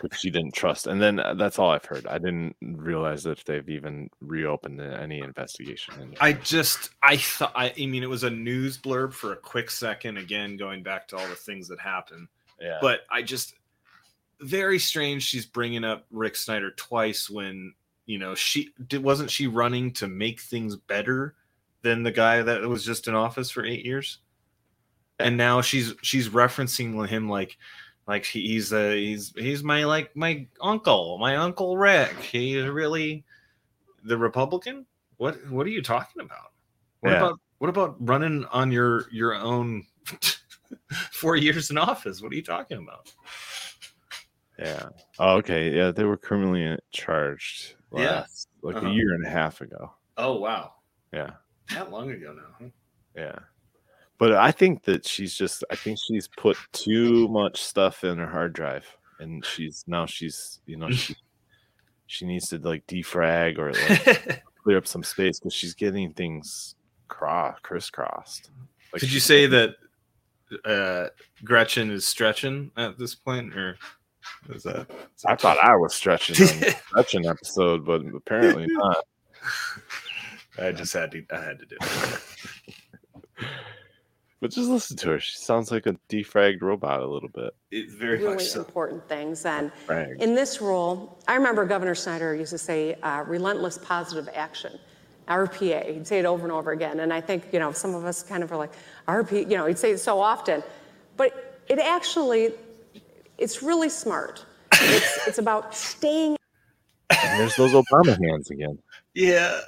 Speaker 4: which she didn't trust. And then uh, that's all I've heard. I didn't realize that they've even reopened any investigation. it.
Speaker 5: I just I thought I, I mean it was a news blurb for a quick second again going back to all the things that happened.
Speaker 4: Yeah.
Speaker 5: But I just very strange she's bringing up Rick Snyder twice when you know she did wasn't she running to make things better than the guy that was just in office for 8 years? And now she's she's referencing him like like he's uh he's he's my like my uncle, my uncle Rick. He's really the Republican? What what are you talking about? What
Speaker 4: Yeah.
Speaker 5: about what about running on your your own [LAUGHS] four years in office? What are you talking about?
Speaker 4: Yeah. Oh, okay. Yeah, they were criminally charged.
Speaker 5: Yeah.
Speaker 4: Like
Speaker 5: Uh-huh.
Speaker 4: a year and a half ago.
Speaker 5: Oh wow,
Speaker 4: Yeah.
Speaker 5: that long ago now. huh?
Speaker 4: Yeah. But I think that she's just I think she's put too much stuff in her hard drive and she's now she's you know she [LAUGHS] she needs to like defrag or like clear up some space because she's getting things cross crisscrossed. Like
Speaker 5: Could you say that uh, Gretchen is stretching at this point, or is that? is
Speaker 4: I thought I was stretching on the [LAUGHS] stretching episode, but apparently [LAUGHS] not.
Speaker 5: I just had to. I had to do it.
Speaker 4: But just listen to her. She sounds like a defragged robot a little bit.
Speaker 5: It's very
Speaker 9: really important things. And
Speaker 4: Right.
Speaker 9: in this role, I remember Governor Snyder used to say uh, relentless positive action, RPA. He'd say it over and over again. And I think, you know, some of us kind of are like, RP, you know, he'd say it so often. But it actually, it's really smart. It's, it's about staying
Speaker 4: And there's those Obama hands again.
Speaker 5: Yeah,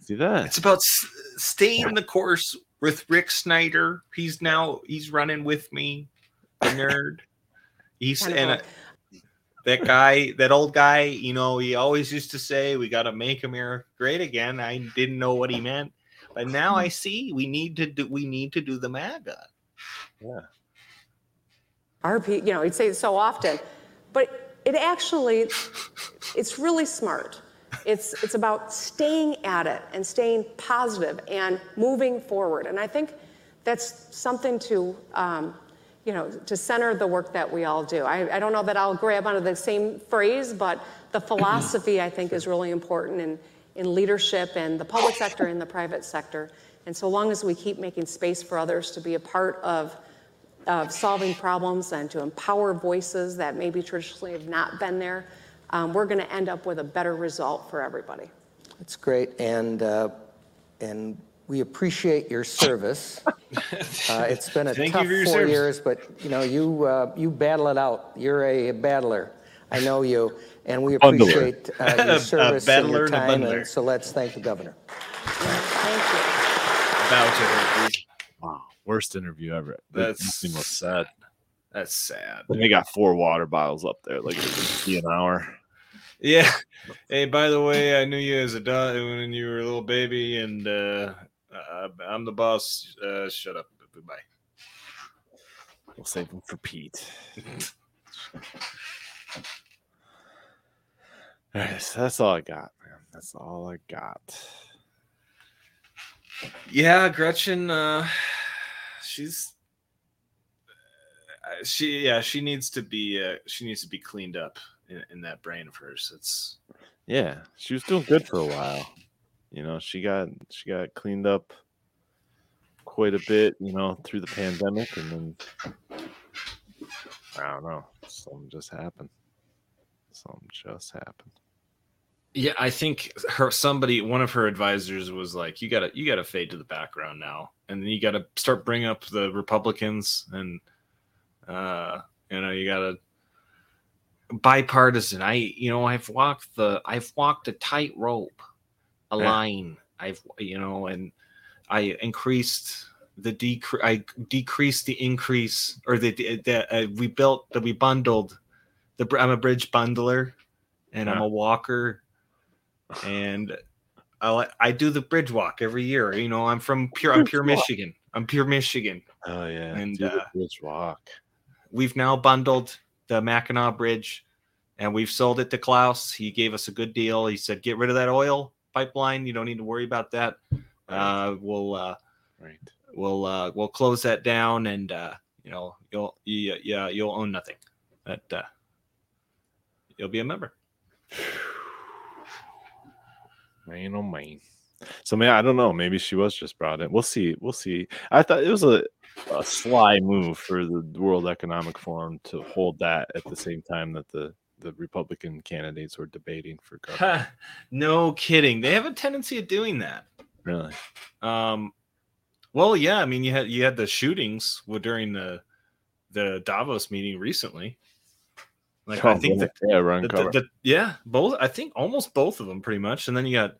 Speaker 4: See that?
Speaker 5: it's about s- staying the course with Rick Snyder. He's now he's running with me, the [LAUGHS] nerd. He's
Speaker 9: Kind
Speaker 5: and
Speaker 9: a-
Speaker 5: uh, that guy, that old guy. You know, he always used to say, "We got to make America great again." I didn't know what he meant, but now I [LAUGHS] see. We need to do. We need to do the MAGA.
Speaker 4: Yeah.
Speaker 9: RP, you know, he'd say it so often, but it actually, it's really smart. It's, it's about staying at it and staying positive and moving forward. And I think that's something to, um, you know, to center the work that we all do. I, I don't know that I'll grab onto the same phrase, but the [CLEARS THROAT] philosophy I think is really important in, in leadership and the public sector and the private sector. And so long as we keep making space for others to be a part of of solving problems and to empower voices that maybe traditionally have not been there, um, we're going to end up with a better result for everybody.
Speaker 24: That's great, and uh, and we appreciate your service. [LAUGHS] Uh, it's been a
Speaker 5: Thank you
Speaker 24: tough
Speaker 5: for your
Speaker 24: four
Speaker 5: service.
Speaker 24: years, but you know you uh, you battle it out. You're a battler. I know you, and we
Speaker 4: Bundler.
Speaker 24: appreciate uh,
Speaker 5: A-
Speaker 24: your [LAUGHS]
Speaker 5: a
Speaker 24: service and
Speaker 5: battler
Speaker 24: your
Speaker 5: and a
Speaker 24: time.
Speaker 5: bundler.
Speaker 24: And so let's thank the governor.
Speaker 9: Thank you.
Speaker 5: Bow to her.
Speaker 4: Wow. Worst interview ever.
Speaker 5: That's-
Speaker 4: That's nothing was said.
Speaker 5: That's sad.
Speaker 4: And they got four water bottles up there, like fifty an hour.
Speaker 5: Yeah. Hey, by the way, I knew you as a dog when you were a little baby, and uh, uh, I'm the boss. Uh, shut up. Goodbye.
Speaker 4: We'll save them for Pete. All right, so that's all I got, man. That's all I got.
Speaker 5: Yeah, Gretchen. Uh, she's she. Yeah, she needs to be. Uh, she needs to be cleaned up in, in that brain of hers. It's
Speaker 4: Yeah, she was doing good for a while. You know, she got she got cleaned up quite a bit, you know, through the pandemic, and then I don't know, something just happened. Something just happened.
Speaker 5: Yeah, I think her somebody one of her advisors was like, "You gotta you gotta fade to the background now, and then you gotta start bringing up the Republicans, and uh, you know you gotta bipartisan. I you know I've walked the I've walked a tightrope, a
Speaker 4: Yeah.
Speaker 5: line. I've you know, and I increased the decrease. I decreased the increase, or the the, uh, we built that we bundled. The I'm a bridge bundler, and I'm a walker, and I I do the bridge walk every year. You know, I'm from pure I'm pure. Michigan. I'm pure Michigan.
Speaker 4: Oh yeah,
Speaker 5: And,
Speaker 4: do the
Speaker 5: uh,
Speaker 4: bridge walk.
Speaker 5: We've now bundled the Mackinac Bridge, and we've sold it to Klaus. He gave us a good deal. He said, "Get rid of that oil pipeline. You don't need to worry about that. Uh, we'll uh,
Speaker 4: Right.
Speaker 5: we'll uh, we'll close that down, and uh, you know you'll you, yeah you'll own nothing." but, uh, you'll be a member. [SIGHS]
Speaker 4: Man, oh man. So man, I don't know. Maybe she was just brought in. We'll see. We'll see. I thought it was a, a sly move for the World Economic Forum to hold that at the same time that the the Republican candidates were debating for [LAUGHS] governor.
Speaker 5: no kidding. They have a tendency of doing that.
Speaker 4: really?
Speaker 5: Um, well, yeah. I mean, you had you had the shootings during the the Davos meeting recently. Like I
Speaker 4: Oh,
Speaker 5: think
Speaker 4: yeah,
Speaker 5: the,
Speaker 4: yeah, run
Speaker 5: the- the- the- yeah, both. I think almost both of them, pretty much. And then you got,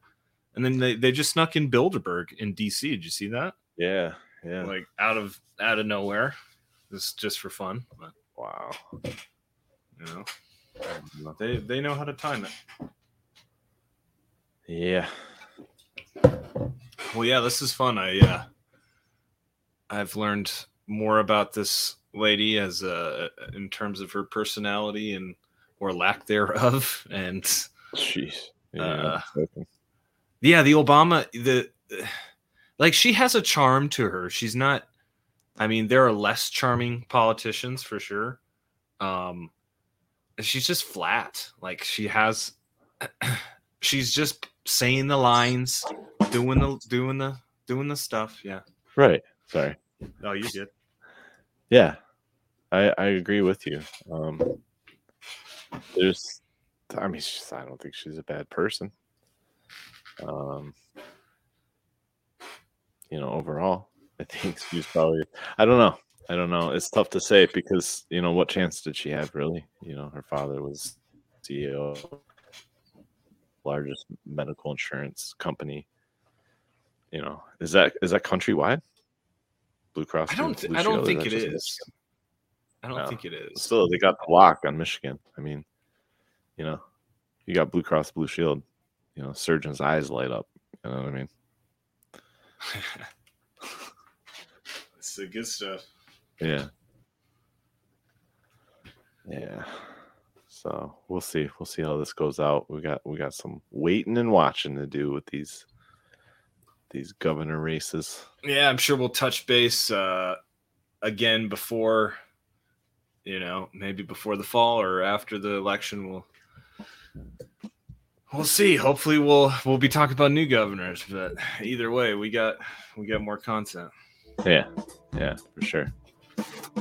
Speaker 5: and then they, they just snuck in Bilderberg in D.C. Did you see that?
Speaker 4: Yeah, yeah.
Speaker 5: Like out of out of nowhere, this just for fun. But
Speaker 4: wow,
Speaker 5: you know, they they know how to time it.
Speaker 4: Yeah.
Speaker 5: Well, yeah, this is fun. I uh, I've learned more about this lady as uh, in terms of her personality and or lack thereof, [LAUGHS] and
Speaker 4: jeez,
Speaker 5: uh, yeah, the Obama the like she has a charm to her. She's not. I mean, there are less charming politicians for sure. Um, she's just flat. Like she has, [CLEARS THROAT] she's just saying the lines, doing the doing the doing the stuff. Yeah.
Speaker 4: Right. Sorry.
Speaker 5: Oh, you did.
Speaker 4: Yeah, I I agree with you. Um, there's, I mean, I don't think she's a bad person. Um, you know, overall, I think [LAUGHS] she's probably. I don't know. I don't know. It's tough to say because you know what chance did she have really? You know, her father was CEO, of largest medical insurance company. You know, is that is that countrywide? Blue Cross.
Speaker 5: I don't. Th- I don't
Speaker 4: Shield,
Speaker 5: think it is. I don't
Speaker 4: No.
Speaker 5: think it is.
Speaker 4: Still, they got the lock on Michigan. I mean, you know, you got Blue Cross Blue Shield. You know, surgeons' eyes light up. You know what I mean?
Speaker 5: It's the good stuff.
Speaker 4: Yeah. Yeah. So we'll see. We'll see how this goes out. We got we got some waiting and watching to do with these these governor races.
Speaker 5: Yeah, I'm sure we'll touch base uh, again before, you know, maybe before the fall or after the election. We'll we'll see. Hopefully, we'll we'll be talking about new governors. But either way, we got we got more content.
Speaker 4: Yeah, yeah, for sure.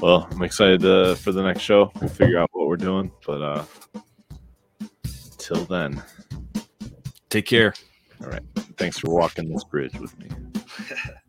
Speaker 4: Well, I'm excited uh, for the next show. We'll figure out what we're doing, but uh till then,
Speaker 5: take care.
Speaker 4: All right. Thanks for walking this bridge with me. [LAUGHS]